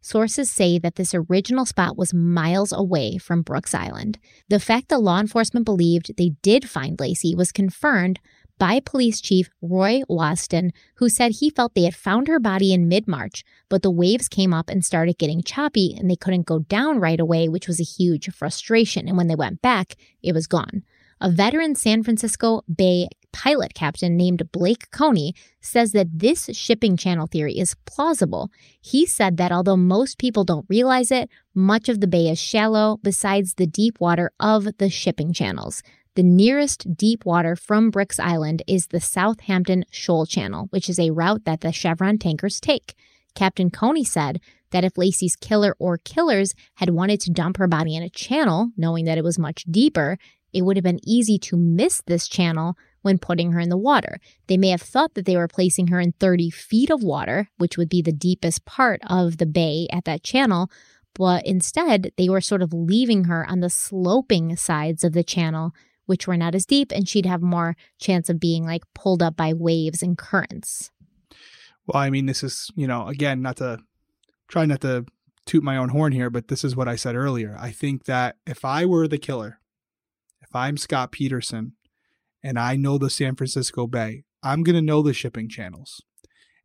Speaker 1: Sources say that this original spot was miles away from Brooks Island. The fact that law enforcement believed they did find Laci was confirmed by Police Chief Roy Wasden, who said he felt they had found her body in mid March, but the waves came up and started getting choppy and they couldn't go down right away, which was a huge frustration. And when they went back, it was gone. A veteran San Francisco Bay pilot captain named Blake Coney says that this shipping channel theory is plausible. He said that although most people don't realize it, much of the bay is shallow besides the deep water of the shipping channels. The nearest deep water from Brooks Island is the Southampton Shoal Channel, which is a route that the Chevron tankers take. Captain Coney said that if Laci's killer or killers had wanted to dump her body in a channel, knowing that it was much deeper, it would have been easy to miss this channel when putting her in the water. They may have thought that they were placing her in 30 feet of water, which would be the deepest part of the bay at that channel, but instead they were sort of leaving her on the sloping sides of the channel, which were not as deep, and she'd have more chance of being like pulled up by waves and currents.
Speaker 2: Well, I mean, this is, you know, again, not to try not to toot my own horn here, but this is what I said earlier. I think that if I were the killer, if I'm Scott Peterson and I know the San Francisco Bay, I'm going to know the shipping channels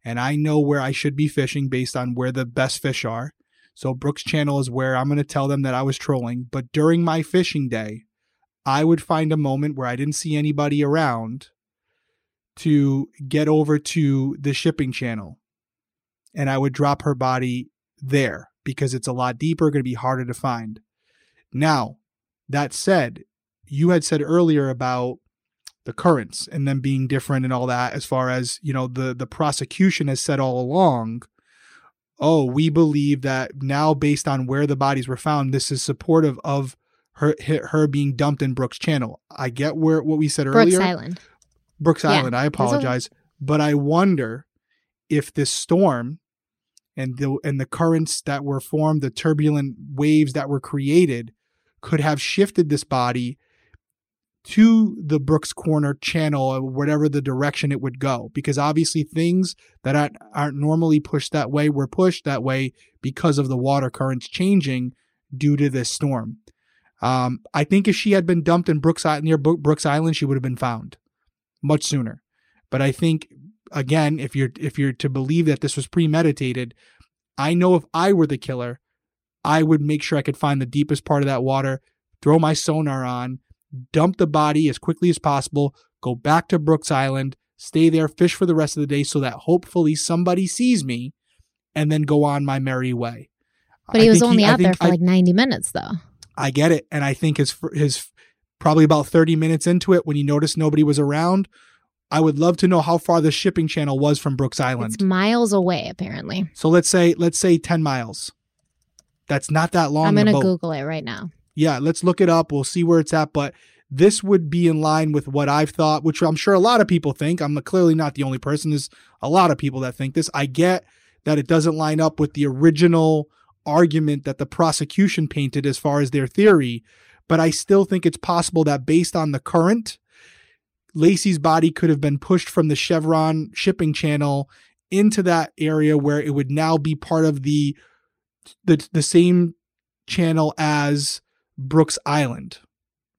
Speaker 2: and I know where I should be fishing based on where the best fish are. So Brooks Channel is where I'm going to tell them that I was trolling. But during my fishing day, I would find a moment where I didn't see anybody around to get over to the shipping channel and I would drop her body there. because it's a lot deeper, going to be harder to find. Now, that said, you had said earlier about the currents and them being different and all that as far as, you know, the the prosecution has said all along, oh, we believe that now based on where the bodies were found, this is supportive of her her being dumped in Brooks Channel. I get where what we said earlier.
Speaker 1: Brooks
Speaker 2: earlier.
Speaker 1: Island.
Speaker 2: Brooks
Speaker 1: Yeah,
Speaker 2: Island. I apologize, but I wonder if this storm and the and the currents that were formed, the turbulent waves that were created, could have shifted this body to the Brooks Corner channel or whatever the direction it would go. Because obviously things that aren't, aren't normally pushed that way were pushed that way because of the water currents changing due to this storm. Um, I think if she had been dumped in Brooks near Brooks Island, she would have been found much sooner. But I think again, if you're if you're to believe that this was premeditated, I know if I were the killer, I would make sure I could find the deepest part of that water, throw my sonar on, dump the body as quickly as possible, go back to Brooks Island, stay there, fish for the rest of the day so that hopefully somebody sees me and then go on my merry way.
Speaker 1: But he
Speaker 2: I
Speaker 1: was only
Speaker 2: I
Speaker 1: out there for
Speaker 2: I-
Speaker 1: like 90 minutes, though.
Speaker 2: I get it, and I think his his probably about thirty minutes into it when he noticed nobody was around. I would love to know how far the shipping channel was from Brooks Island.
Speaker 1: It's miles away, apparently.
Speaker 2: so let's say let's say ten miles. That's not that long.
Speaker 1: I'm going to. Google it right now.
Speaker 2: Yeah, let's look it up. We'll see where it's at. But this would be in line with what I've thought, which I'm sure a lot of people think. I'm clearly not the only person. There's a lot of people that think this. I get that it doesn't line up with the original argument that the prosecution painted as far as their theory, but I still think it's possible that based on the current, Laci's body could have been pushed from the Chevron shipping channel into that area where it would now be part of the the the same channel as Brooks Island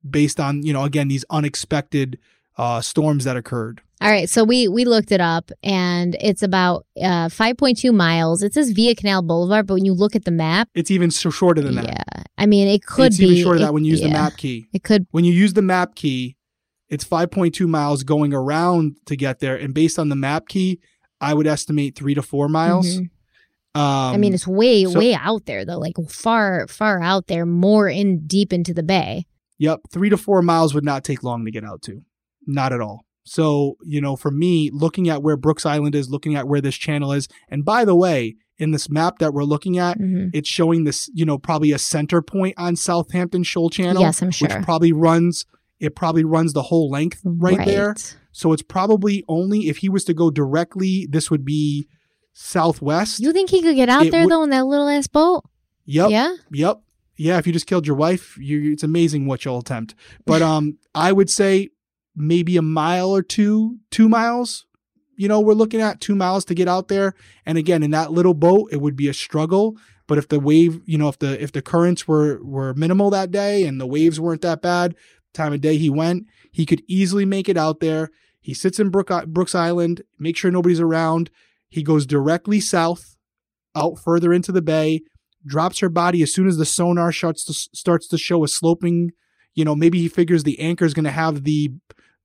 Speaker 2: based on, you know, again these unexpected uh storms that occurred.
Speaker 1: All right, so we we looked it up, and it's about uh, 5.2 miles. It says Via Canal Boulevard, but when you look at the map,
Speaker 2: It's even so shorter than that.
Speaker 1: yeah, I mean, it could
Speaker 2: it's
Speaker 1: be.
Speaker 2: even shorter than
Speaker 1: it-
Speaker 2: that when you use the map key.
Speaker 1: It could.
Speaker 2: When you use the map key, it's 5.2 miles going around to get there and based on the map key, I would estimate 3 to 4 miles.
Speaker 1: Mhm.
Speaker 2: Um
Speaker 1: I mean, it's way
Speaker 2: so-
Speaker 1: way out there though, like far far out there, more in deep into the bay.
Speaker 2: Yep, three to four miles would not take long to get out to. Not at all. So, you know, for me, looking at where Brooks Island is, looking at where this channel is, and by the way, in this map that we're looking at,
Speaker 1: Mhm.
Speaker 2: it's showing this, you know, probably a center point on Southampton Shoal Channel.
Speaker 1: Yes, I'm sure.
Speaker 2: Which probably runs, it probably runs the whole length right, there. So it's probably only if he was to go directly, this would be southwest.
Speaker 1: You think he could get out there
Speaker 2: would-
Speaker 1: though in that little ass boat?
Speaker 2: yep.
Speaker 1: Yeah.
Speaker 2: Yep. Yeah, if you just killed your wife, you it's amazing what you'll attempt. But *laughs* um I would say maybe a mile or two, 2 miles. You know, we're looking at 2 miles to get out there. And again, in that little boat, it would be a struggle, but if the wave, you know, if the if the currents were were minimal that day and the waves weren't that bad, time of day he went, he could easily make it out there. He sits in Brook, Brooks Island, make sure nobody's around. He goes directly south, out further into the bay, drops her body as soon as the sonar starts to, starts to show a sloping. You know, maybe he figures the anchor is going to have the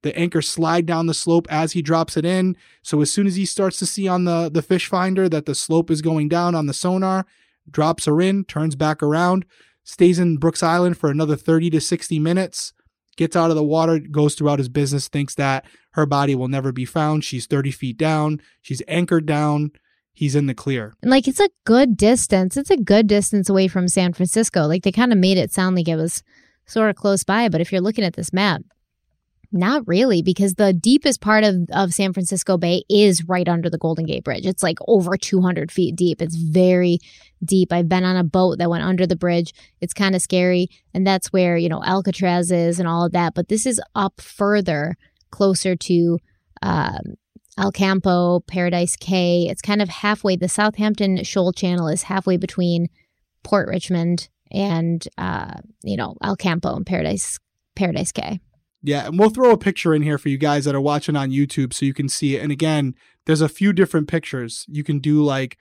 Speaker 2: the anchor slide down the slope as he drops it in. So as soon as he starts to see on the the fish finder that the slope is going down on the sonar, drops her in, turns back around, stays in Brooks Island for another 30 to 60 minutes, gets out of the water, goes throughout his business, thinks that her body will never be found. She's 30 feet down, she's anchored down, he's in the clear.
Speaker 1: And like it's a good distance. It's a good distance away from San Francisco. Like they kind of made it sound like it was sort of close by, but if you're looking at this map, not really, because the deepest part of, of San Francisco Bay is right under the Golden Gate Bridge. It's like over 200 feet deep. It's very deep. I've been on a boat that went under the bridge. It's kind of scary. And that's where, you know, Alcatraz is and all of that. But this is up further, closer to um, El Campo, Paradise Cay. It's kind of halfway. The Southampton Shoal Channel is halfway between Port Richmond and, uh, you know, El Campo and Paradise Paradise Cay.
Speaker 2: Yeah, and we'll throw a picture in here for you guys that are watching on YouTube so you can see it. And again, there's a few different pictures. You can do like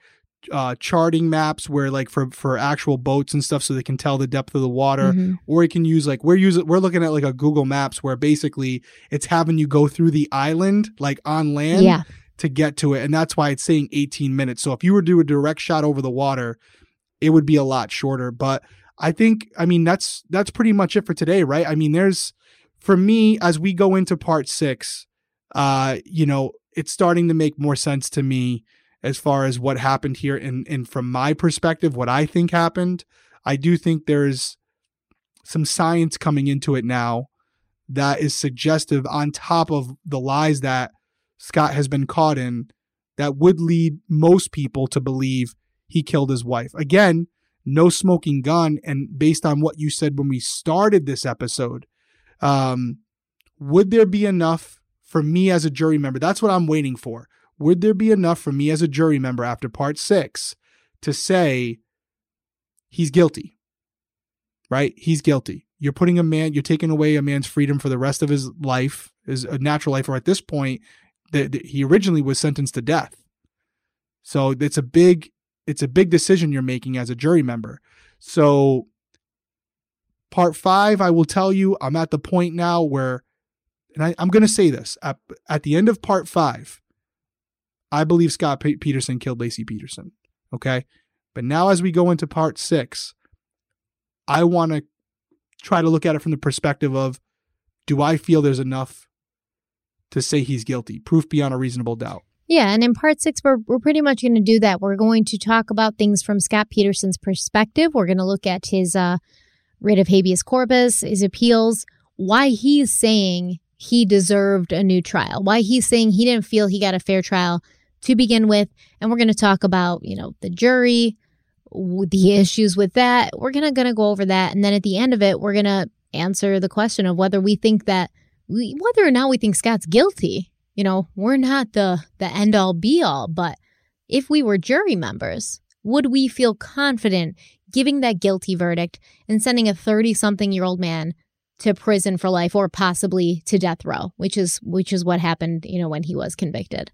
Speaker 2: uh charting maps where like for for actual boats and stuff so they can tell the depth of the water
Speaker 1: Mhm.
Speaker 2: or you can use like we're using we're looking at like a Google Maps where basically it's having you go through the island like on land
Speaker 1: Yeah.
Speaker 2: to get to it and that's why it's saying 18 minutes. So if you were to do a direct shot over the water it would be a lot shorter. But I think, I mean, that's that's pretty much it for today, right? I mean, there's for me as we go into part six, uh, you know, it's starting to make more sense to me as far as what happened here, and and from my perspective, what I think happened. I do think there's some science coming into it now that is suggestive on top of the lies that Scott has been caught in that would lead most people to believe he killed his wife. Again, no smoking gun. And based on what you said when we started this episode, um, would there be enough for me as a jury member? That's what I'm waiting for. Would there be enough for me as a jury member after part six to say he's guilty? Right? He's guilty. You're putting a man, you're taking away a man's freedom for the rest of his life, his natural life, or at this point, that he originally was sentenced to death. So it's a big it's a big decision you're making as a jury member. So part five, I will tell you, I'm at the point now where, and I, am going to say this at, at the end of part five, I believe Scott Peterson killed Laci Peterson. Okay. But now as we go into part six, I want to try to look at it from the perspective of do I feel there's enough to say he's guilty? Proof beyond a reasonable doubt.
Speaker 1: Yeah, and in part six, we're, we're pretty much going to do that. We're going to talk about things from Scott Peterson's perspective. We're going to look at his uh, writ of habeas corpus, his appeals, why he's saying he deserved a new trial, why he's saying he didn't feel he got a fair trial to begin with. And we're going to talk about, you know, the jury, the issues with that. We're going to going to go over that. And then at the end of it, we're going to answer the question of whether we think that, we, whether or not we think Scott's guilty you know, we're not the the end all be all, but if we were jury members, would we feel confident giving that guilty verdict and sending a 30 something year old man to prison for life or possibly to death row, which is which is what happened, you know, when he was convicted.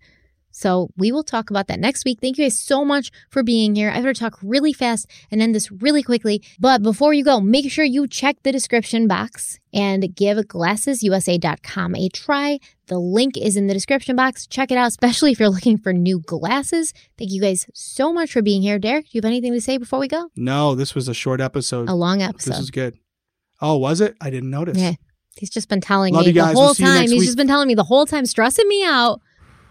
Speaker 1: So we will talk about that next week. Thank you guys so much for being here. I better talk really fast and end this really quickly. But before you go, make sure you check the description box and give glassesusa.com a try. The link is in the description box. Check it out, especially if you're looking for new glasses. Thank you guys so much for being here. Derrick, do you have anything to say before we go?
Speaker 2: No, this was a short episode.
Speaker 1: A long episode.
Speaker 2: This is good. Oh, was it? I didn't notice.
Speaker 1: Yeah. He's just been telling
Speaker 2: Love
Speaker 1: me the whole
Speaker 2: We'll
Speaker 1: time. He's
Speaker 2: week.
Speaker 1: just been telling me the whole time, stressing me out.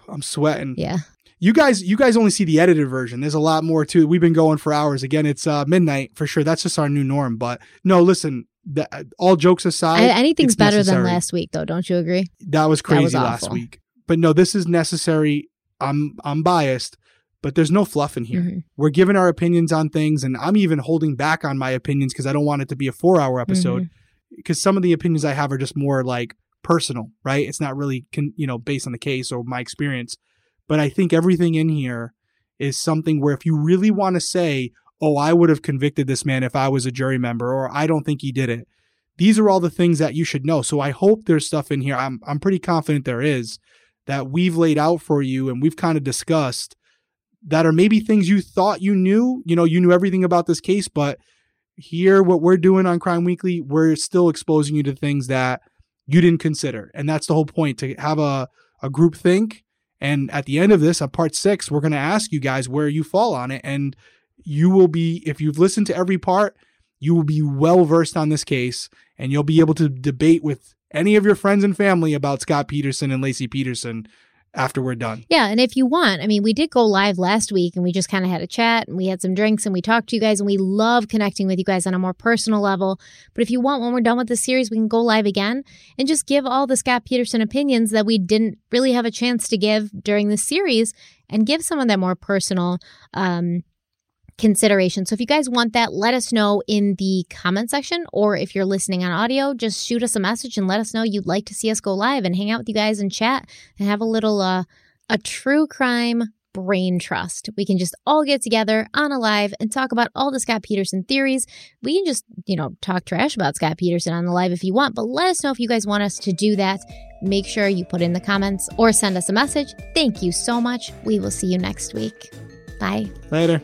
Speaker 2: I'm sweating.
Speaker 1: Yeah.
Speaker 2: You guys, you guys only see the edited version. There's a lot more too. We've been going for hours. Again, it's uh, midnight for sure. That's just our new norm. But no, listen. The, all jokes aside,
Speaker 1: I, anything's better
Speaker 2: necessary.
Speaker 1: than last week, though. Don't you agree?
Speaker 2: That was crazy
Speaker 1: was
Speaker 2: last week. But no, this is necessary. I'm I'm biased, but there's no fluff in here.
Speaker 1: Mhm.
Speaker 2: We're giving our opinions on things, and I'm even holding back on my opinions because I don't want it to be a four hour episode.
Speaker 1: Mm-hmm.
Speaker 2: Because some of the opinions I have are just more like personal, right? It's not really con- you know based on the case or my experience. But I think everything in here is something where if you really want to say, "Oh, I would have convicted this man if I was a jury member," or "I don't think he did it," these are all the things that you should know. So I hope there's stuff in here. I'm I'm pretty confident there is that we've laid out for you and we've kind of discussed that are maybe things you thought you knew. You know, you knew everything about this case, but here what we're doing on Crime Weekly, we're still exposing you to things that you didn't consider. And that's the whole point to have a, a group think. And at the end of this, on part six, we're going to ask you guys where you fall on it. And you will be, if you've listened to every part, you will be well versed on this case and you'll be able to debate with any of your friends and family about Scott Peterson and Laci Peterson after we're done.
Speaker 1: Yeah, and if you want, I mean, we did go live last week and we just kind of had a chat and we had some drinks and we talked to you guys and we love connecting with you guys on a more personal level. But if you want, when we're done with the series, we can go live again and just give all the Scott Peterson opinions that we didn't really have a chance to give during the series and give some of that more personal um, consideration. So if you guys want that, let us know in the comment section, or if you're listening on audio, just shoot us a message and let us know you'd like to see us go live and hang out with you guys and chat and have a little uh a true crime brain trust. We can just all get together on a live and talk about all the Scott Peterson theories. We can just, you know, talk trash about Scott Peterson on the live if you want, but let us know if you guys want us to do that. Make sure you put in the comments or send us a message. Thank you so much. We will see you next week. Bye.
Speaker 2: Later.